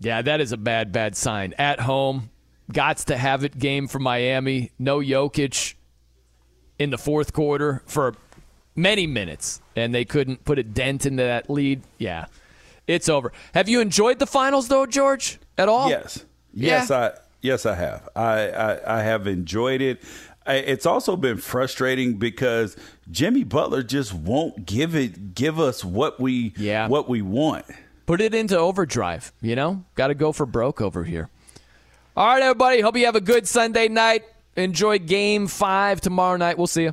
Yeah, that is a bad, bad sign. At home, gots to have it game for Miami. No Jokic in the fourth quarter for many minutes, and they couldn't put a dent into that lead. Yeah, it's over. Have you enjoyed the finals, though, George, at all? Yes, yes, I yes I have. I I, I have enjoyed it. It's also been frustrating because Jimmy Butler just won't give it give us what we Yeah. what we want. Put it into overdrive, you know? Got to go for broke over here. All right, everybody. Hope you have a good Sunday night. Enjoy game five tomorrow night. We'll see you.